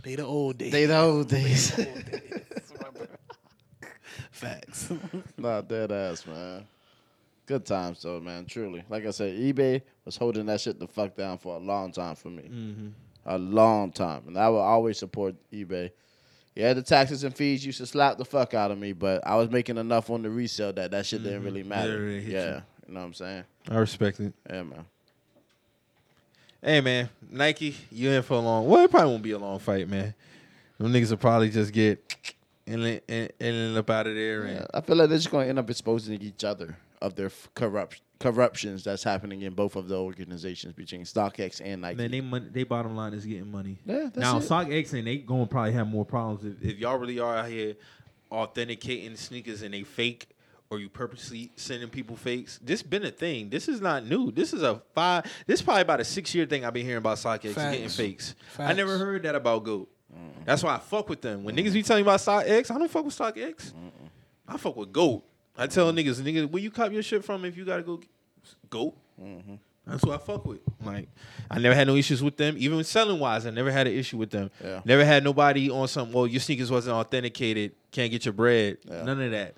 They the old days. they the old days. [laughs] Facts. not dead ass man. Good times though man truly. Like i said ebay was holding that shit the fuck down for a long time for me. Mm-hmm. A long time. And i will always support ebay. Yeah, the taxes and fees used to slap the fuck out of me, but I was making enough on the resale that that shit didn't mm-hmm. really matter. really yeah, you. you know what I'm saying? I respect it. Yeah, man. Hey man, Nike, you in for a long? Well, it probably won't be a long fight, man. Them niggas will probably just get and and, and end up out of there. And Yeah, I feel like they're just going to end up exposing each other of their f- corrupt corruptions that's happening in both of the organizations between StockX and Nike. man, they money, they bottom line is getting money. Yeah, that's now it. StockX and they gonna probably have more problems if, if y'all really are out here authenticating sneakers and they fake or you purposely sending people fakes. This been a thing. This is not new. This is a five. This is probably about a six year thing I've been hearing about StockX getting Facts. fakes. I never heard that about Goat. That's why I fuck with them. When niggas be telling me about StockX, I don't fuck with StockX. I fuck with Goat. I tell niggas, niggas, where you cop your shit from if you gotta go Goat? Mm-hmm. That's what I fuck with. Like, I never had no issues with them. Even selling wise, I never had an issue with them. Yeah. Never had nobody on some. Well, your sneakers wasn't authenticated. Can't get your bread. Yeah. None of that.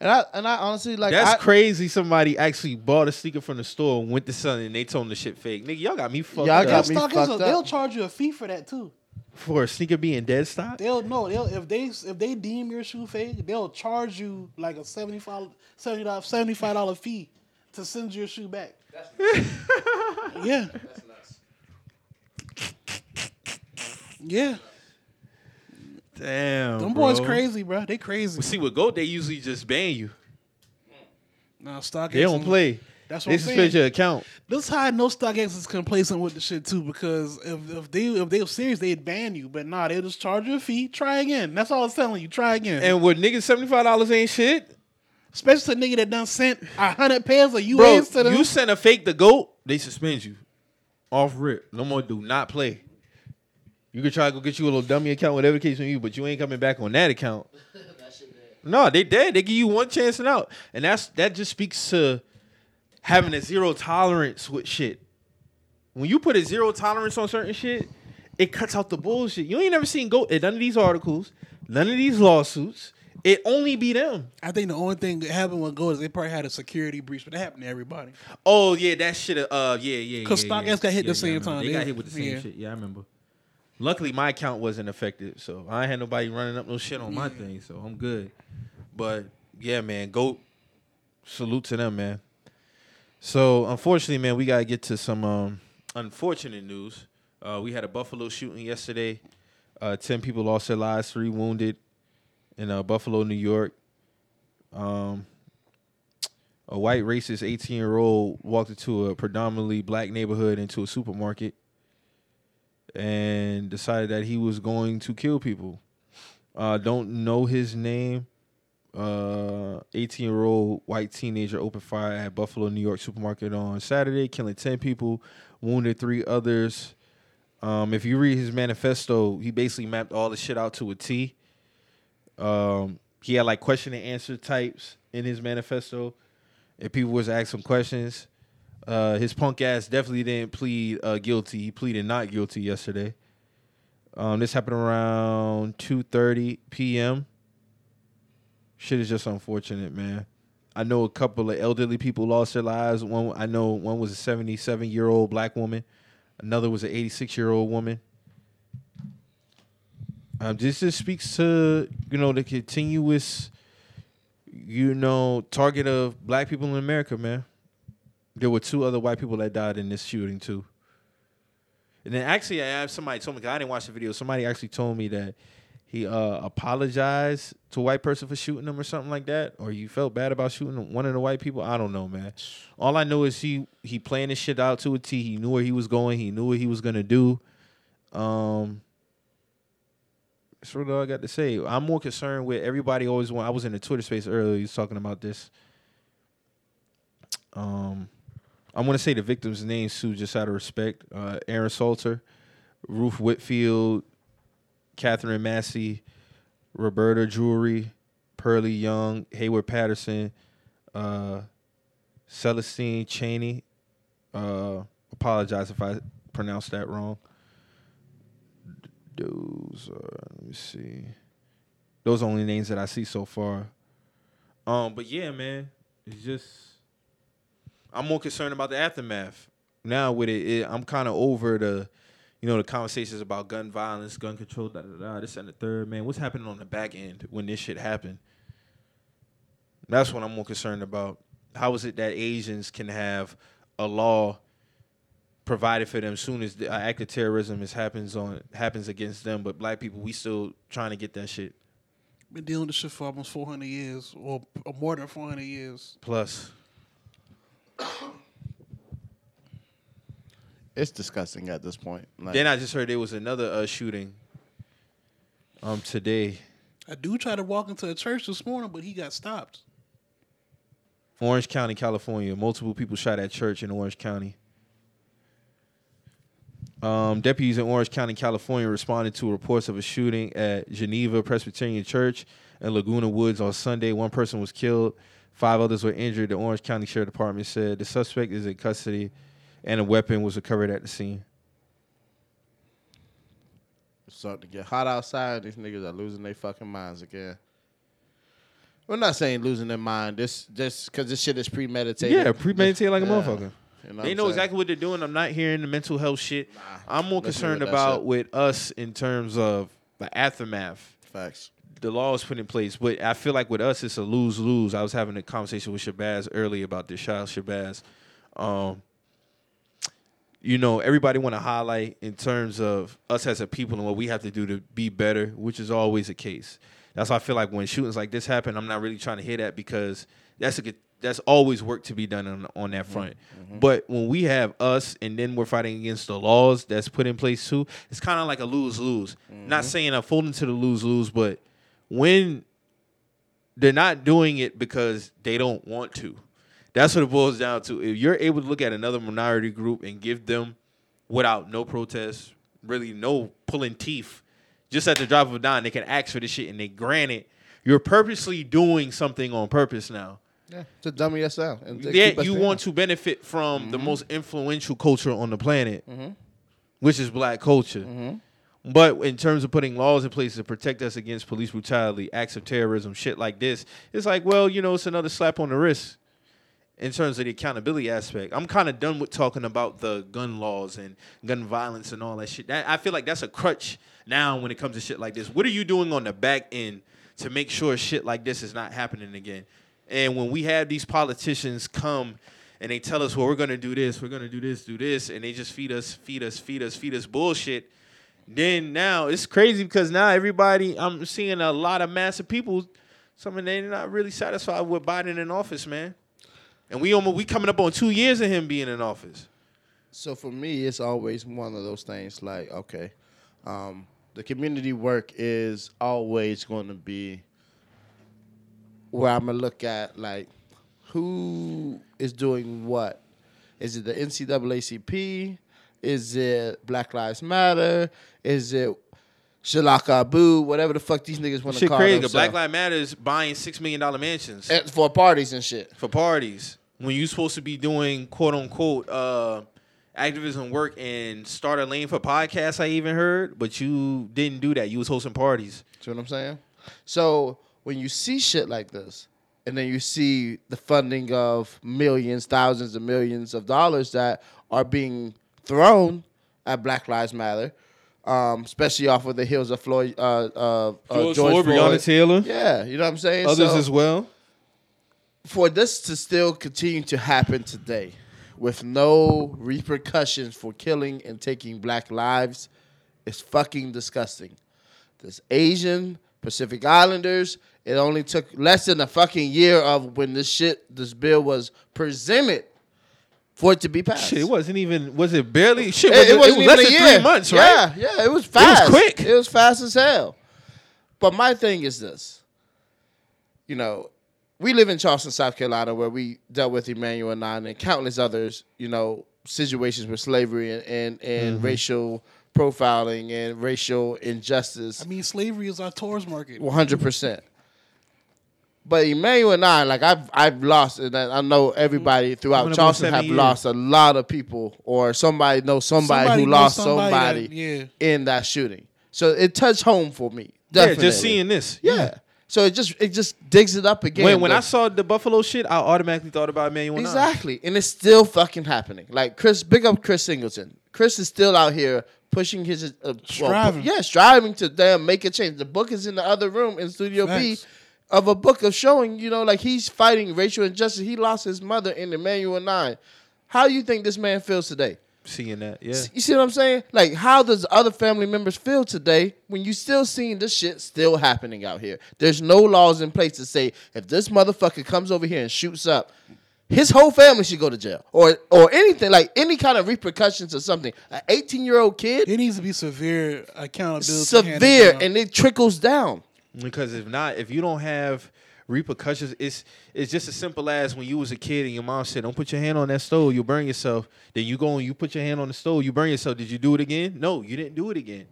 And I and I honestly like That's I, crazy. Somebody actually bought a sneaker from the store and went to selling, and they told them the shit fake. Nigga, y'all got me fucked Y'all up got me fucked up. they'll charge you a fee for that too. for a sneaker being dead stock. They'll no, they'll if they if they deem your shoe fake, they'll charge you like a 75 75 dollar fee to send your shoe back. yeah. Yeah, Damn, them boys bro. crazy, bro. They crazy. Well, see, with Goat, they usually just ban you. Now stock. They don't play. That's what they I'm suspend saying. your account. This is how I know StockX is complacent with the shit too, because if, if they if they were serious, they'd ban you. But nah, they'll just charge you a fee. Try again. That's all it's telling you. Try again. And with niggas seventy five dollars ain't shit. Especially to a nigga that done sent a hundred pairs of Bro, UAs to them. you sent a fake the goat, they suspend you. Off rip. No more do not play. You could try to go get you a little dummy account, whatever the case may be, but you ain't coming back on that account. [laughs] No, they dead. They give you one chance and out. And that's that just speaks to having a zero tolerance with shit. When you put a zero tolerance on certain shit, it cuts out the bullshit. You ain't never seen go in none of these articles, none of these lawsuits. It only be them. I think the only thing that happened with Goat is they probably had a security breach, but that happened to everybody. Oh yeah, that shit. Uh, yeah, yeah. 'Cause yeah, StockX yeah. got hit the Yeah, same yeah, time. They got hit with the same yeah. shit. Yeah, I remember. Luckily, my account wasn't affected, so I ain't had nobody running up no shit on my thing, so I'm good. But yeah, man, go salute to them, man. So unfortunately, man, we gotta get to some um, unfortunate news. Uh, we had a Buffalo shooting yesterday. Uh, Ten people lost their lives, three wounded in uh, Buffalo, New York. Um, a white racist 18 year old walked into a predominantly black neighborhood into a supermarket and decided that he was going to kill people. Uh, don't know his name. 18 year old white teenager opened fire at Buffalo, New York supermarket on Saturday, killing 10 people, wounded three others. Um, if you read his manifesto, he basically mapped all the shit out to a T. Um, he had like question and answer types in his manifesto. If people was to ask him questions, uh, his punk ass definitely didn't plead uh, guilty. He pleaded not guilty yesterday. Um, this happened around two thirty p.m. Shit is just unfortunate, man. I know a couple of elderly people lost their lives. One I know one was a seventy-seven year old black woman. Another was an eighty-six year old woman. Um, this just speaks to you know the continuous, you know, target of black people in America, man. There were two other white people that died in this shooting too. And then actually, I have somebody told me 'cause I didn't watch the video. Somebody actually told me that he uh, apologized to a white person for shooting him or something like that, or you felt bad about shooting one of the white people. I don't know, man. All I know is he he planned his shit out to a T. He knew where he was going. He knew what he was gonna do. Um, that's all I got to say. I'm more concerned with everybody always want. I was in the Twitter space earlier. He was talking about this. Um, I want to say the victims' names too, just out of respect. Uh, Aaron Salter, Ruth Whitfield, Katherine Massey, Roberta Drury, Pearlie Young, Heyward Patterson, uh, Celestine Chaney. Uh, apologize if I pronounced that wrong. Those are, let me see. Those are only names that I see so far. Um, but yeah, man, it's just I'm more concerned about the aftermath now. With it, it I'm kind of over the, you know, the conversations about gun violence, gun control, da da da. This and the third, man. What's happening on the back end when this shit happened? That's what I'm more concerned about. How is it that Asians can have a law provided for them as soon as the act of terrorism is happens on happens against them, but black people we still trying to get that shit. Been dealing with this shit for almost 400 years, or, or more than 400 years. Plus, It's disgusting at this point. Like, then I just heard there was another uh, shooting. Um, today, A dude tried to walk into a church this morning, but he got stopped. Orange County, California. Multiple people shot at church in Orange County. Um, deputies in Orange County, California, responded to reports of a shooting at Geneva Presbyterian Church in Laguna Woods on Sunday. One person was killed, five others were injured. The Orange County Sheriff Department said the suspect is in custody, and a weapon was recovered at the scene. It's starting to get hot outside. These niggas are losing their fucking minds again. We're not saying losing their mind. This just because this shit is premeditated. Yeah, premeditated like a Yeah. motherfucker. You know they know I'm exactly what they're doing. I'm not hearing the mental health shit. I'm more concerned leave it at that about shit. with us in terms of the aftermath. Facts. the law is put in place, but I feel like with us it's a lose lose. I was having a conversation with Shabazz earlier about this. Shout out Shabazz. Um, you know, everybody want to highlight in terms of us as a people and what we have to do to be better, which is always the case. That's why I feel like when shootings like this happen, I'm not really trying to hear that because that's a good that's always work to be done on on that front. Mm-hmm. Mm-hmm. But when we have us and then we're fighting against the laws that's put in place too, it's kind of like a lose lose. Not mm-hmm. saying I'm folding to the lose lose, but when they're not doing it because they don't want to. That's what it boils down to. If you're able to look at another minority group and give them, without no protest, really no pulling teeth, just at the drop of a dime, they can ask for this shit and they grant it. You're purposely doing something on purpose now. Yeah, to dummy us down. And Yeah, you want to benefit from the mm-hmm. most influential culture on the planet, mm-hmm. which is black culture. Mm-hmm. But in terms of putting laws in place to protect us against police brutality, acts of terrorism, shit like this, it's like, well, you know, it's another slap on the wrist in terms of the accountability aspect. I'm kind of done with talking about the gun laws and gun violence and all that shit. That, I feel like that's a crutch now when it comes to shit like this. What are you doing on the back end to make sure shit like this is not happening again? And when we have these politicians come and they tell us, well, we're gonna do this, we're gonna do this, do this, and they just feed us, feed us, feed us, feed us bullshit. Then now it's crazy because now everybody, I'm seeing a lot of massive people, some of them they're not really satisfied with Biden in office, man. And we almost we coming up on two years of him being in office. So for me, it's always one of those things like, okay, um, the community work is always going to be where I'm gonna look at like who is doing what. Is it the NCAACP? Is it Black Lives Matter? Is it Shalaka Abu? Whatever the fuck these niggas want to Shit call crazy. Black Lives Matter is buying six million dollar mansions And for parties and shit. for parties when you're supposed to be doing quote unquote uh, activism work and start a lane for podcasts. I even heard, but you didn't do that. You was hosting parties. See what I'm saying? So when you see shit like this, and then you see the funding of millions, thousands of millions of dollars that are being thrown at Black Lives Matter, um, especially off of the heels of Floyd, uh, uh, uh, George, Floyd. Taylor, Yeah, you know what I'm saying. others So- as well. for this to still continue to happen today with no repercussions for killing and taking black lives is fucking disgusting. This Asian Pacific Islanders, it only took less than a fucking year of when this shit, this bill was presented for it to be passed. Shit, it wasn't even. Was it barely? Shit, It, was it it, wasn't was less even than a year. three months, right? Yeah, yeah, it was fast. It was quick. It was fast as hell. But my thing is this. You know, we live in Charleston, South Carolina, where we dealt with Emanuel Nine and countless others, you know, situations with slavery and, and, and Mm-hmm. racial profiling and racial injustice. I mean, slavery is our tourist market. One hundred percent. But Emanuel Nine, like I've I've lost, and I know everybody throughout up on Charleston have lost a lot of people, or somebody knows somebody, Somebody who lost somebody somebody, that- yeah. in that shooting. So it touched home for me. Yeah, just seeing this. Yeah. So it just it just digs it up again. When when I saw the Buffalo shit, I automatically thought about Emanuel. Exactly. And it's still fucking happening. Like Chris, big up Chris Singleton. Chris is still out here pushing his uh, Striving. pu- yeah, striving to damn make a change. The book is in the other room in Studio Facts. B of a book of showing, you know, like he's fighting racial injustice. He lost his mother in Emanuel 9. How do you think this man feels today? Seeing that, yeah. You see what I'm saying? Like, how does other family members feel today when you still seeing this shit still happening out here? There's no laws in place to say if this motherfucker comes over here and shoots up, his whole family should go to jail or or anything like any kind of repercussions or something. An 18 year old kid, It needs to be severe accountability. severe, and it trickles down. Because if not, if you don't have repercussions, it's it's just as simple as when you was a kid and your mom said, "Don't put your hand on that stove, you'll burn yourself." Then you go and you put your hand on the stove, you burn yourself. Did you do it again? No, you didn't do it again.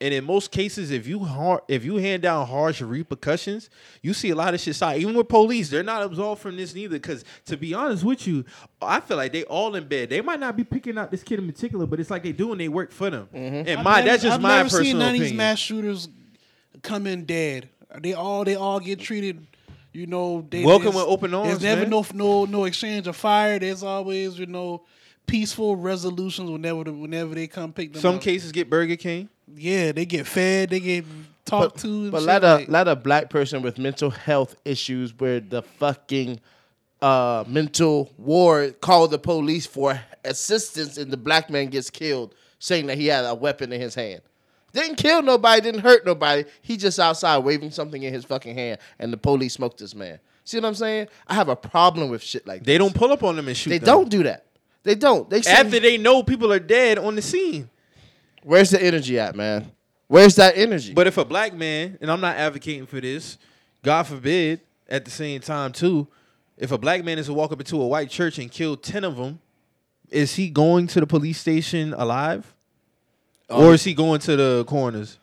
And in most cases, if you har- if you hand down harsh repercussions, you see a lot of shit side. Even with police, they're not absolved from this neither. Because to be honest with you, I feel like they all in bed. They might not be picking out this kid in particular, but it's like they doing they work for them. Mm-hmm. And I've my never- that's just I've my never personal seen none opinion. of these mass shooters come in dead. They all they all get treated. You know, they, Welcome with open arms, There's never man. no no no exchange of fire. There's always you know peaceful resolutions whenever the, whenever they come pick them up. Some up. cases get Burger King. yeah, they get fed. They get talked But, to. and but a like- let a black person with mental health issues where the fucking uh, mental ward call the police for assistance and the black man gets killed, saying that he had a weapon in his hand. Didn't kill nobody, didn't hurt nobody. He just outside waving something in his fucking hand, and the police smoked this man. See what I'm saying? I have a problem with shit like that. They this. don't pull up on them and shoot. They them. don't do that. They don't. They After they know people are dead on the scene. Where's the energy at, man? Where's that energy? But if a black man, and I'm not advocating for this, God forbid, at the same time too, if a black man is to walk up into a white church and kill ten of them, is he going to the police station alive, or is he going to the corners?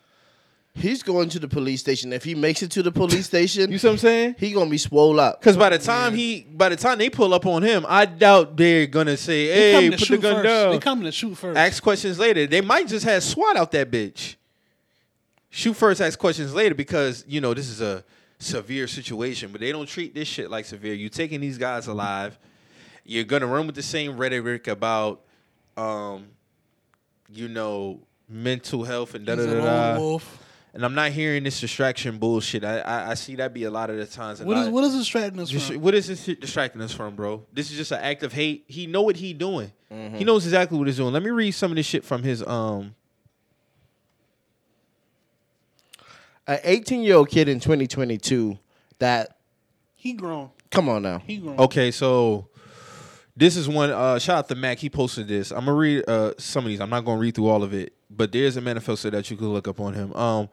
He's going to the police station. If he makes it to the police station, [laughs] You see what I'm saying? he gonna be swole up. Because by the time he, by the time they pull up on him, I doubt they're gonna say, They "Hey, coming to put the shoot gun first. down." They coming to shoot first. ask questions later. They might just have SWAT out that bitch. Shoot first, ask questions later because you know this is a severe situation, but they don't treat this shit like severe. You taking these guys alive. You're gonna run with the same rhetoric about, um, you know, mental health and da da da. da. And I'm not hearing this distraction bullshit. I I, I see that be a lot of the times. What is I- what is distracting us just, from? what is this distracting us from, bro? This is just an act of hate. He know what he doing. Mm-hmm. He knows exactly what he's doing. Let me read some of this shit from his um. An 18 year old kid in 2022 that He grown. come on now. He grown. Okay, so this is one. Uh, shout out to Mac. He posted this. I'm gonna read uh some of these. I'm not gonna read through all of it, but there's a manifesto that you could look up on him. Um.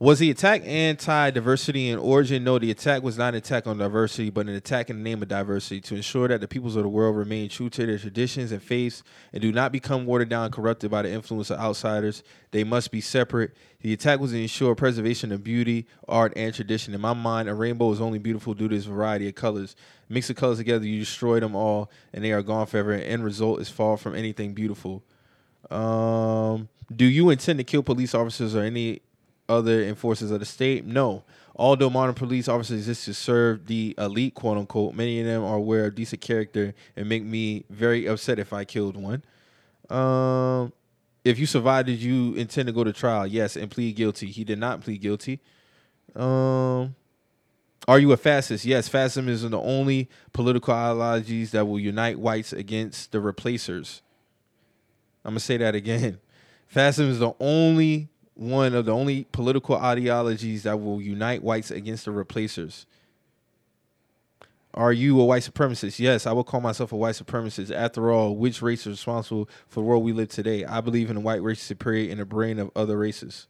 Was the attack anti-diversity in origin? No, the attack was not an attack on diversity, but an attack in the name of diversity to ensure that the peoples of the world remain true to their traditions and faiths and do not become watered down and corrupted by the influence of outsiders. They must be separate. The attack was to ensure preservation of beauty, art, and tradition. In my mind, a rainbow is only beautiful due to its variety of colors. Mix the colors together, you destroy them all, and they are gone forever. And end result is far from anything beautiful. Um, do you intend to kill police officers or any other enforcers of the state? No. Although modern police officers exist to serve the elite, quote unquote, many of them are aware of decent character and make me very upset if I killed one. Um, if you survived, did you intend to go to trial? Yes, and plead guilty. He did not plead guilty. Um, are you a fascist? Yes, fascism is the only political ideologies that will unite whites against the replacers. I'm gonna say that again. Fascism is the only one of the only political ideologies that will unite whites against the replacers. Are you a white supremacist? Yes, I will call myself a white supremacist. After all, which race is responsible for the world we live today? I believe in a white race superior in the brain of other races.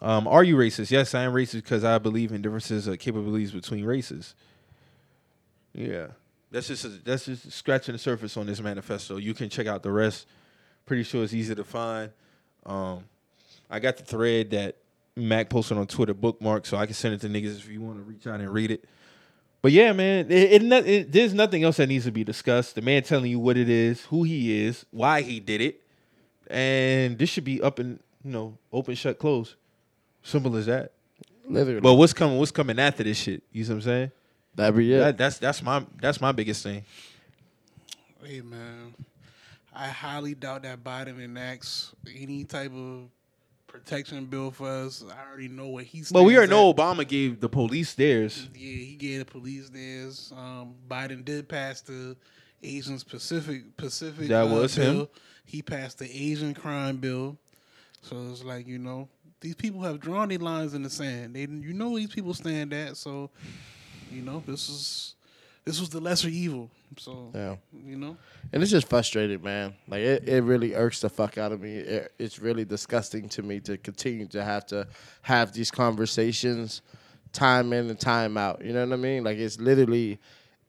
Um, are you racist? Yes, I am racist because I believe in differences of capabilities between races. Yeah, that's just a, that's just scratching the surface on this manifesto. You can check out the rest. Pretty sure it's easy to find. Um, I got the thread that Mac posted on Twitter bookmark, so I can send it to niggas if you want to reach out and read it. But yeah, man, it, it, it, there's nothing else that needs to be discussed. The man telling you what it is, who he is, why he did it, and this should be up and you know open, shut, close. Simple as that. Literally. But what's coming? What's coming after this shit? You see what I'm saying? That'd be it. That, that's that's my that's my biggest thing. Hey man, I highly doubt that Biden enacts any type of protection bill for us. I already know what he's. But we already know Obama gave the police theirs. Yeah, he gave the police theirs. Um, Biden did pass the Asian Pacific Pacific. That uh, was him. He passed the Asian crime bill. So it's like you know these people have drawn their lines in the sand. They you know these people stand at. So you know this is this was the lesser evil. So Yeah. you know. And it's just frustrating, man. Like it, it really irks the fuck out of me. It, it's really disgusting to me to continue to have to have these conversations time in and time out. You know what I mean? Like it's literally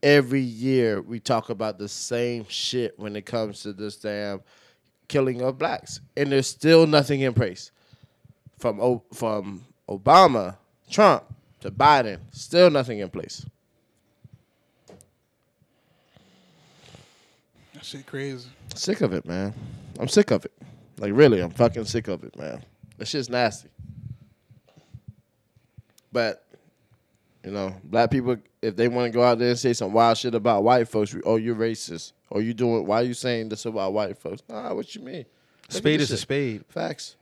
every year we talk about the same shit when it comes to this damn killing of blacks. And there's still nothing in place. From o- from Obama, Trump to Biden, still nothing in place. That shit crazy. Sick of it, man. I'm sick of it. Like really, I'm fucking sick of it, man. That shit's nasty. But you know, black people, if they want to go out there and say some wild shit about white folks, we, oh, you're racist. Or you doing? Why are you saying this about white folks? Ah, what you mean? Look Spade this is a spade. Facts.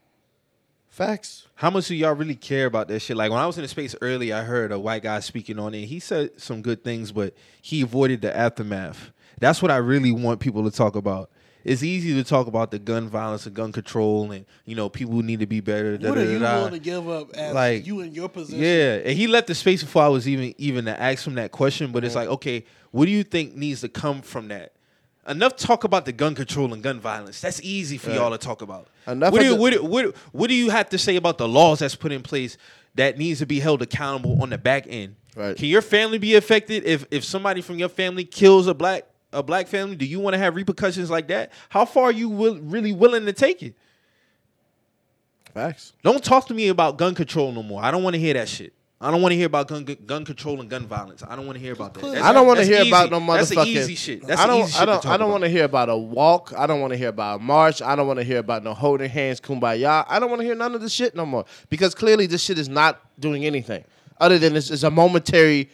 Facts. How much do y'all really care about that shit? Like when I was in the space early, I heard a white guy speaking on it. He said some good things, but he avoided the aftermath. That's what I really want people to talk about. it's easy to talk about the gun violence and gun control, and you know people need to be better. What are you da-da-da-da. willing to give up as Like, you in your position? Yeah, and he left the space before I was even even to ask him that question. But it's Mm-hmm. like, okay, what do you think needs to come from that? Enough talk about the gun control and gun violence. That's easy for Right. y'all to talk about. Enough what, do you, the- what, do- what, what do you have to say about the laws that's put in place that needs to be held accountable on the back end? Right. Can your family be affected if if somebody from your family kills a black a black family? Do you want to have repercussions like that? How far are you will, really willing to take it? Facts. Don't talk to me about gun control no more. I don't want to hear that shit. I don't want to hear about gun gun control and gun violence. I don't want to hear about that. That's- I don't want to hear easy. about no motherfucking. That's the easy shit. That's I don't. easy shit I don't. to I don't want to hear about a walk. I don't want to hear about a march. I don't want to hear about no holding hands, kumbaya. I don't want to hear none of this shit no more because clearly this shit is not doing anything other than it's, it's a momentary.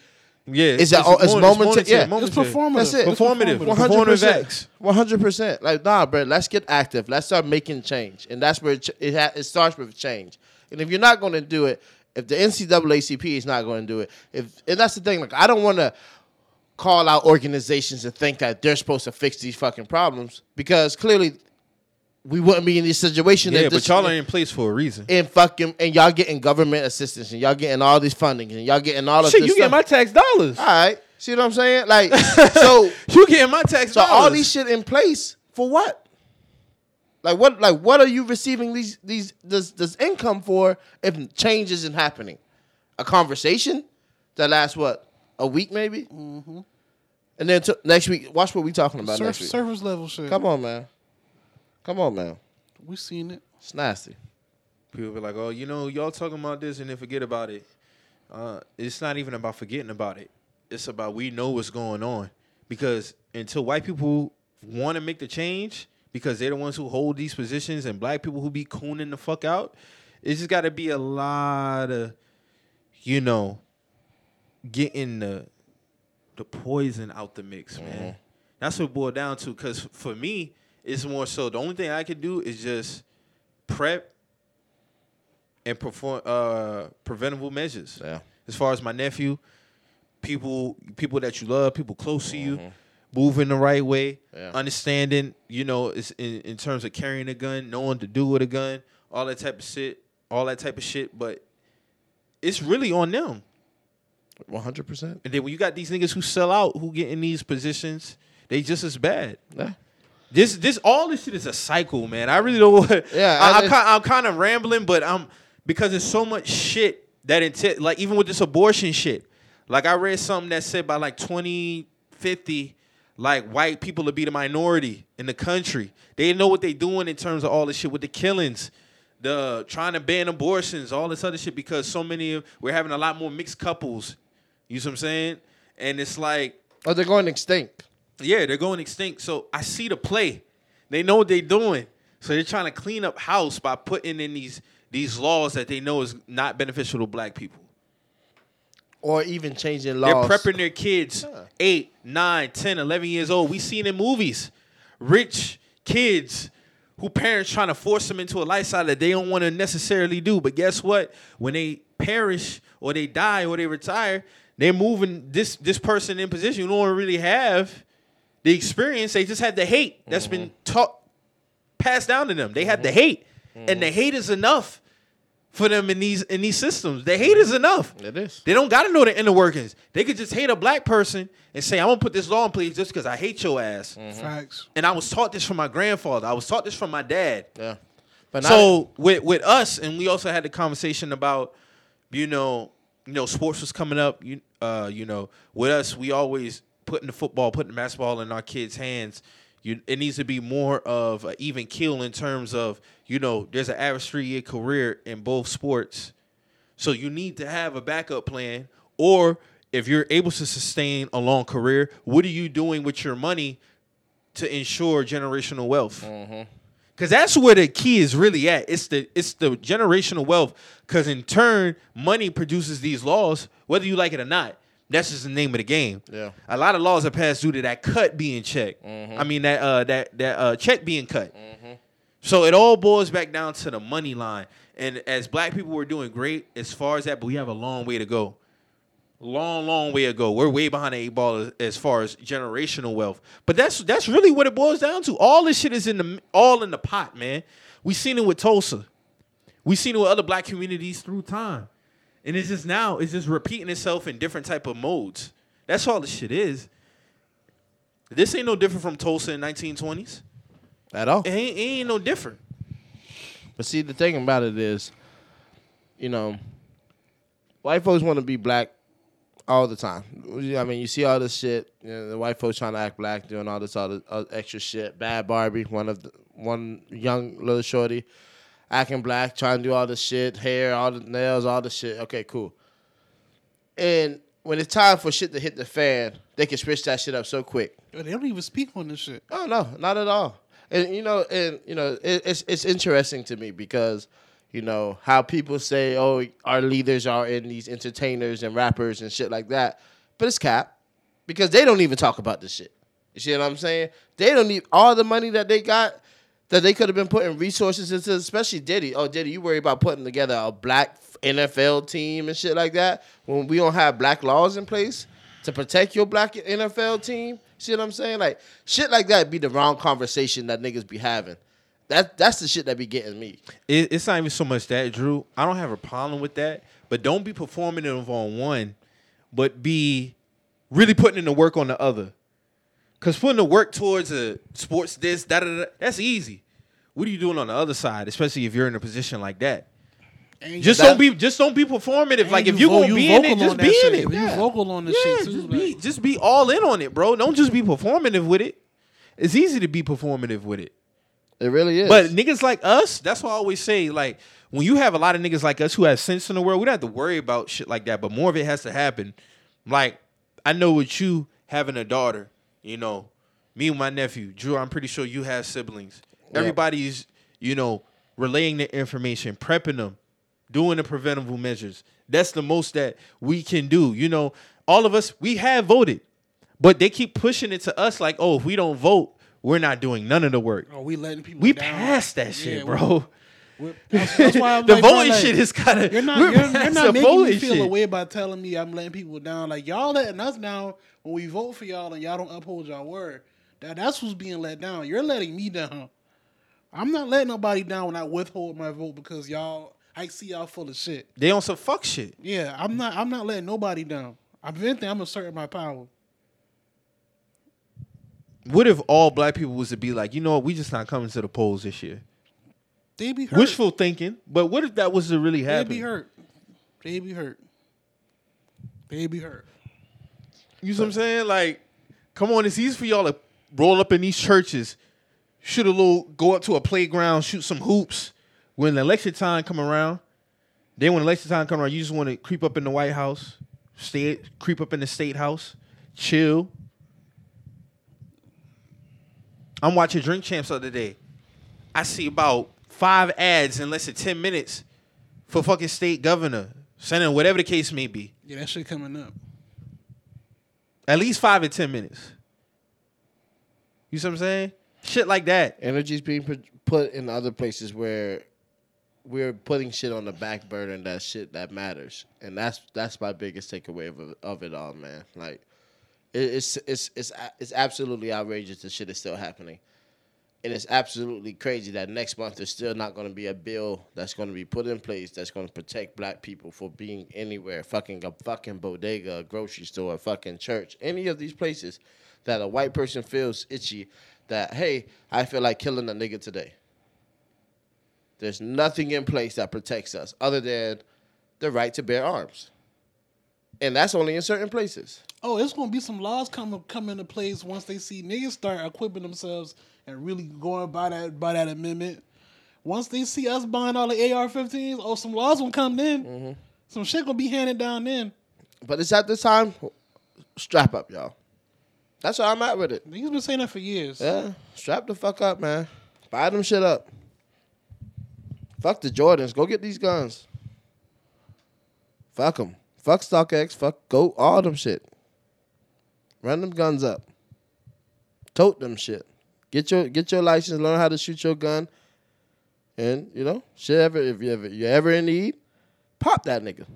Yeah, It's a- oh, it's momentary- yeah. It's It's performative. That's it. It's Performative. performative. One hundred Performative percent. One hundred percent. Like nah, bro. Let's get active. Let's start making change, and that's where it ch- it, ha- it starts with change. And if you're not going to do it, if the NCAACP is not going to do it, if and that's the thing. Like I don't want to call out organizations and think that they're supposed to fix these fucking problems because clearly we wouldn't be in this situation. Yeah, that but y'all are in place for a reason. and fucking and y'all getting government assistance and y'all getting all these funding and y'all getting all of Shit, this you get my tax dollars. all right, see what I'm saying? Like [laughs] so. You getting my tax So dollars. all these shit in place for what? Like what? Like what are you receiving these these this this income for if change isn't happening? A conversation that lasts what a week maybe, mm-hmm. and then t- next week. Watch what we talking about Surf, next week. surface level shit. Come on, man. Come on, man. We seen it. It's nasty. People be like, "Oh, you know, y'all talking about this and then forget about it." Uh, it's not even about forgetting about it. It's about we know what's going on because until white people want to make the change because they're the ones who hold these positions and black people who be cooning the fuck out, it's just got to be a lot of, you know, getting the the poison out the mix, man. That's what it boiled down to. Because for me, it's more so the only thing I could do is just prep and perform uh, preventable measures. Yeah. As far as my nephew, people people that you love, people close to you, moving the right way, Yeah. understanding, you know, it's in, in terms of carrying a gun, knowing to do with a gun, all that type of shit, all that type of shit. But it's really on them. One hundred percent. And then when you got these niggas who sell out, who get in these positions, they just as bad. Yeah. This this all this shit is a cycle, man. I really don't want. [laughs] Yeah, I, kind, I'm kind of rambling, but I'm because there's so much shit that intent. Like even with this abortion shit, like I read something that said by like 2050, like white people to be the minority in the country. They know what they're doing in terms of all this shit with the killings, the trying to ban abortions, all this other shit because so many of we're having a lot more mixed couples. You see what I'm saying? And it's like Oh, they're going extinct. yeah, they're going extinct. So I see the play. They know what they're doing. So they're trying to clean up house by putting in these these laws that they know is not beneficial to black people. Or even changing laws. They're prepping their kids eight, nine, 10, 11 years old. We seen in movies rich kids who parents trying to force them into a lifestyle that they don't want to necessarily do. But guess what? When they perish or they die or they retire, they're moving this this person in position who don't really have the experience. They just had the hate that's been mm-hmm. taught passed down to them. They had the mm-hmm. hate. And the mm-hmm. hate is enough for them in these in these systems. The hate is enough. It is. They don't got to know the inner workings. They could just hate a black person and say, "I'm gonna put this law in place just because I hate your ass." Facts. And I was taught this from my grandfather. I was taught this from my dad. Yeah. But not, So with with us, and we also had the conversation about, you know, you know, sports was coming up. You uh, you know, with us, we always putting the football, putting the basketball in our kids' hands. You, it needs to be more of an even keel in terms of, you know, there's an average three year career in both sports. So you need to have a backup plan, or if you're able to sustain a long career, what are you doing with your money to ensure generational wealth? Mm-hmm. Cause that's where the key is really at. It's the it's the generational wealth. Cause in turn, money produces these laws, whether you like it or not. That's just the name of the game. Yeah. A lot of laws are passed due to that cut being checked. I mean that uh that that uh check being cut. So it all boils back down to the money line. And as black people, we're doing great as far as that, but we have a long way to go. long, long way ago. We're way behind the eight ball as, as far as generational wealth. But that's that's really what it boils down to. All this shit is in the all in the pot, man. We seen it with Tulsa. We seen it with other black communities through time. And it's just now, it's just repeating itself in different type of modes. That's all this shit is. This ain't no different from Tulsa in 1920s. At all. It ain't, it ain't no different. But see, the thing about it is, you know, white folks want to be black all the time. I mean, you see all this shit. You know, the white folks trying to act black, doing all this other uh, extra shit. Bhad Bhabie, one of the, one young little shorty, acting black, trying to do all this shit, hair, all the nails, all the shit. Okay, cool. And when it's time for shit to hit the fan, they can switch that shit up so quick. They don't even speak on this shit. Oh no, not at all. And you know, and you know, it, it's it's interesting to me because you know how people say, "Oh, our leaders are in these entertainers and rappers and shit like that," but it's cap because they don't even talk about this shit. You see what I'm saying? They don't need all the money that they got that they could have been putting resources into, especially Diddy. Oh, Diddy, you worry about putting together a black NFL team and shit like that when we don't have black laws in place to protect your black NFL team. See what I'm saying? Like shit like that be the wrong conversation that niggas be having. That that's the shit that be getting me. It, it's not even so much that, Drew. I don't have a problem with that, but don't be performative on one, but be really putting in the work on the other. Cause putting the work towards a sports this, that, that's easy. What are you doing on the other side, especially if you're in a position like that? And Just That- don't be, just don't be performative. and Like if you you vo- gonna be in it, just be in it. If you vocal on this yeah, shit too, just like- be, just be all in on it, bro. Don't just be performative with it. It's easy to be performative with it. It really is. But niggas like us, that's what I always say. Like when you have a lot of niggas like us who have sense in the world, we don't have to worry about shit like that. But more of it has to happen. Like I know with you having a daughter, you know, me and my nephew, Drew. I'm pretty sure you have siblings. Yep. Everybody's, you know, relaying the information, prepping them, doing the preventable measures. That's the most that we can do. You know, all of us, we have voted, but they keep pushing it to us like, oh, if we don't vote, we're not doing none of the work. Oh, we letting people We down. passed that shit, Yeah, bro. That's, that's why [laughs] I'm the like, voting like, shit is kind of You're not, you're, you're not making me feel a way by telling me I'm letting people down. Like y'all letting us down when we vote for y'all and y'all don't uphold y'all word. That that's who's being let down. You're letting me down. I'm not letting nobody down when I withhold my vote because y'all. I see y'all full of shit. They on some fuck shit. Yeah, I'm not. I'm not letting nobody down. I'm anything. I'm asserting my power. What if all black people was to be like, you know what, we just not coming to the polls this year? They be hurt. Wishful thinking, but what if that was to really happen? They be hurt. They be hurt. They be hurt. You know what I'm saying? Like, come on, it's easy for y'all to roll up in these churches, shoot a little, go up to a playground, shoot some hoops. When the election time come around, then when election time come around, you just want to creep up in the White House, stay, creep up in the State House, chill. I'm watching Drink Champs the other day. I see about five ads in less than ten minutes for fucking state governor, senator, whatever the case may be. Yeah, that shit coming up. At least five and ten minutes. You see what I'm saying? Shit like that. energy's being put- put in other places where we're putting shit on the back burner and that shit that matters and that's that's my biggest takeaway of, of it all man like it's it's it's it's absolutely outrageous the shit is still happening and it's absolutely crazy that next month there's still not going to be a bill that's going to be put in place that's going to protect black people for being anywhere. Fucking a fucking bodega a grocery store a fucking church any of these places that a white person feels itchy that hey i feel like killing a nigga today. There's nothing in place that protects us other than the right to bear arms. And that's only in certain places. Oh, it's gonna be some laws come come into place once they see niggas start equipping themselves and really going by that by that amendment. Once they see us buying all the AR-15s, oh, some laws gonna come then. Mm-hmm. Some shit gonna be handed down then. but it's at this time strap up y'all that's where i'm at with it Niggas been saying that for years. Yeah, strap the fuck up, man. Buy them shit up. Fuck the Jordans. Go get these guns. Fuck them. Fuck StockX. Fuck go all them shit. Run them guns up. Tote them shit. Get your get your license. Learn how to shoot your gun. And you know, shit ever if you ever you ever in need, pop that nigga.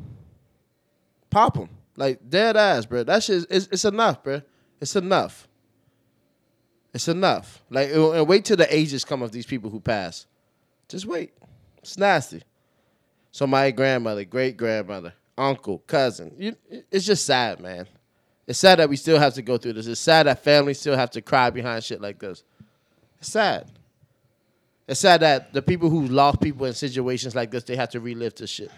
Pop him. Like dead ass, bro. That shit is it's, enough, bro. It's enough. It's enough. Like and wait till the ages come of these people who pass. Just wait. It's nasty. So my grandmother, great grandmother, uncle, cousin. You, it's just sad, man. It's sad that we still have to go through this. It's sad that families still have to cry behind shit like this. It's sad. It's sad that the people who lost people in situations like this, they have to relive this shit.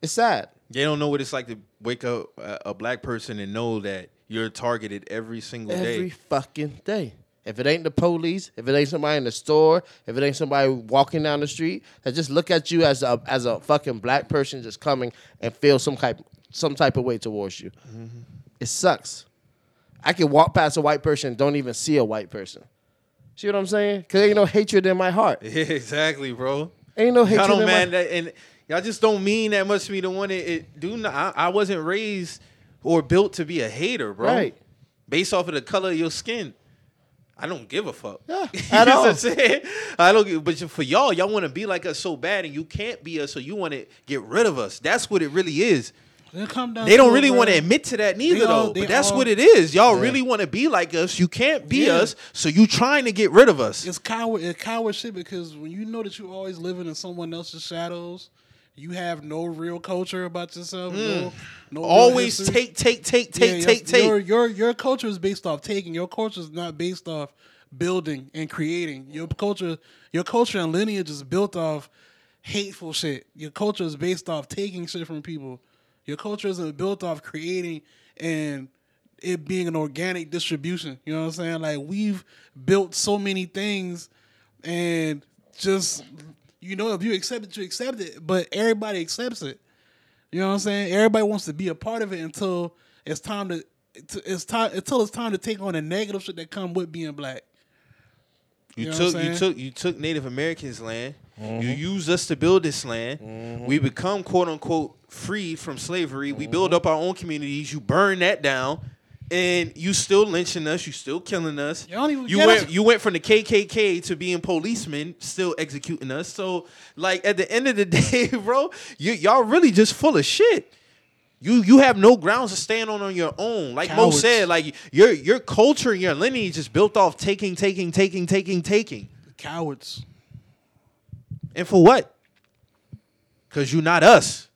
It's sad. They don't know what it's like to wake up a, a black person and know that you're targeted every single Every day. Every fucking day. If it ain't the police, if it ain't somebody in the store, if it ain't somebody walking down the street, that just look at you as a as a fucking black person just coming and feel some type some type of way towards you. Mm-hmm. It sucks. I can walk past a white person and don't even see a white person. See what I'm saying? Cause ain't no hatred in my heart. Yeah, [laughs] exactly, bro. Ain't no hatred Y'all don't in man my that, and y'all just don't mean that much to me. The one it, it do not. I, I wasn't raised or built to be a hater, bro. Right. Based off of the color of your skin. I don't give a fuck. Yeah, [laughs] You at know all. what I'm saying? I don't. give- But for y'all, y'all want to be like us so bad, and you can't be us, so you want to get rid of us. That's what it really is. It come down They don't really want to admit to that neither, all- though. But that's all- what it is. Y'all Yeah. really want to be like us. You can't be Yeah. us, so you trying to get rid of us. It's coward. It's coward shit because when you know that you're always living in someone else's shadows, you have no real culture about yourself. No, no Mm. Always take, take, take, take, Yeah, take, take. Your, your your culture is based off taking. Your culture is not based off building and creating. Your culture, your culture and lineage is built off hateful shit. Your culture is based off taking shit from people. Your culture isn't built off creating and it being an organic distribution. You know what I'm saying? Like we've built so many things and just you know if you accept it, you accept it. But everybody accepts it. You know what I'm saying? Everybody wants to be a part of it until it's time to it's time until it's time to take on the negative shit that come with being black. You, You know took you took you took Native Americans' land. You Mm-hmm. used us to build this land. We become quote unquote free from slavery. We Mm-hmm. build up our own communities. You burn that down, and you still lynching us. You still killing us. You don't even you get went us- you went from the KKK to being policemen, still executing us. So like at the end of the [laughs] day, bro, you y'all really just full of shit. You you have no grounds to stand on on your own. Like Mo said, like your your culture and your lineage is built off taking, taking, taking, taking, taking. Cowards. And for what? Because you're not us.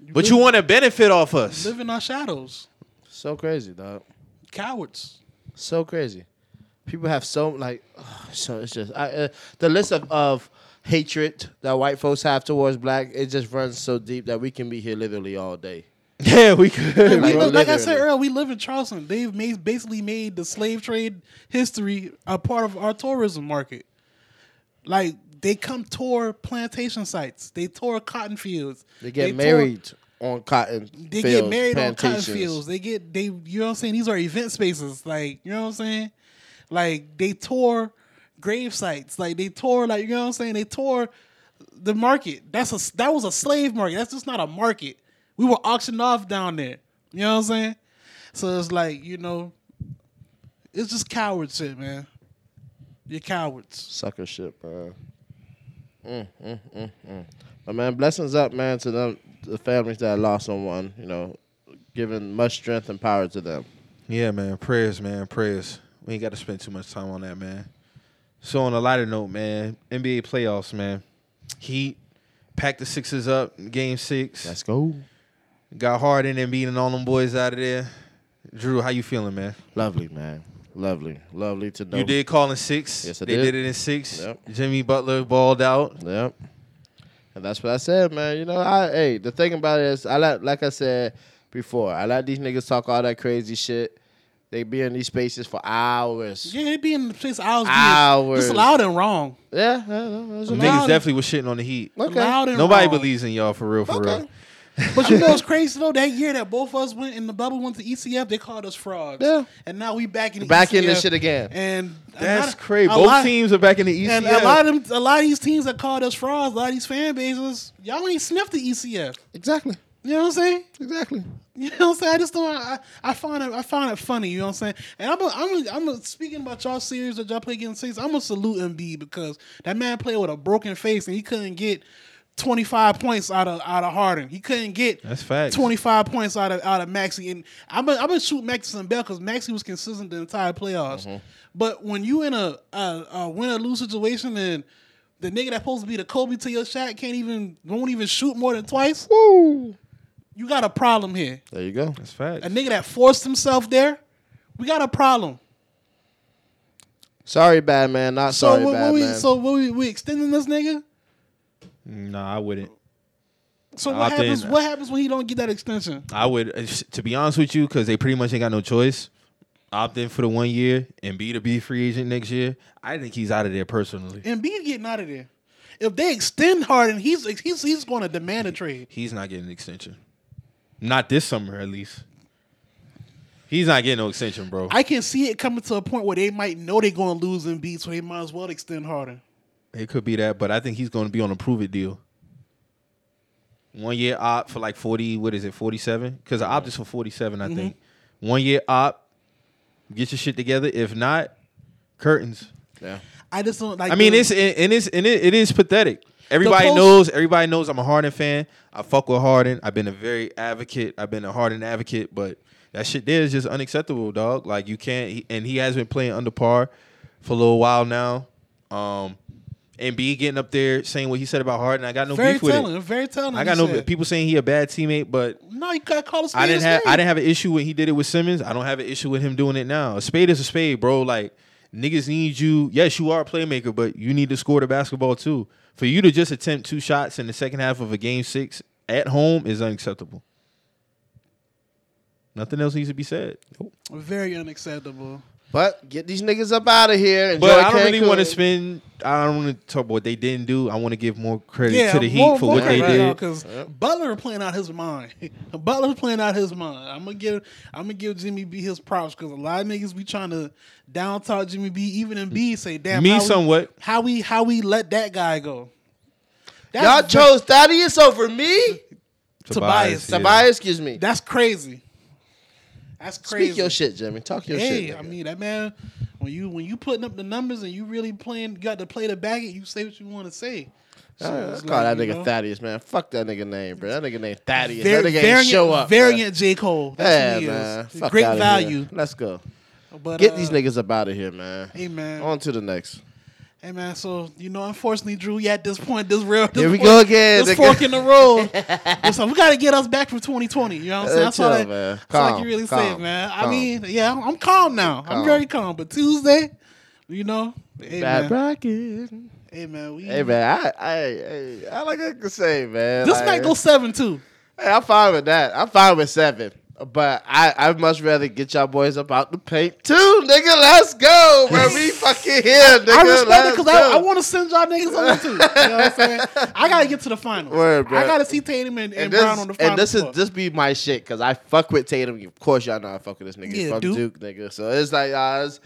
But live- you want to benefit off us. live in our shadows. So crazy, dog. Cowards. So crazy. People have so like, so it's just I, uh, the list of, of hatred that white folks have towards black. It just runs so deep that we can be here literally all day. [laughs] Yeah, we could. Like, live- like I said earlier, we live in Charleston. They've made basically made the slave trade history a part of our tourism market. Like they come tour plantation sites. They tour cotton fields. They get tour- married on cotton. Fields. They fields, get married on cotton fields. They get they you know what I'm saying? These are event spaces. Like, you know what I'm saying? Like they tour grave sites. Like they tour like you know what I'm saying? They tour the market. That's a that was a slave market. That's just not a market. We were auctioned off down there. You know what I'm saying? So it's like, you know, it's just coward shit, man. You're cowards. Sucker shit, bro. Mm, mm, mm, mm. But man, blessings up, man, to them, the families that lost someone. You know, giving much strength and power to them. Yeah, man. Prayers, man. Prayers. We ain't got to spend too much time on that, man. So on a lighter note, man, NBA playoffs, man. Heat packed the Sixers up, in game six. Let's go. Got Harden and beating all them boys out of there. Drew, how you feeling, man? Lovely, man. Lovely, lovely to know. You did call in six. Yes, I they did. did it in six. Yep. Jimmy Butler balled out. Yep. And that's what I said, man. You know, I hey, the thing about it is I like like I said before, I let these niggas talk all that crazy shit. They be in these spaces for hours. Yeah, they be in the place hours. Hours. It's loud and wrong. Yeah, yeah, yeah, that's Some okay. Loud- niggas definitely was shitting on the Heat. Okay. Loud and Nobody wrong. believes in y'all for real, for Okay. real. But you know what's [laughs] crazy though? That year that both of us went in the bubble went to ECF, they called us frauds. Yeah. And now we back in the Back in this shit again. And That's of- crazy. Both lot- teams are back in the ECF. And a lot of them, a lot of these teams that called us frauds, a lot of these fan bases, y'all ain't sniffed the ECF. Exactly. You know what I'm saying? Exactly. You know what I'm saying? I just don't. I, I find it. I find it funny. You know what I'm saying? And I'm. A, I'm. A, I'm a, speaking about y'all series that y'all play against six. I'm gonna salute Embiid because that man played with a broken face and he couldn't get twenty five points out of out of Harden. He couldn't get That's facts. twenty five points out of out of Maxey. And I've been I've been shooting Maxey some bell because Maxey was consistent the entire playoffs. Mm-hmm. But when you in a, a, a win or lose situation and the nigga that's supposed to be the Kobe to your shot can't even won't even shoot more than twice, Woo. you got a problem here. There you go. That's facts. A nigga that forced himself there, we got a problem. Sorry, bad man. Not So sorry, what, bad we man. so what we, we extending this nigga? Nah, I wouldn't. So what happens? think- What happens when he don't get that extension? I would, uh, to be honest with you, because they pretty much ain't got no choice. Opt in for the one year and be to be free agent next year. I think he's out of there personally. Embiid getting out of there. If they extend Harden, he's he's he's going to demand a trade. He's not getting an extension. Not this summer, at least. He's not getting no extension, bro. I can see it coming to a point where they might know they're going to lose Embiid, so they might as well extend Harden. It could be that, but I think he's going to be on a prove it deal. One year opt for like forty. What is it? Forty seven? Because the opt is for forty seven. I think. One year opt. Get your shit together. If not, curtains. yeah. I just don't like. I mean, the- it's and it's and it, it is pathetic. Everybody post- knows. Everybody knows I'm a Harden fan. I fuck with Harden. I've been a very advocate. I've been a Harden advocate, but that shit there is just unacceptable, dog. Like you can't. He, and he has been playing under par for a little while now. Um, Embiid getting up there saying what he said about Harden. I got no very beef with telling. it. Very telling. I got no said. people saying he a bad teammate, but No, you gotta call a spade. I didn't have. I didn't have an issue when he did it with Simmons. I don't have an issue with him doing it now. A spade is a spade, bro. Like niggas need you. Yes, you are a playmaker, but you need to score the basketball too. For you to just attempt two shots in the second half of a game six at home is unacceptable. Nothing else needs to be said. Very unacceptable. But get these niggas up out of here. Enjoy But I don't really want to spend. I don't want to talk about what they didn't do. I want to give more credit Yeah, to the Heat more- for more what they credit, did. Because Butler playing out his mind. [laughs] Butler playing out his mind. I'm gonna give I'm gonna give Jimmy B his props because a lot of niggas be trying to down talk Jimmy B. Even Embiid say, damn, Me how we- somewhat. how we how we let that guy go. Y'all chose Thaddeus over me? Tobias. yeah. Tobias, excuse me. That's crazy. That's crazy. Speak your shit, Jimmy. Talk your hey, shit. Hey, I mean that man. When you when you putting up the numbers and you really playing, you got to play the bag. You say what you want to say. So Uh, it's call like, that nigga know, Thaddeus, man. Fuck that nigga name, bro. That nigga name Thaddeus. var- that nigga variant, show up. variant J Cole. That's Yeah, man. is. Fuck Great value. Here. Let's go. But Get uh, these niggas up out of here, man. Hey man, On to the next. Hey man. So you know, unfortunately, Drew, you at this point, this real. This Here we fork- go again, This fork in the road. [laughs] so we got to get us back for 2020. You know what I'm saying? That's all that, man. all you really calm, say, man. I mean, yeah, I'm, calm now. I'm very calm. But Tuesday, you know, hey Bad man, bracket. hey man, we. Hey man, I I I, I like I can say, man. This like, might go seven too. Hey, I'm fine with that. I'm fine with seven. But I I much rather get y'all boys up out the paint too, nigga. Let's go, bro. We [laughs] fucking here, nigga. I respect it because I, I want to send y'all niggas over too. You know what I'm saying? I gotta get to the finals. Word, bro. I gotta see Tatum and, and, and this, Brown on the finals. and this is this be my shit because I fuck with Tatum. Of course, y'all know I fuck with this nigga Yeah, from Duke. Duke. nigga. So it's like, uh, it's,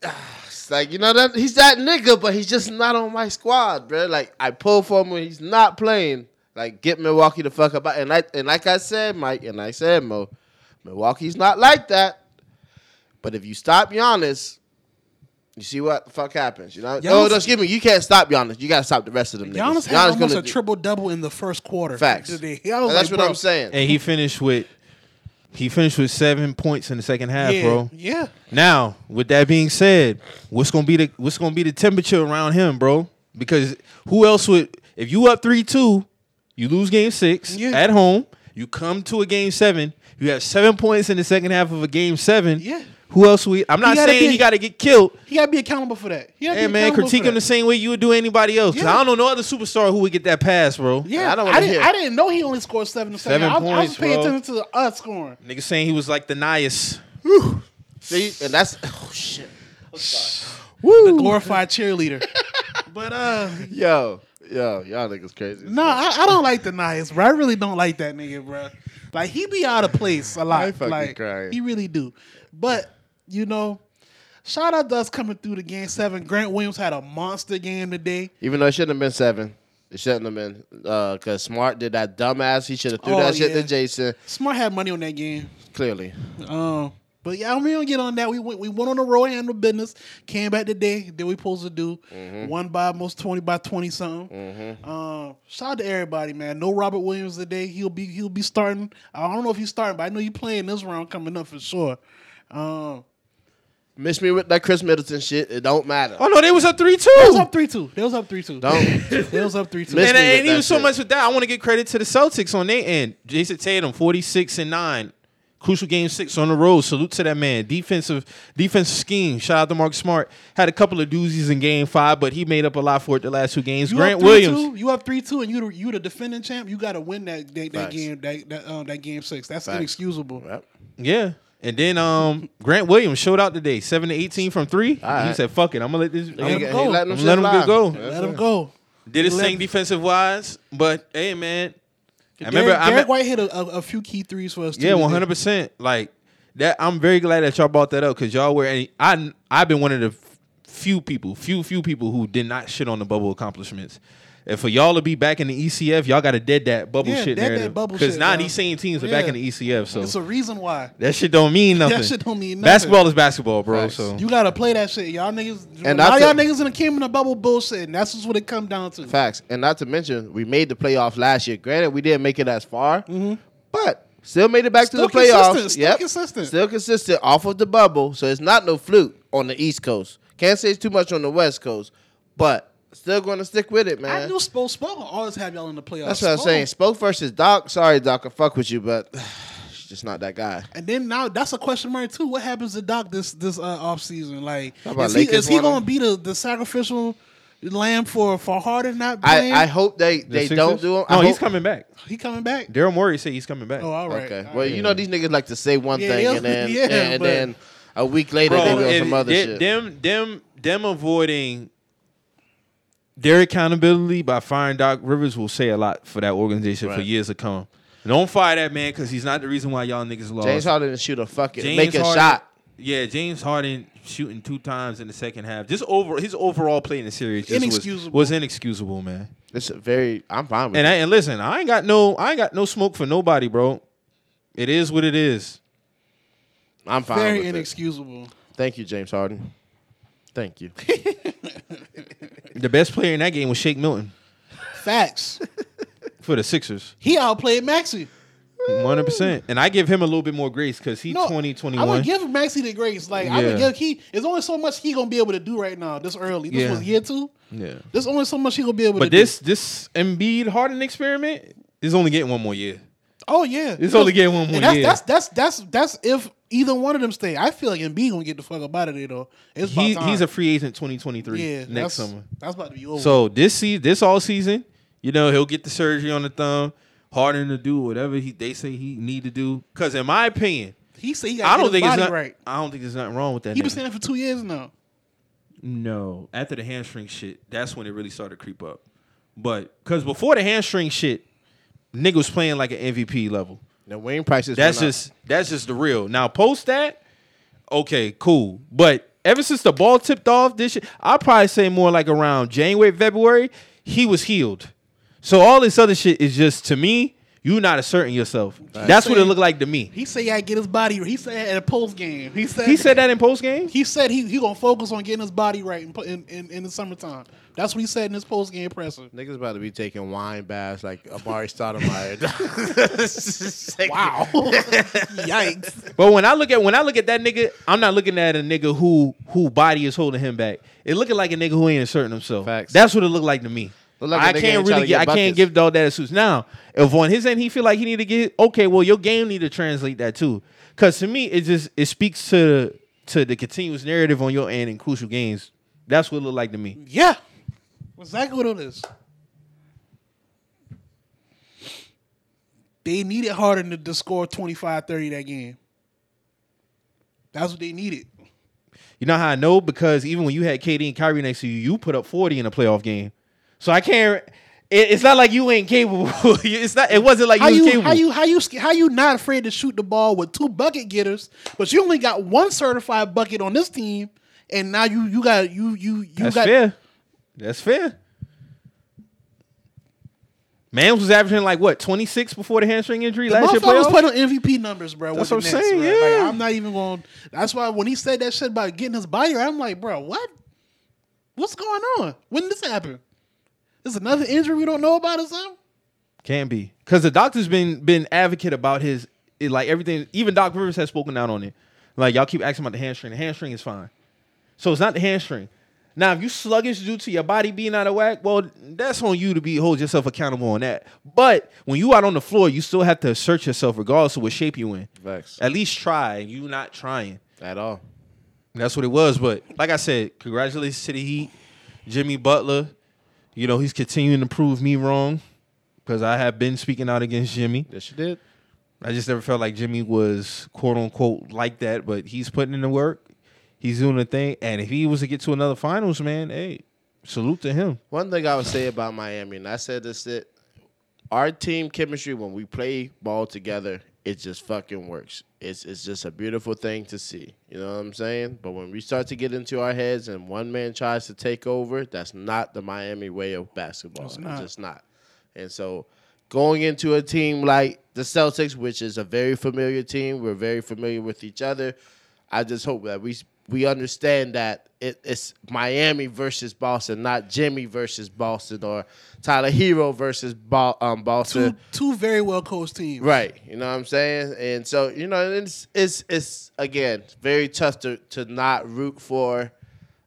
[sighs] it's like you know that he's that nigga, but he's just not on my squad, bro. Like I pull for him when he's not playing. Like get Milwaukee the fuck up. out- And like and like I said, Mike, and I said Mo, Milwaukee's not like that. But if you stop Giannis. You see what the fuck happens, you know? Giannis- oh, no, excuse me. You can't stop Giannis. You gotta stop the rest of them Giannis niggas. had almost a do- triple double in the first quarter. Facts. [laughs] Today. That's like, what bro, I'm saying. And he finished with he finished with seven points in the second half, Yeah, bro. yeah. Now, with that being said, what's gonna be the what's gonna be the temperature around him, bro? Because who else would if you up three two, you lose game six Yeah. at home, you come to a game seven, you have seven points in the second half of a game seven. Yeah. Who else we I'm not saying be- he gotta get killed. He gotta be accountable for that. He Hey man, critique him the same way you would do anybody else. Yeah. I don't know no other superstar who would get that pass, bro. Yeah, I don't I, didn't. I didn't know he only scored seven. to Seven I, I was points, paying bro. attention to us scoring. Nigga saying he was like the Nias. See, and that's oh shit. The glorified cheerleader. [laughs] but uh, Yo, yo, y'all niggas crazy. no, I, I don't like the Nias, bro. I really don't like that nigga, bro. Like he be out of place a lot. I fucking like crying. he really do. But you know, shout out to us coming through the game seven. Grant Williams had a monster game today. Even though it shouldn't have been seven, it shouldn't have been because Smart did that dumbass. He should have threw Oh, that shit yeah. to Jayson. Smart had money on that game. Clearly, Um, But yeah, I'm gonna get on that. We went we went on the road, handled business, came back today, did we supposed to do. one by almost twenty by twenty something. Um, shout out to everybody, man. No Robert Williams today. He'll be he'll be starting. I don't know if he's starting, but I know he's playing this round coming up for sure. Um, Miss me with that Khris Middleton shit. It don't matter. Oh no, they was up three two. they was up three two. They was up three two. Don't. [laughs] They was up three two. Miss and me it with ain't that even so shit. much with that. I want to get credit to the Celtics on their end. Jayson Tatum, forty six and nine, crucial game six on the road. Salute to that man. Defensive defensive scheme. Shout out to Mark Smart. Had a couple of doozies in game five, but he made up a lot for it the last two games. You Grant up 3-2, Williams. You up three two, and you the, you the defending champ. You got to win that that, that game that that, um, that game six. That's Facts. inexcusable. Yep. Yeah. And then um Grant Williams showed out today, seven to eighteen from three. All right. He said, "Fuck it, I'm gonna let this." He, him he go. letting I'm them him go. Let him go. Did his Let- thing defensive wise, but hey man, I Derek, remember. I Derek me- White hit a, a, a few key threes for us. Yeah, one hundred percent. Like that. I'm very glad that y'all brought that up because y'all were. And I I've been one of the few people, few few people who did not shit on the bubble accomplishments. And for y'all to be back in the ECF, y'all got to dead that bubble Yeah, shit dead that narrative. bubble Because shit, now bro. these same teams are back in the ECF, so It's a reason why. that shit don't mean nothing. That shit don't mean nothing. Basketball is basketball, bro. Facts. So You gotta play that shit, y'all niggas. And And all that's y'all niggas in the came in the bubble bullshit, and that's just what it come down to. Facts. And not to mention, we made the playoffs last year. Granted, we didn't make it as far, mm-hmm. but still made it back Still to the playoffs. consistent, still consistent. Still consistent off of the bubble. So it's not no fluke on the East Coast. Can't say it's too much on the West Coast, but still going to stick with it, man. I man. knew Spo Spo will always have y'all in the playoffs. That's what I'm Spo. saying. Spoke versus Doc. Sorry, Doc. I fuck with you, but [sighs] it's just not that guy. And then now that's a question mark too. What happens to Doc this this uh, off season? Like, How about is he, Lakers is he want gonna be the, the sacrificial lamb for for Harden not I, playing? I hope they, they Sixers? don't do him. I No, he's coming back. he coming back. Daryl Morey said he's coming back. Oh, all right. Okay. all Well, right. you know these niggas like to say one Yeah, thing and then [laughs] yeah, and, but- then a week later Bro, they do and some other they- shit. Them, them, them avoiding their accountability by firing Doc Rivers will say a lot for that organization for years to come. Don't fire that man because he's not the reason why y'all niggas lost. James Harden didn't shoot a fucking James make a Harden- shot. Yeah, James Harden shooting two times in the second half. Just over his overall play in the series just was, Inexcusable. was inexcusable, man. It's a very. I'm fine with And it. I, and listen, I ain't got no I ain't got no smoke for nobody, bro. It is what it is. I'm fine Very with it. inexcusable. Thank you, James Harden. Thank you. [laughs] The best player in that game was Shake Milton Facts. [laughs] for the Sixers. he outplayed Maxey. One hundred percent, and I give him a little bit more grace because he No, twenty twenty I would give Maxey the grace. Like I Yeah. would give he. There's only so much he gonna be able to do right now. This early. This Yeah. was year two. Yeah, There's only so much he gonna be able to but do. this this Embiid Harden experiment is only getting one more year. Oh yeah, It's only getting one more And that's, year. that's that's that's that's if either one of them stay. I feel like Embiid gonna get the fuck up out of there though. It's He, he's a free agent twenty twenty three next that's, summer. That's about to be over. So this season, this all season, you know, he'll get the surgery on the thumb. Harden to do whatever he they say he need to do. Because in my opinion, he said he I don't think it's not, right. I don't think there's nothing wrong with that. He been saying for two years now. No, after the hamstring shit, that's when it really started to creep up. But because before the hamstring shit, nigga was playing like an MVP level. The wing prices. That's just that's just the real. Now post that, okay, cool. But ever since the ball tipped off, this shit, I'll probably say more like around January, February, he was healed. So all this other shit is just to me, you not asserting yourself. That's what it looked like to me. He said he gotta get his body. He said at a post game. He said He said that in post game. He said he he gonna focus on getting his body right in in, in, in the summertime. That's what he said in his post game presser. Niggas about to be taking wine baths like Amar'e [laughs] Stoudemire. [laughs] [laughs] Wow, yikes! But when I look at when I look at that nigga, I'm not looking at a nigga who who body is holding him back. It looking like a nigga who ain't asserting himself. Facts. That's what it looked like to me. Look like a I nigga can't really get, get I can't give dog that excuse. Now, if on his end he feel like he need to get okay, well your game need to translate that too. Cause to me it just it speaks to to the continuous narrative on your end in crucial games. That's what it looked like to me. Yeah, exactly what it is. They needed Harden to, to score 25, 30 that game. That's what they needed. You know how I know? Because even when you had KD and Kyrie next to you, you put up 40 in a playoff game. So I can't. It, it's not like you ain't capable. [laughs] it's not. It wasn't like you How was you capable. how you how you how you not afraid to shoot the ball with two bucket getters, but you only got one certified bucket on this team, and now you you got you you you That's got fair. That's fair. Man was averaging like what twenty six before the hamstring injury The last year motherfucker was playoffs. putting on MVP numbers, bro. That's what I'm Nets, saying, bro. yeah. Like, I'm not even going. That's why when he said that shit about getting his body, right, I'm like, bro, what? What's going on? When did this happen? Is another injury we don't know about or something? Can be because the doctor's been been advocate about his it, like everything. Even Doc Rivers has spoken out on it. Like y'all keep asking about the hamstring. The hamstring is fine, so it's not the hamstring. Now, if you sluggish due to your body being out of whack, well, that's on you to be hold yourself accountable on that. But when you out on the floor, you still have to assert yourself regardless of what shape you in. Facts. At least try. You not trying. At all. That's what it was. But like I said, congratulations to the Heat, Jimmy Butler. You know he's continuing to prove me wrong because I have been speaking out against Jimmy. Yes, you did. I just never felt like Jimmy was quote unquote like that, but he's putting in the work. He's doing the thing, and if he was to get to another finals, man, hey, salute to him. One thing I would say about Miami, and I said this that our team chemistry when we play ball together, it just fucking works. It's it's just a beautiful thing to see. You know what I'm saying? But when we start to get into our heads and one man tries to take over, that's not the Miami way of basketball. It's, not. just not. And so going into a team like the Celtics, which is a very familiar team, we're very familiar with each other. I just hope that we we understand that it, it's Miami versus Boston, not Jimmy versus Boston or Tyler Herro versus Bo- um, Boston. Two two very well coached teams. Right. You know what I'm saying? And so, you know, it's it's it's again very tough to to not root for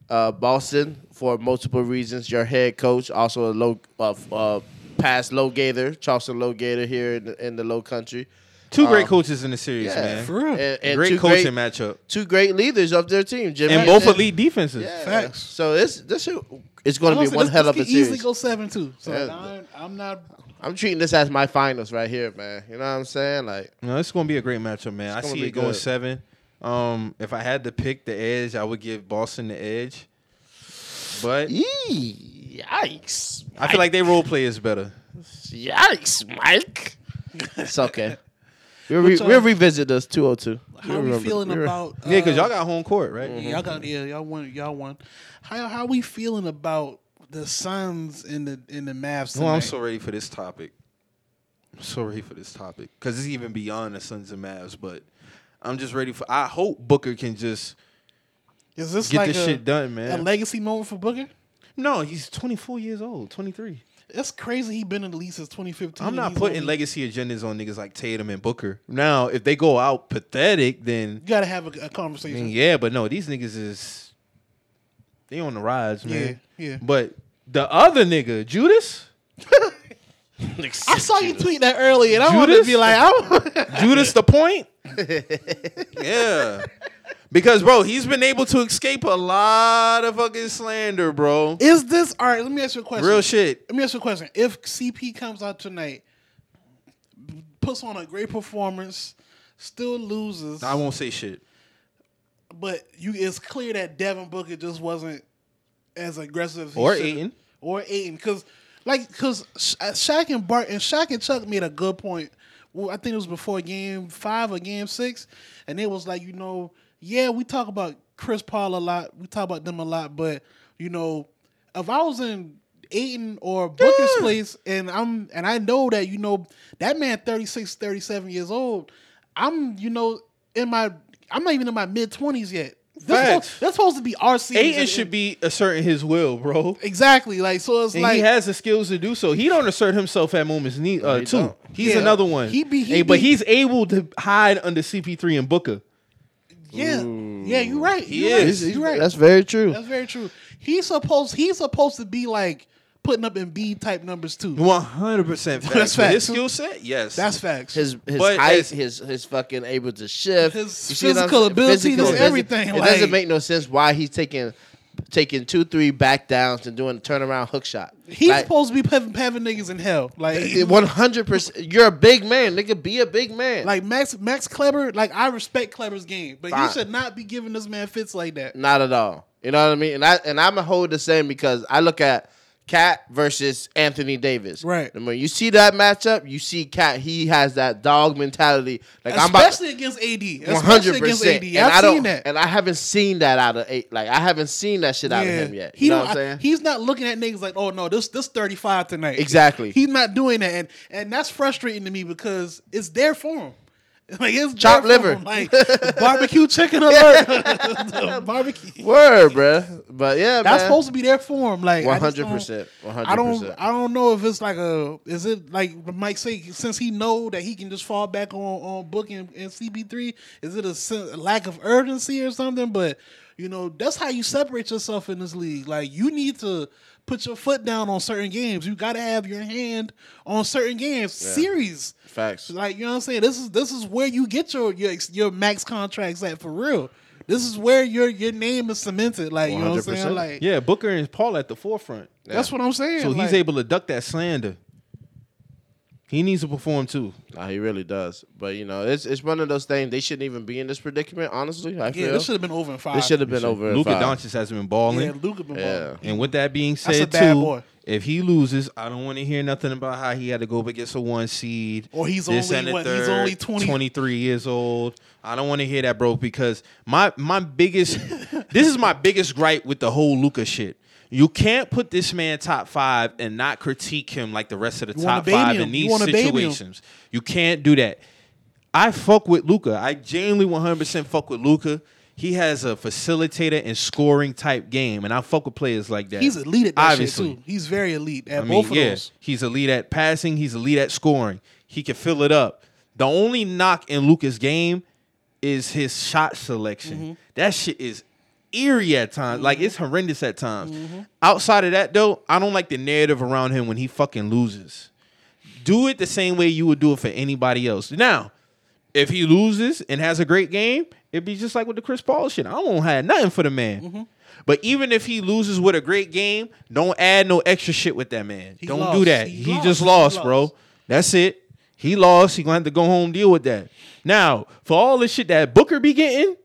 uh, Boston for multiple reasons. Your head coach, also a low uh, uh, past Lowgator, Charleston Lowgator here in the, in the low country. Two great Um, coaches in the series, Yeah, man. For real. And, and great coaching great, matchup, two great leaders of their team, Jimmy and both elite defenses. Yeah. Facts. So it's this should- it's going to be one this- hell this of a could easily series. go seven two. So Yeah. I'm, I'm not. I'm treating this as my finals right here, man. You know what I'm saying? Like, No, it's gonna be a great matchup, man. I see it going good. seven. Um, if I had to pick the edge, I would give Boston the edge. But yikes! I feel like they role play is better. Yikes, Mike. [laughs] it's okay. We'll, re- we'll revisit this 202. How We'll are we feeling we'll- about? Yeah, because uh, y'all got home court, right? Mm-hmm. Y'all got yeah, y'all won. Y'all won. How how we feeling about the Suns in the in the Mavs? Well, I'm tonight? so ready for this topic. I'm so ready for this topic because it's even beyond the Suns and Mavs. But I'm just ready for. I hope Booker can just Is this get like this a, shit done, man. a man. legacy moment for Booker? no, he's 24 years old, 23. That's crazy. He been in the league since 2015. I'm not putting only- legacy agendas on niggas like Tatum and Booker. Now, if they go out pathetic, then You gotta have a conversation. mean, yeah, but no, these niggas is they on the rise, man. Yeah, yeah. But the other nigga, Judas, I saw you tweet that earlier, and I wanted to be like, I'm, [laughs] [laughs] Judas the point. [laughs] yeah, because bro, he's been able to escape a lot of fucking slander, bro. is this all right? Let me ask you a question. Real shit. Let me ask you a question. If CP comes out tonight, puts on a great performance, still loses, I won't say shit. but you it's clear that Devin Booker just wasn't as aggressive as he Or should've- or Ayton because like because uh, Shaq and Bart and Shaq and Chuck made a good point. Well, I think it was before game five or game six, and it was like you know yeah we talk about Chris Paul a lot, we talk about them a lot, but you know if I was in Ayton or Booker's Yeah. place and I'm and I know that you know that man 36, 37 years old, I'm you know in my I'm not even in my mid twenties yet. That's Facts. supposed, that's supposed to be our season. Ayton should be asserting his will, bro. exactly like so. It's And like he has the skills to do so. He don't assert himself at moments ne- uh, too. don't. He's Yeah. another one. He be- he Hey, but he's able to hide under CP3 and Booker. Yeah, yeah, you're right. He you're is. Right. You're right. That's very true. That's very true. He's supposed he's supposed to be like putting up Embiid type numbers too. One hundred percent. [laughs] That's For his skill set, yes. That's facts. His his But height, as- his his fucking able to shift, His You see physical ability, Physical, just it doesn't- everything, It like- doesn't make no sense why he's taking taking two three back downs and doing a turnaround hook shot. he's supposed to be having, having niggas in hell. Like one hundred percent. You're a big man, nigga. Be a big man. like Max Max Kleber. Like I respect Kleber's game, but Fine. he should not be giving this man fits like that. Not at all. You know what I mean? And I and I'm a hold the same because I look at Cat versus Anthony Davis. Right. And when you see that matchup, you see Cat. He has that dog mentality. Like I'm about Especially against AD. one hundred percent. And I've I seen that. And I haven't seen that out of eight. Like I haven't seen that shit out of him yet. He know what I'm saying? he's not looking at niggas like, oh no, this this thirty five tonight. Exactly. He's not doing that, and and that's frustrating to me because it's there for him. [laughs] Like it's Chopped liver. like [laughs] barbecue chicken alert, [laughs] barbecue. Word, bruh. But yeah, That's man. supposed to be there for him. Like One hundred percent, One I don't. I don't know if it's like a. Is it like Mike say? Since he know that he can just fall back on on booking and CP three, is it a, sen- lack of urgency or something? But you know, that's how you separate yourself in this league. Like you need to put your foot down on certain games. You got to have your hand on certain games. Series. Facts. Like you know what I'm saying. This is this is where you get your your your max contracts at for real. This is where your your name is cemented. Like you know what I'm 100%. saying. Like Yeah, Booker and Paul at the forefront. that's what I'm saying. So he's able to duck that slander. He needs to perform too. Nah, he really does. But you know, it's it's one of those things. They shouldn't even be in this predicament. Honestly, I Yeah, feel this should have been over in five. this should have been over. in Luka. Doncic hasn't been balling. Yeah, Luka been Yeah. balling. And with that being That's a said, bad too, boy. if he loses, I don't want to hear nothing about how he had to go up against a one seed. Or he's this only, and the what, he's only 20 23 years old. I don't want to hear that, bro, because my my biggest [laughs] this is my biggest gripe with the whole Luka shit. You can't put this man top five and not critique him like the rest of the You top five him. in You these him. situations. You can't do that. I fuck with Luka. I genuinely 100% fuck with Luka. He has a facilitator and scoring type game, and I fuck with players like that. He's elite at that Obviously. too. He's very elite at I mean, both of yeah, those. he's elite at passing. He's elite at scoring. He can fill it up. The only knock in Luka's game is his shot selection. Mm-hmm. That shit is eerie at times. Like it's horrendous at times. Mm-hmm. Outside of that, though, I don't like the narrative around him when he fucking loses. Do it the same way you would do it for anybody else. Now, if he loses and has a great game, it'd be just like with the Chris Paul shit. I won't have nothing for the man. Mm-hmm. But even if he loses with a great game, don't add no extra shit with that man. He don't lost. do that. He He, lost. just He lost, bro. lost. That's it. He lost. He gonna have to go home deal with that. Now, for all the shit that Booker be getting,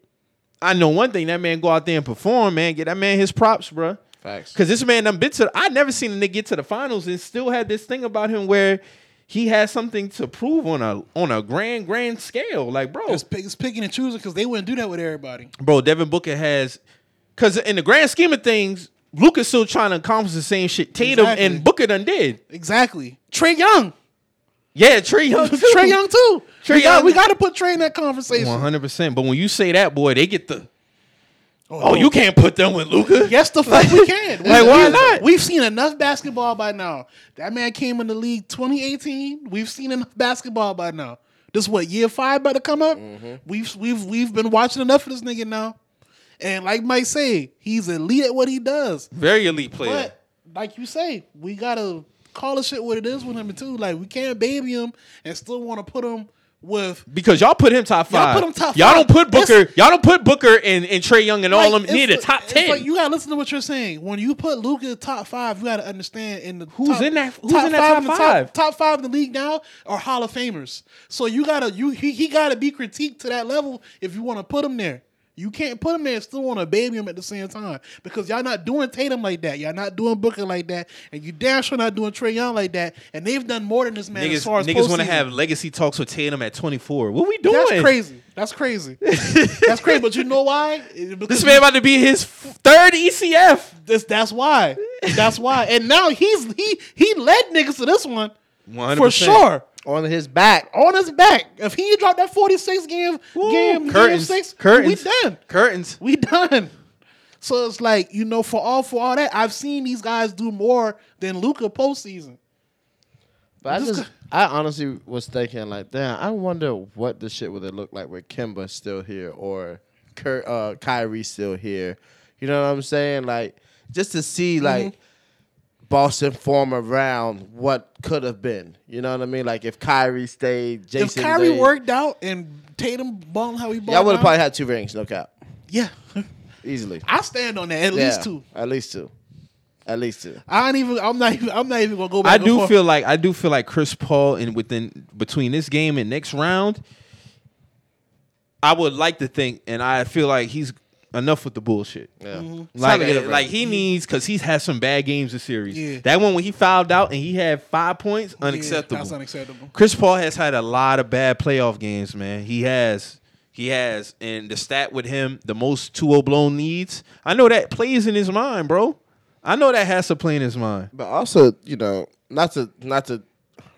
I know one thing. That man go out there and perform, man. Get that man his props, bro. Facts. Cause this man done been to. I never seen a nigga get to the finals and still had this thing about him where he has something to prove on a on a grand grand scale. Like, bro, It's, pick, it's picking and choosing because they wouldn't do that with everybody. bro, Devin Booker has. Cause in the grand scheme of things, Luka's still trying to accomplish the same shit Tatum Exactly. and Booker done did. Exactly. Trae Young. Yeah, Trae Young. too. Trae Young too. Trae we got, Young- we got to put Trae in that conversation. One hundred percent. But when you say that, boy, they get the. Oh, Oh, you can't put them with Luka. Yes, the fuck we can. [laughs] Like, We- why not? We've seen enough basketball by now. That man came in the league 2018. We've seen enough basketball by now. This what year five about to come up? Mm-hmm. We've we've we've been watching enough of this nigga now. And like Mike say, he's elite at what he does. Very elite player. But like you say, we gotta call the shit what it is with him too. Like we can't baby him and still want to put him with Because y'all put him top Y'all five. put him top Y'all five. don't put Booker. It's- y'all don't put Booker and, and Trae Young and all Like, them near the top ten. like you gotta listen to what you're saying. When you put Luka top five, you gotta understand in the Who's top, in that- who's in that top the five? Top, five in the league now are Hall of Famers. So you gotta you he, he gotta be critiqued to that level if you want to put him there. You can't put him there and still want to baby him at the same time because y'all not doing Tatum like that. Y'all not doing Booker like that, and you damn sure not doing Trae Young like that. And they've done more than this man as niggas far as niggas want to have legacy talks with Tatum at 24. What we doing? That's crazy. That's crazy. [laughs] That's crazy. But you know why? Because This man about to be his third ECF. This that's why. That's why. And now he's he he led niggas to this one 100%. for sure. On his back. On his back. If he dropped that 46 game Woo. game curtains. game six, curtains. we done. Curtains. We done. So it's like, you know, for all for all that, I've seen these guys do more than Luka postseason. But I Just just, I honestly was thinking like, damn, I wonder what the shit would it look like with Kemba still here or Kurt, uh, Kyrie still here. You know what I'm saying? Like, just to see like Boston form around what could have been. You know what I mean? Like if Kyrie stayed, Jason. if Kyrie Day- worked out and Tatum balling how he balled, y'all would have probably had two rings, no cap, yeah. [laughs] easily. I stand on that. At Yeah, least two. At least two. At least two. I ain't even. I'm not even. I'm not even gonna go back. I do forth. feel like I do feel like Chris Paul and within between this game and next round, I would like to think, and I feel like he's enough with the bullshit. Yeah. Mm-hmm. It's Like, time it like he needs because he's had some bad games this series. Yeah. That one when he fouled out and he had five points, Yeah, unacceptable. that's unacceptable. Chris Paul has had a lot of bad playoff games, man. He has. He has. And the stat with him, the most 2 blown needs, I know that plays in his mind, bro. I know that has to play in his mind. But also, you know, not to not to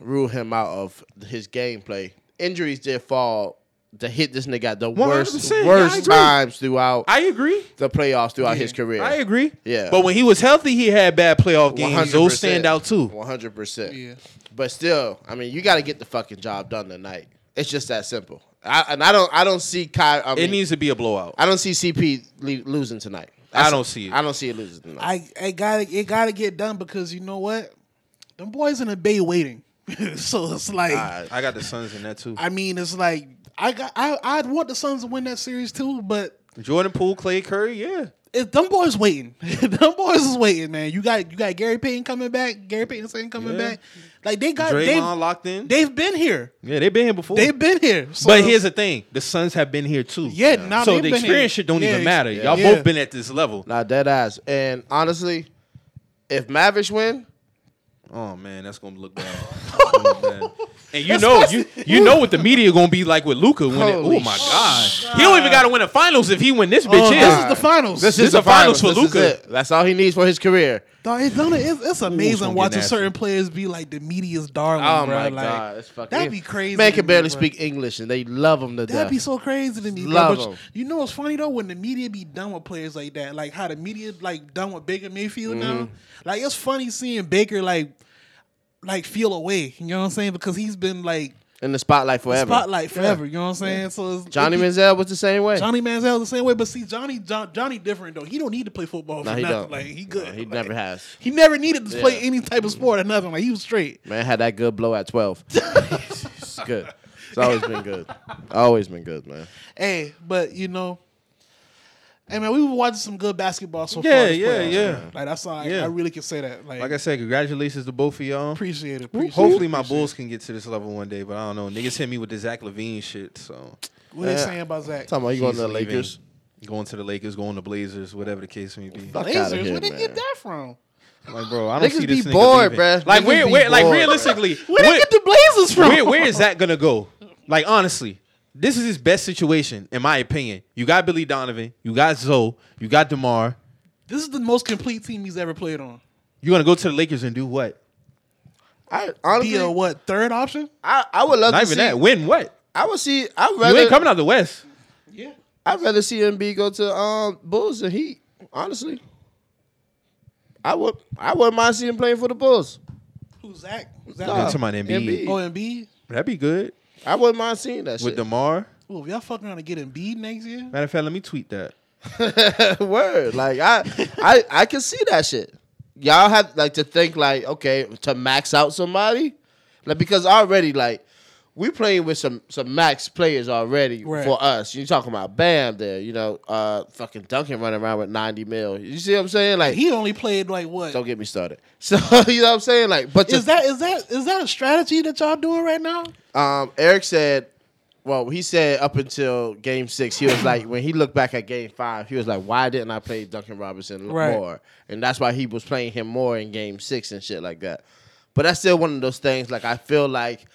rule him out of his gameplay. Injuries did fall to hit this nigga at the worst 100%, yeah, worst agree. times throughout I agree. the playoffs throughout Yeah. his career. I agree. Yeah. But when he was healthy, he had bad playoff games. Those stand out too. One hundred percent. Yeah. But still, I mean, you got to get the fucking job done tonight. It's just that simple. I, and I don't I don't see Kai. I It mean, needs to be a blowout. I don't see CP le- losing tonight. I don't see it. I don't see it losing tonight. I I gotta it gotta get done because you know what, them boys in the bay waiting. [laughs] so it's like Alright. I got the Suns in that too. I mean it's like I got I I'd want the Suns to win that series too, but Jordan Poole, Klay Curry, yeah. it, them boys waiting. [laughs] them boys is waiting, man. You got you got Gary Payton coming back. Gary Payton saying coming Yeah. back. Like they got Draymond they locked in. they've been here. yeah, they've been here before. They've been here. So, but here's the thing: the Suns have been here too. Yeah, now so the experience here. shit don't Yeah, even matter. yeah. Y'all Yeah. both been at this level. Nah, dead ass. And honestly, if Mavish win, Oh man, that's gonna look bad. [laughs] Oh, That's gonna look bad. And you know, you you know what the media gonna be like with Luka when it, oh Holy my god. he don't even gotta win the finals if he win this bitch Oh, this is the finals. this, This is the the finals finals, for This is Luka. it. That's all he needs for his career. Dog, it's, done- it's, it's amazing gonna get watching nasty. certain players be like the media's darling, Oh bro. my like, god, it's fucking. that'd be crazy Man to can me, barely bro. speak English, and they love him to That'd death. be so crazy to me. bro. Love But 'em. you know what's funny though? When the media be done with players like that, like how the media like done with Baker Mayfield Mm-hmm. now. Like it's funny seeing Baker like like feel away. You know what I'm saying? Because he's been like in the spotlight forever. spotlight forever. You know what I'm saying? So it's, Johnny it Manziel was the same way. Johnny Manziel the same way, but see Johnny John, Johnny different though. He don't need to play football No, for he nothing. don't. Like he good. No, he Like, never has. He never needed to play any type of sport or nothing. Like he was straight. Man had that good blow at twelve. [laughs] it's good. It's always been good. Always been good, man. Hey, but you know, hey man, we were watching some good basketball so Yeah, far. this yeah, playoffs, yeah. man. Like that's all I, Yeah. I really can say that. Like, Like I said, congratulations to both of y'all. appreciate it. Appreciate Hopefully it, my appreciate Bulls can get to this level one day, but I don't know. Niggas hit me with the Zach LaVine shit, so it. What they Yeah. saying about Zach? Talking about you going to the leaving. Lakers. going to the Lakers, going to Blazers, whatever the case may be. Fuck Blazers? here, Where they man. get that from? Like, bro, I don't Niggas see this be nigga bored, leaving. bruh. Like, Niggas where, be where, like, bored, realistically, Where they where, get the Blazers from? where, where is that gonna go? Like, honestly, this is his best situation, in my opinion. You got Billy Donovan, you got Zoe, you got Demar. This is the most complete team he's ever played on. You're gonna go to the Lakers and do what? I honestly, Be a what third option? I, I would love Not to even see. that. Win what? I would see. I'd You ain't coming out the West. Yeah. I'd rather see Embiid go to um Bulls than Heat. Honestly, I would. I wouldn't mind seeing him playing for the Bulls. Who's Zach? Zach? Nah. Yeah, talking about Embiid. Embiid. Oh, Embiid. That'd be good I wouldn't mind seeing that with shit. Demar. Well, if y'all fucking around to get Embiid next year, Matter of fact, let me tweet that. [laughs] Word. Like I, I, I can see that shit. Y'all have like to think like, okay, to max out somebody, like because already like we playing with some some max players already Right. for us. You talking about Bam there, you know, uh, fucking Duncan running around with ninety mil. You see what I'm saying? Like, he only played like what? don't get me started. [laughs] So you know what I'm saying? Like, but to, Is that is that is that a strategy that y'all doing right now? Um, Erik said, well, he said up until game six, he was like, [clears throat] when he looked back at game five, he was like, why didn't I play Duncan Robinson Right. more? And that's why he was playing him more in game six and shit like that. But that's still one of those things. Like, I feel like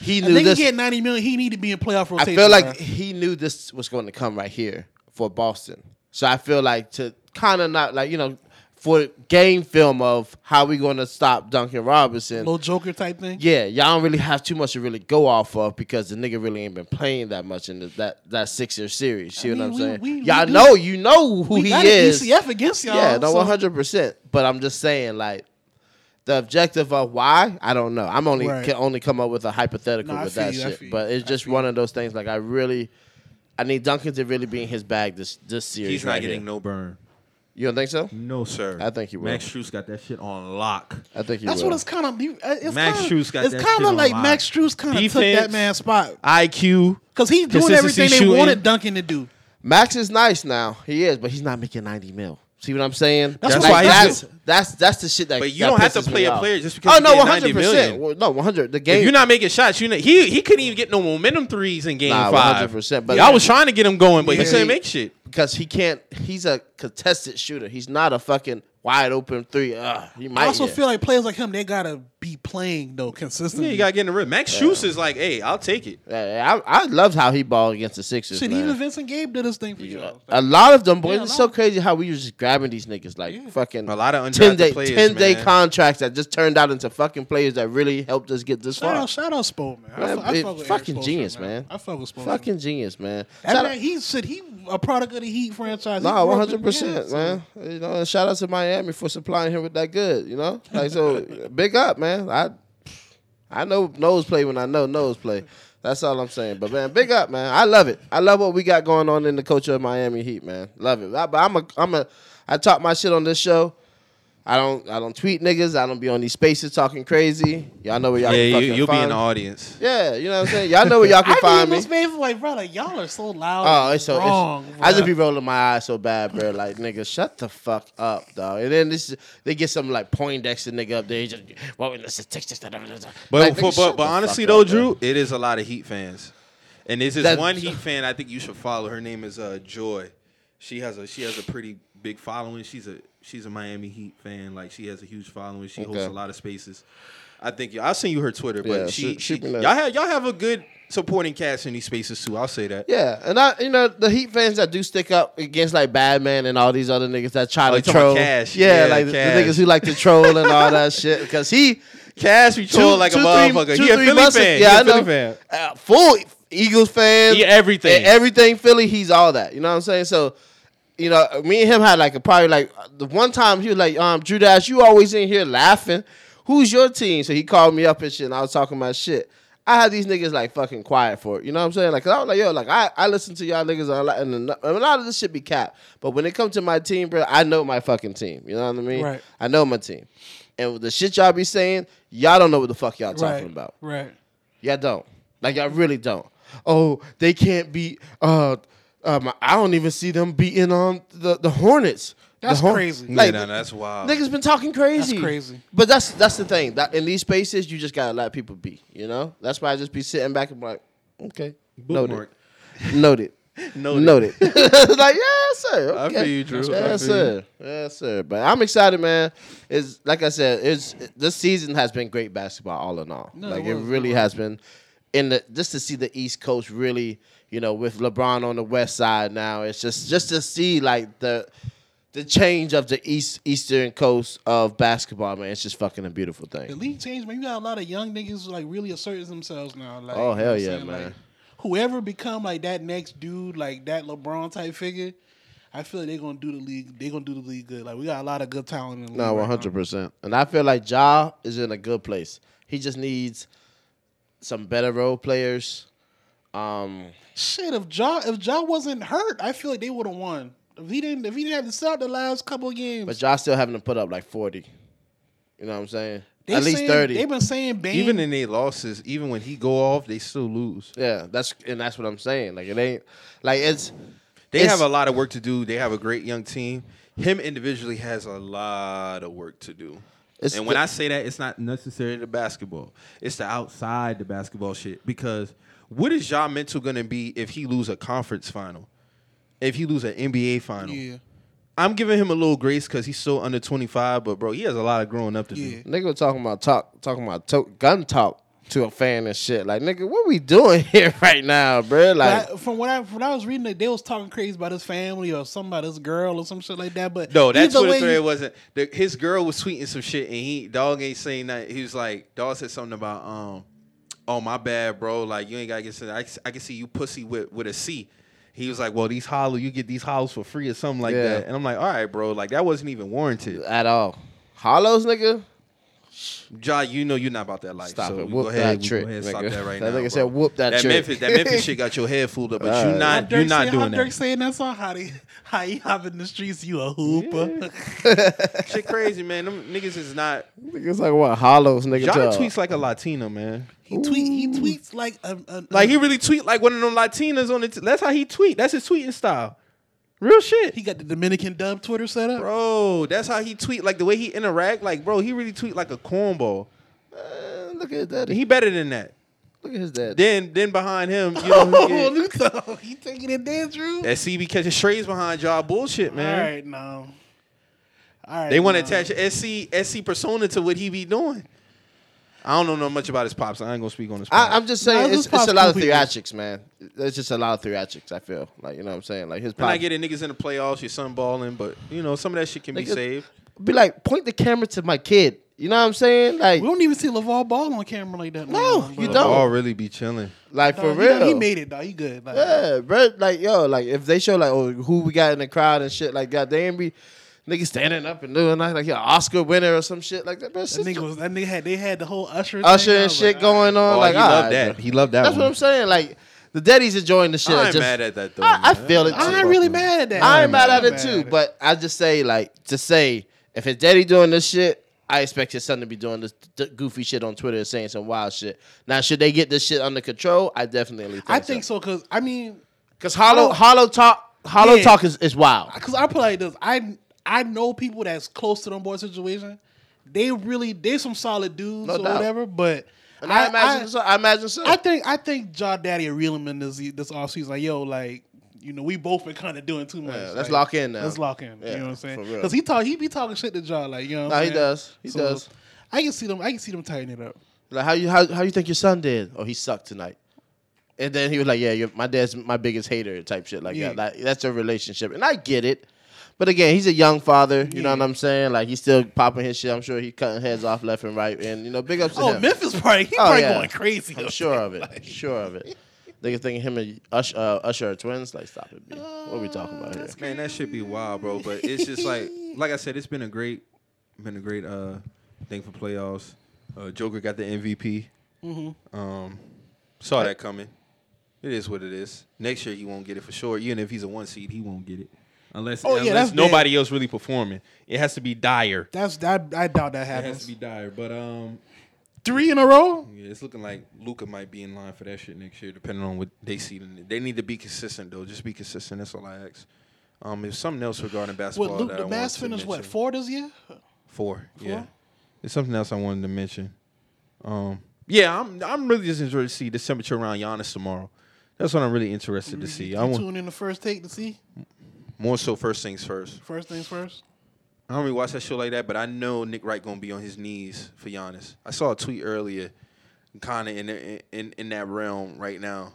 he knew this. get ninety million. He need to be in playoff I feel like bro. he knew this was going to come right here for Boston. So I feel like to kind of not, like, you know, for game film of how we going to stop Duncan Robinson. little Joker type thing. Yeah, y'all don't really have too much to really go off of because the nigga really ain't been playing that much in the, that that six year series. See I what mean, I'm we- saying? we- we y'all do- know, you know who we he got is. an ECF against y'all. yeah, no, so- one hundred percent. But I'm just saying, like, the objective of why I don't know. I'm only Right. can only come up with a hypothetical No, I with that you, shit. But it's just one of those things. Like, I really, I need Duncan to really be in his bag this this series. He's not right getting here. no burn. You don't think so? No, sir. I think he will. Max Strus got that shit on lock. I think he will. That's will. what it's kind of. Uh, it's Max kinda, Strus got It's that kind shit of on like lock. Max Strus kind of took that Defense. man's spot IQ. because he's doing Consistency everything they shooting. wanted Duncan to do. Max is nice now. He is, but he's not making ninety mil. See what I'm saying? That's Like, why he's that's, good. that's that's the shit that. But you that don't have to pisses play me a off. player just because Oh you no, get one 90 hundred million. percent. No, one hundred. The game. If you're not making shots, you know, he he couldn't even get no momentum threes in game Nah, five. 100%, but- Y'all was trying to get him going, but he Yeah. couldn't make shit. Because he can't. He's a contested shooter. He's not a fucking wide open three. Uh, he might. I also hit. feel like players like him, they gotta be playing though consistently. Yeah, you gotta get in the rhythm. Max Strus is like, hey, I'll take it. Yeah, I, I loved how he balled against the Sixers. Shit, man. even Vincent Gabe did his thing for you. a lot of them boys. Yeah, it's so crazy how we were just grabbing these niggas like Yeah. fucking A lot of ten day players, ten day contracts that just turned out into fucking players that really helped us get this Shout far. out, shout out, Spo, man. I, Man, fu- I it- fuck with fucking Erik Spoelstra, genius, man. I fuck with Spo. Fucking genius, man. That Shout man, out- he said he a product of the Heat franchise. Grew one hundred percent, man. You know, and shout out to Miami for supplying him with that good. You know, like so, [laughs] big up, man. I, I know nose play when I know nose play. That's all I'm saying. But man, big up, man. I love it. I love what we got going on in the culture of Miami Heat, man. Love it. I, but I'm a, I'm a, I talk my shit on this show. I don't, I don't tweet niggas. I don't be on these spaces talking crazy. Y'all know where y'all Yeah, can you, fucking you'll be in the audience. Yeah, you know what I'm saying. Y'all know where y'all [laughs] can I be find in me. this space like, brother, y'all are so loud. Oh, and it's so. wrong. It's, I just be rolling my eyes so bad, bro. Like, nigga, shut the fuck up, dog. And then this, they get some like Poindexter nigga up there. He just, well, this is Texas. But Like, for, nigga, but, but honestly though, up, Drew, it is a lot of Heat fans, and there's this That- one [laughs] Heat fan I think you should follow. Her name is uh, Joy. She has a she has a pretty big following. She's a she's a Miami Heat fan. Like she has a huge following. She hosts a lot of spaces. I think I'll send you her Twitter, but Yeah, she, she shoot y'all have y'all have a good supporting cast in these spaces too. I'll say that. Yeah, and I, you know, the Heat fans that do stick up against like Badman and all these other niggas that try Oh, to troll. Cash. Yeah, Yeah, like the- Cash. the niggas who like to troll and all that shit. Because he [laughs] Cash be troll like a motherfucker. he a Philly fan. Yeah, he a I know. Philly fan. Uh, full Eagles fan. He everything. Everything Philly, he's all that. You know what I'm saying? So, you know, me and him had like a probably like the one time he was like, um, Drew Dash, you always in here laughing. Who's your team? So he called me up and shit, and I was talking about shit. I had these niggas like fucking quiet for it. You know what I'm saying? Like, 'cause I was like, yo, like I, I listen to y'all niggas a lot, and a lot of this shit be cap. But when it comes to my team, bro, I know my fucking team. You know what I mean? Right. I know my team. And with the shit y'all be saying, y'all don't know what the fuck y'all talking right, about. Right. Y'all don't. Like y'all really don't. Oh, they can't beat. Uh, um, I don't even see them beating on the the Hornets. The That's crazy. Like yeah, no, that's wild. niggas been talking crazy. That's crazy. But that's that's the thing. That in these spaces, you just gotta let people be. You know. That's why I just be sitting back and be like, okay, Bookmark. noted, [laughs] Noted. noted. [laughs] [laughs] like yes, sir. I feel you, Drew. I Yes, feel you. sir. Yes, sir. But I'm excited, man. It's like I said, it's this season has been great basketball all in all. No, like it it, was, it really was. has been. In the just to see the East Coast really, you know, with LeBron on the West Side now, it's just just to see like the the change of the East Eastern Coast of basketball, man. It's just fucking a beautiful thing. The league changed, man. You got a lot of young niggas like really asserting themselves now. Like, Oh, you know hell yeah, man. Like, whoever become like that next dude, like that LeBron type figure, I feel like they're gonna do the league. They're gonna do the league good. Like we got a lot of good talent in the league. No, now. hundred percent. And I feel like Ja is in a good place. He just needs some better role players. Um, Shit, if Ja if Ja wasn't hurt, I feel like they would have won. If he didn't, if he didn't have to start the last couple of games, but Ja still having to put up like forty. You know what I'm saying? they At least saying- thirty. They've been saying Bane. Even in their losses, even when he go off, they still lose. yeah, that's and that's what I'm saying. Like it ain't like it's They It's- have a lot of work to do. They have a great young team. Him individually has a lot of work to do. It's and when the- I say that, it's not necessarily the basketball. It's the outside the basketball shit. Because what is Ja mental gonna be if he lose a conference final? If he lose an NBA final? yeah, I'm giving him a little grace because he's still under 25, but bro, he has a lot of growing up to yeah. do. nigga was talking about talk talking about to, gun talk to a fan and shit. Like nigga, what we doing [laughs] here right now, bro? Like I, from what I when I was reading it, they was talking crazy about his family or something about his girl or some shit like that. But No, that either Twitter way, thread you- wasn't. The, his girl was tweeting some shit, and he dog ain't saying that. He was like, dog said something about, um, oh my bad, bro. Like you ain't gotta get. Sent. I, I can see you pussy with with a C. He was like, well, these hollow, you get these hollows for free or something like Yeah. that. And I'm like, all right, bro. Like that wasn't even warranted. at all. Hollows, nigga. Ja, you know you're not about that life. Stop so it. we Whoop go ahead, that trick, Go ahead, and stop nigga. that right [laughs] That now. nigga bro. said, "Whoop that trick." Memphis, that Memphis shit got your head fooled up, but Alright. you [laughs] not, you're not say- doing how Dirk that. saying that song? How he how he hop in the streets? You a hooper? shit crazy, man. Them niggas is not. Niggas like what hollows, nigga. Ja to- tweets like a Latina, man. he tweet he tweets like a, a Like he really tweet like one of them Latinas on it. That's how he tweet. That's his tweeting style. Real shit, he got the Dominican dub Twitter set up. bro. That's how he tweet. Like the way he interact. Like bro, he really tweet like a cornball. Uh, look at that. He better than that. Look at his dad. Then then behind him, you [laughs] know, who Oh, get- Luther, he taking it there, Drew. that CB catching strays behind y'all bullshit, man. All right, no. All right, They want to no. attach SC SC persona to what he be doing. I don't know much about his pops. I ain't gonna speak on his pops. I, I'm just saying, those it's, it's a pops lot of theatrics, man. It's just a lot of theatrics. I feel like you know what I'm saying. Like his and I pop, get it, niggas in the playoffs, your son balling, but you know some of that shit can be saved. be like, point the camera to my kid. You know what I'm saying? Like, We don't even see LaVar Ball on camera like that. No, man, you don't. All really be chilling. like for Dog, he, real. he made it, though. He good. Like, Yeah, bro. Like yo, like if they show like oh who we got in the crowd and shit like that, they ain't be niggas standing up and doing like, like he an Oscar winner or some shit like that. Bro, That nigga was that nigga had they had the whole Usher Usher thing. I and shit like, going on. Oh, like he all loved right, that. bro. He loved that That's one. what I'm saying. Like the daddies enjoying the shit. I'm just, mad at that though. I, I feel it. I'm ain't really mad at that. I'm mad at I'm it too, but I just say like to say if his daddy doing this shit, I expect his son to be doing this d- goofy shit on Twitter and saying some wild shit. Now, should they get this shit under control? I definitely think I think so because I mean, Because hollow hollow talk hollow Yeah. talk is, is wild. because I put it like this. I I know people that's close to them boy situation. They really they some solid dudes No or doubt. whatever. But And I, imagine so. I imagine so. I think I think Ja Daddy will reel him in this this offseason. Like yo, like you know, we both been kind of doing too much. Yeah, let's Like, lock in now. Let's lock in. Yeah, you know what I'm saying? Because he talk he be talking shit to Ja. Like you know. What I'm he saying? does. He does. I can see them. I can see them tighten it up. Like how you how, how you think your son did? Oh, he sucked tonight. And then he was like, "Yeah, my dad's my biggest hater," type shit like Yeah. that. Like, that's a relationship, and I get it. But again, he's a young father. You know what I'm saying? Like he's still popping his shit. I'm sure he's cutting heads off left and right, and you know, big ups to Oh, him. Memphis probably he Oh, probably yeah. going crazy. I'm sure of it. [laughs] Sure of it. Niggas thinking him and Usher, uh, Usher are twins. Like, stop it, B. What are we talking about here? Man, that should be wild, bro. But it's just like, [laughs] like I said, it's been a great, been a great uh thing for playoffs. Uh, Joker got the MVP. Mm-hmm. Um, saw that coming. It is what it is. Next year he won't get it for sure. Even if he's a one seed, he won't get it unless, Oh, yeah, unless nobody else really performing. It has to be dire. That's that. I doubt that happens. It has to be dire. But um, Three in a row. yeah, it's looking like Luka might be in line for that shit next year, depending on what they see. They need to be consistent though. Just be consistent. That's all I ask. Um, if something else regarding basketball, What Luke the Bass finished what four this year? Four. Yeah. Four? There's something else I wanted to mention. Um, yeah, I'm I'm really just interested to see the temperature around Giannis tomorrow. That's what I'm really interested to see. You I want tune in the first take to see. More so first things first. First things first. I don't really watch that show like that, but I know Nick Wright gonna be on his knees for Giannis. I saw a tweet earlier, kind of in, the- in in that realm right now,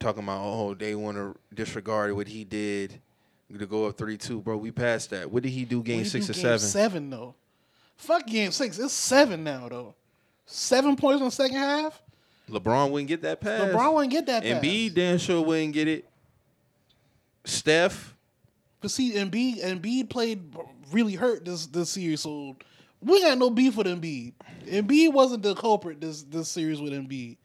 talking about oh they want to disregard what he did to go up three two, bro. We passed that. What did he do game six do or game seven? Seven though. Fuck game six. It's seven now though. Seven points in the second half. LeBron wouldn't get that pass. LeBron wouldn't get that. pass. Embiid damn sure wouldn't get it. Steph, But see, Embiid Embiid played really hurt this this series, so we got no beef with Embiid. Embiid wasn't the culprit this this series with Embiid.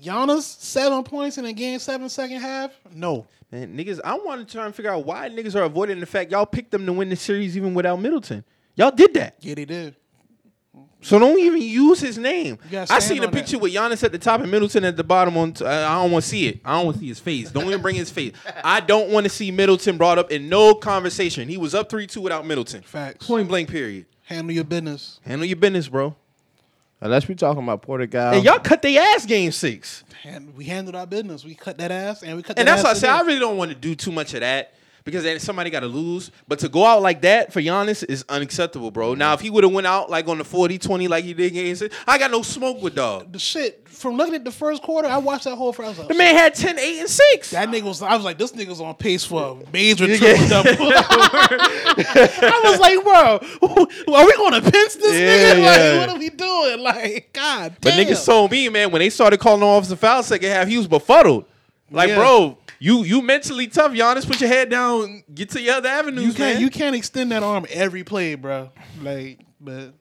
Giannis seven points in a game seven second half. No, man, niggas. I want to try and figure out why niggas are avoiding the fact y'all picked them to win the series even without Middleton. Y'all did that. yeah, they did. So don't even use his name. I stand seen a on that. picture with Giannis at the top and Middleton at the bottom. On t- I I don't want to see it. I don't want to see his face. Don't even bring his face. I don't want to see Middleton brought up in no conversation. He was up three two without Middleton. Facts. Point blank. Period. Handle your business. Handle your business, bro. Unless we talking about Portugal. And y'all cut their ass game six. And we handled our business. We cut that ass and we cut. That ass. And that that's why I ass say I really don't want to do too much of that because then somebody got to lose. But to go out like that for Giannis is unacceptable, bro. Now, if he would have went out like on the 40-20 like he did against it, I got no smoke with dog. the shit from looking at the first quarter. I watched that whole. Was like, The man had 10, 8, and 6. That nigga was. I was like, this nigga's on pace for a major triple double. [laughs] [laughs] I was like, bro, are we going to pinch this Yeah, nigga? [laughs] yeah. Like, what are we doing? Like, God damn. But niggas told me, man, when they started calling off the foul second half, he was befuddled. Like, Yeah. bro, you you mentally tough, Giannis. Put your head down, get to your other avenues, you can't man. you can't extend that arm every play, bro. Like, but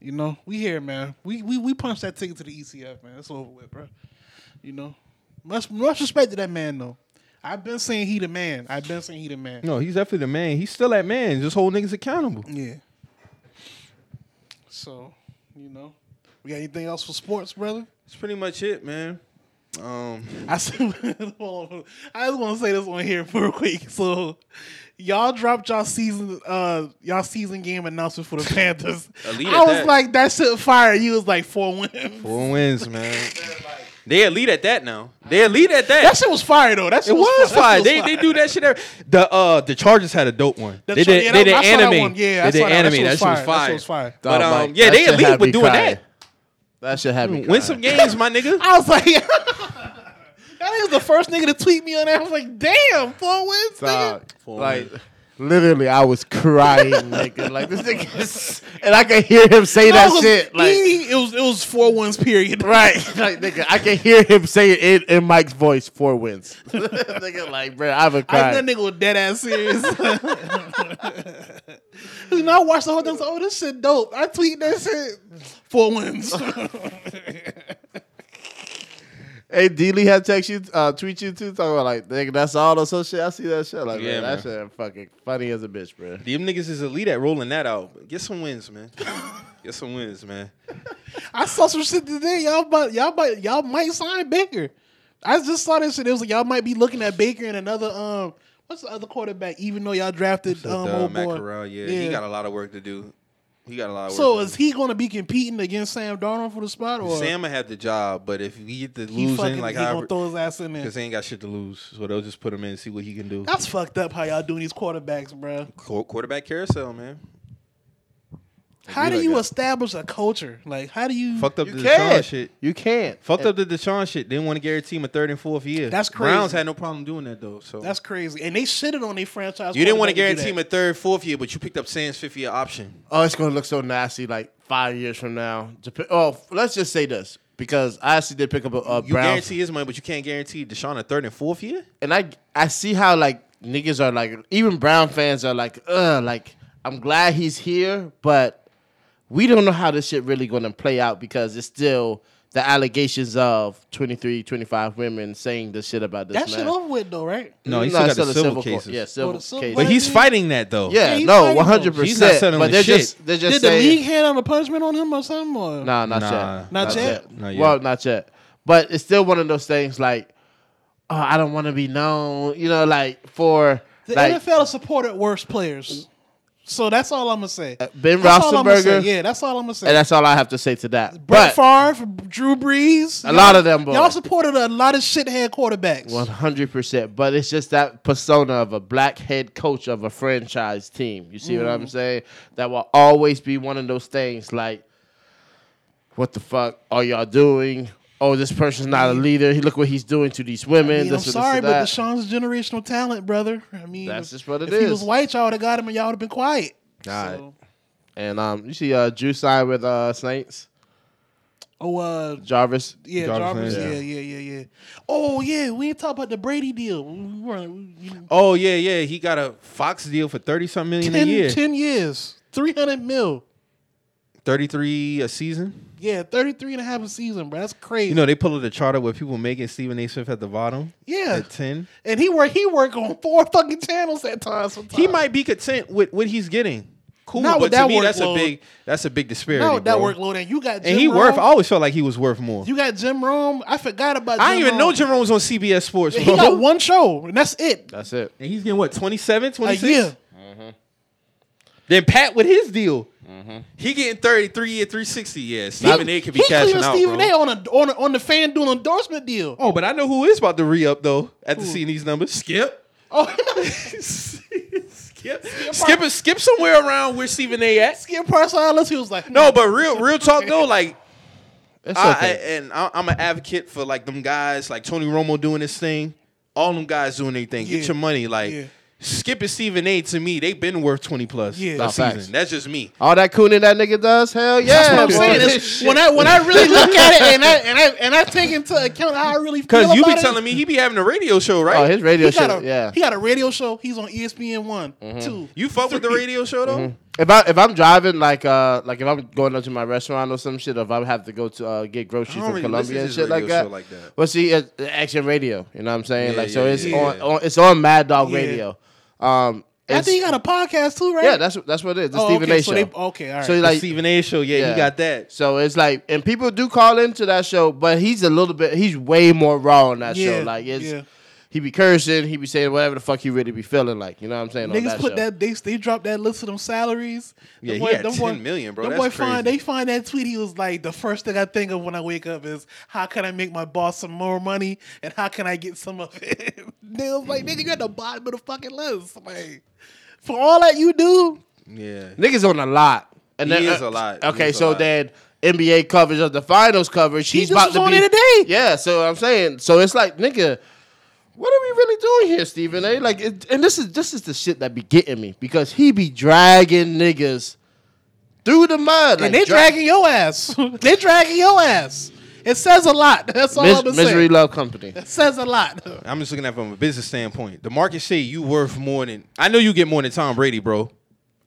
you know, we here, man. We we we punched that ticket to the ECF, man. It's over with, bro. You know, much much respect to that man, though. I've been saying he the man. I've been saying he the man. no, he's definitely the man. He's still that man. Just hold niggas accountable. Yeah. So, you know, we got anything else for sports, brother? That's pretty much it, man. Um, I s- [laughs] hold on. I just want to say this one here real quick. So, y'all dropped y'all season, uh, y'all season game announcement for the [laughs] Panthers. Elite I was that. like, that shit fire. You was like four wins. four wins, man. [laughs] They elite at that now. They elite at that. That shit was fire though. That shit it was that shit fire. was They they do that shit. Every, the uh the Chargers had a dope one. The they Char- did yeah, they did I saw anime. Yeah, they did that. anime. That That shit shit was was fire. That shit was fire. But um, yeah, they shit elite with doing that. That should me. Win crying. some games, my [laughs] nigga. I was like, [laughs] that nigga's the first nigga to tweet me on that. I was like, damn, four wins, nigga. Dog, like literally, I was crying, nigga. Like this nigga, is, [laughs] and I can hear him say I that was- shit. Like he- it was it was four wins period. [laughs] right, like nigga, I can hear him say it in, in Mike's voice. Four wins, [laughs] nigga. Like bro, I haven't I that nigga was dead ass serious. you know, I watched the whole thing. So, oh, this shit dope. I tweet that shit. Four wins. Hey, D Lee had text you, uh, tweet you too, talking about like, nigga, that's all or some shit. I see that shit. Like, Yeah, man, that shit fucking funny as a bitch, bro. Them niggas is elite at rolling that out. Get some wins, man. Get some wins, man. I saw some shit today. Y'all might, y'all might, y'all might sign Baker. I just saw this shit. It was like y'all might be looking at Baker and another um. What's the other quarterback? Even though y'all drafted um, old Matt boy. Corral, yeah, he got a lot of work to do. He got a lot of work. So is he going to be competing against Sam Darnold for the spot, or Sam had the job, but if he get the he losing, fucking like he how gonna throw his ass in there? because he ain't got shit to lose, so they'll just put him in and see what he can do. That's fucked up. How y'all doing these quarterbacks, bro? Qu- quarterback carousel, man. How do like you that. establish a culture? Like, how do you? Fucked up You the Deshaun can't. shit. You can't. Fucked up the Deshaun shit. Didn't want to guarantee him a third and fourth year. That's crazy. Browns had no problem doing that though. So That's crazy. And they shitted on their franchise. you didn't want to guarantee him a third, fourth year, but you picked up Sam's fifth year option. Oh, it's gonna look so nasty. Like five years from now. Oh, let's just say this because I actually did pick up a, a You Brown, guarantee his money, but you can't guarantee Deshaun a third and fourth year. and I I see how like niggas are like even Brown fans are like, ugh, like I'm glad he's here, but we don't know how this shit really gonna play out because it's still the allegations of 23, 25 women saying this shit about this That man. shit over with though, right? No, he No, still got it's the a civil court. cases. Yeah, civil the civil- cases. But he's fighting that though. yeah, he's no, one hundred percent. He's not percent. settling But they're shit. just they're just Did the league hand on a punishment on him or something? Or? Nah, not Nah. yet. Not yet? Not yet. Well, not yet. But it's still one of those things like, oh, I don't want to be known. You know, like for The like NFL supported worse players. So that's all I'm gonna say. Ben That's all I'm gonna say. Roethlisberger, Yeah, that's all I'm gonna say. and that's all I have to say to that. Brett But Favre, Drew Brees, A lot of them boys. Y'all supported a lot of shithead quarterbacks. one hundred percent. But it's just that persona of a black head coach of a franchise team. You see what Mm. I'm saying? That will always be one of those things like, what the fuck are y'all doing? Oh, this person's not a leader. He look what he's doing to these I women. mean, I'm this, this, sorry, but that. Deshaun's generational talent, brother. I mean, That's just what it if he was white, y'all would have got him, and y'all would have been quiet. All right. So- And um, you see, uh, Drew signed with uh Saints. Oh, uh, Jarvis. yeah, Jarvis Jarvis. Landry. Yeah, yeah, yeah, yeah. Oh, yeah. We ain't talk about the Brady deal. We weren't- we- we- Oh yeah, yeah. He got a Fox deal for thirty something million 10, a year. 10 years, 300 mil. Thirty three a season. Yeah, 33 and a half a season, bro. That's crazy. You know they pull up the charter where people making Stephen A. Smith at the bottom yeah. at ten. And he work he work on four fucking channels at times. Sometimes. He might be content with what he's getting. Cool, Not but with to that me that's a workload. big that's a big disparity. no, that bro. workload, and you got Jim And he Rome. worth. I always felt like he was worth more. You got Jim Rome. I forgot about. Jim I didn't even know Jim Rome was on CBS Sports. He got one show, and that's it. That's it. And he's getting what 27, A 26? year. Mm-hmm. Then Pat with his deal. Mm-hmm. He getting 33 year 360. Yeah, Stephen A could be cashing out. Stephen bro. A on a on a, on the FanDuel endorsement deal. Oh, but I know who is about to re up though. After seeing these numbers, Skip. Oh, [laughs] Skip. Skip is skip somewhere around where Stephen A at. Skip Parcells, he was like, No, but real real talk though, like It's I, I, and I, I'm an advocate for like them guys, like Tony Romo doing this thing. All them guys doing their thing. Yeah. Get your money. Like Yeah. Skip and Stephen A. To me, they've been worth twenty plus Yeah. a season. facts. That's just me. All that cooning that nigga does, hell yeah. That's what I'm saying. It's- [laughs] when I when I really look at it [laughs] and I and I and I take into account how I really feel Because you be about it, telling me he be having a radio show, right? oh, his radio he show, a yeah. he got a radio show. He's on ESPN one, two. you fuck with the radio show though? If I if I'm driving like uh like if I'm going up to my restaurant or some shit, or if I have to go to uh, get groceries from really listen Colombia and shit like that. show like that. Well, see, it's Action Radio. You know what I'm saying? Yeah, like so, it's yeah, on, on it's on Mad Dog Yeah. Radio. Um, I think he got a podcast too, right? yeah, that's that's what it is. The oh, Stephen okay, A. so show. they, okay, all right. So The like Stephen A. show, yeah, Yeah. he got that. So it's like, and people do call into that show, but he's a little bit, he's way more raw on that Yeah, show. Like it's, yeah. He be cursing, he be saying whatever the fuck he really be feeling like. You know what I'm saying? on Niggas that put show. that they they dropped that list of them salaries. Yeah, Them he had 10 million, bro. Them That's boy find they find that tweet. He was like, the first thing I think of when I wake up is how can I make my boss some more money and how can I get some of it. [laughs] they was like, nigga, you're at the bottom of the fucking list. Like, for all that you do, Yeah. Niggas on a lot. And He then, uh, is a lot. Okay, a so lot. then NBA coverage of the finals coverage. He he's just about was to on be it today. Yeah, so I'm saying, so it's like, nigga, what are we really doing here, Stephen A? Like, it, and this is this is the shit that be getting me because he be dragging niggas through the mud. and they dra- dragging your ass. [laughs] they dragging your ass. It says a lot. [laughs] That's all Mis- I'm gonna misery say. love company. It says a lot. I'm just looking at it from a business standpoint. The market say you worth more than I know you get more than Tom Brady, bro.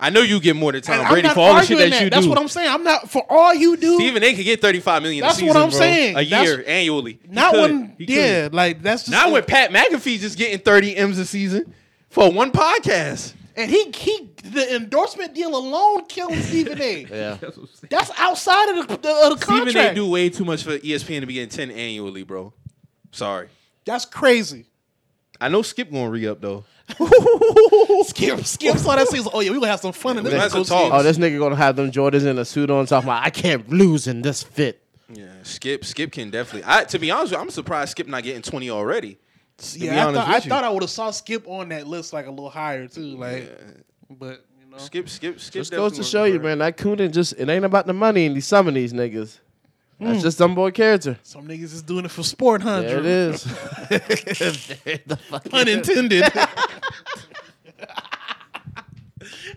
I know you get more than Tom And Brady for all the shit arguing that, you do. That's what I'm saying. I'm not for all you do. Stephen A could get 35 million That's a season. What I'm bro. saying. A year That's- annually. He not could. when, He could. yeah, like that's just Not when Pat McAfee just getting 30 M's a season for one podcast. And he he the endorsement deal alone killed Stephen A. [laughs] Yeah. That's outside of the, the, of the Stephen A do way too much for ESPN to be getting 10 annually, bro. Sorry. That's crazy. I know Skip gonna re up though. [laughs] Skip Skip saw that season. Oh yeah, we gonna have some fun in this. gonna have some negotiation. talks. Oh, this nigga gonna have them Jordans in a suit on talking about I can't lose in this fit. Yeah, Skip Skip can definitely. I to be honest, with you, I'm surprised Skip not getting 20 already. be Yeah, I honest thought, I, you. thought I would have saw Skip on that list like a little higher too. Like, but you know, Skip Skip Skip. Just goes to show you, man, that Coonan just it ain't about the money in these some of these niggas. That's just some boy character. some niggas is doing it for sport, huh? There it Drew? is. [laughs] The fuck- Unintended. [laughs]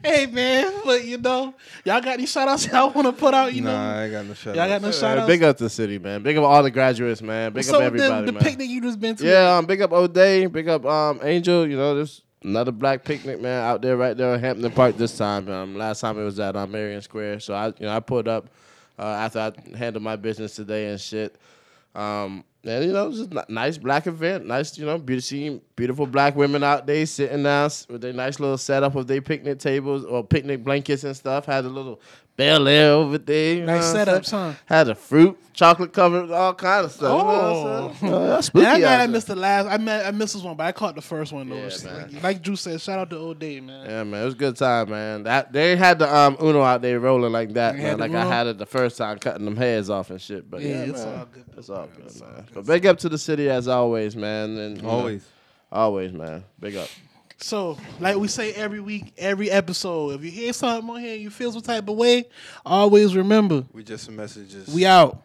hey man, but you know, y'all got any shout outs y'all want to put out? You know, Nah, I ain't got no shot. y'all got no shout outs. big up the city, man. Big up all the graduates, man. Big so up everybody, the, the man. picnic you just been to. Yeah, um, big up O'Day. Big up um Angel. You know, there's another black picnic, man, out there right there in Hampton Park this time. Um, last time it was at um, Marion Square. So I, you know, I pulled up uh, after I handled my business today and shit. Um, and you know, just nice black event. Nice, you know, beautiful, beautiful black women out there sitting down with their nice little setup of their picnic tables or picnic blankets and stuff. Had a little Bel Air over there. you Nice know what I'm setups, huh? Had a fruit, chocolate covered, all kind of stuff. you know what I'm Oh. saying? Oh, [laughs] that's spooky And I'm glad I missed the last. I met, I missed this one, but I caught the first one though. Yeah, man. like, like Drew said, shout out to Old Day, man. Yeah, man, it was a good time, man. That they had the um Uno out there rolling like that, They man. had the Like I had it the first time, cutting them heads off and shit. But Yeah, yeah, it's man, all good, It's all good, It's all man. good. But big up to the city as always, man. And you know, Always. always, man. Big up. So, like we say every week, every episode, if you hear something on here, you feel some type of way, always remember We just some messages. we out.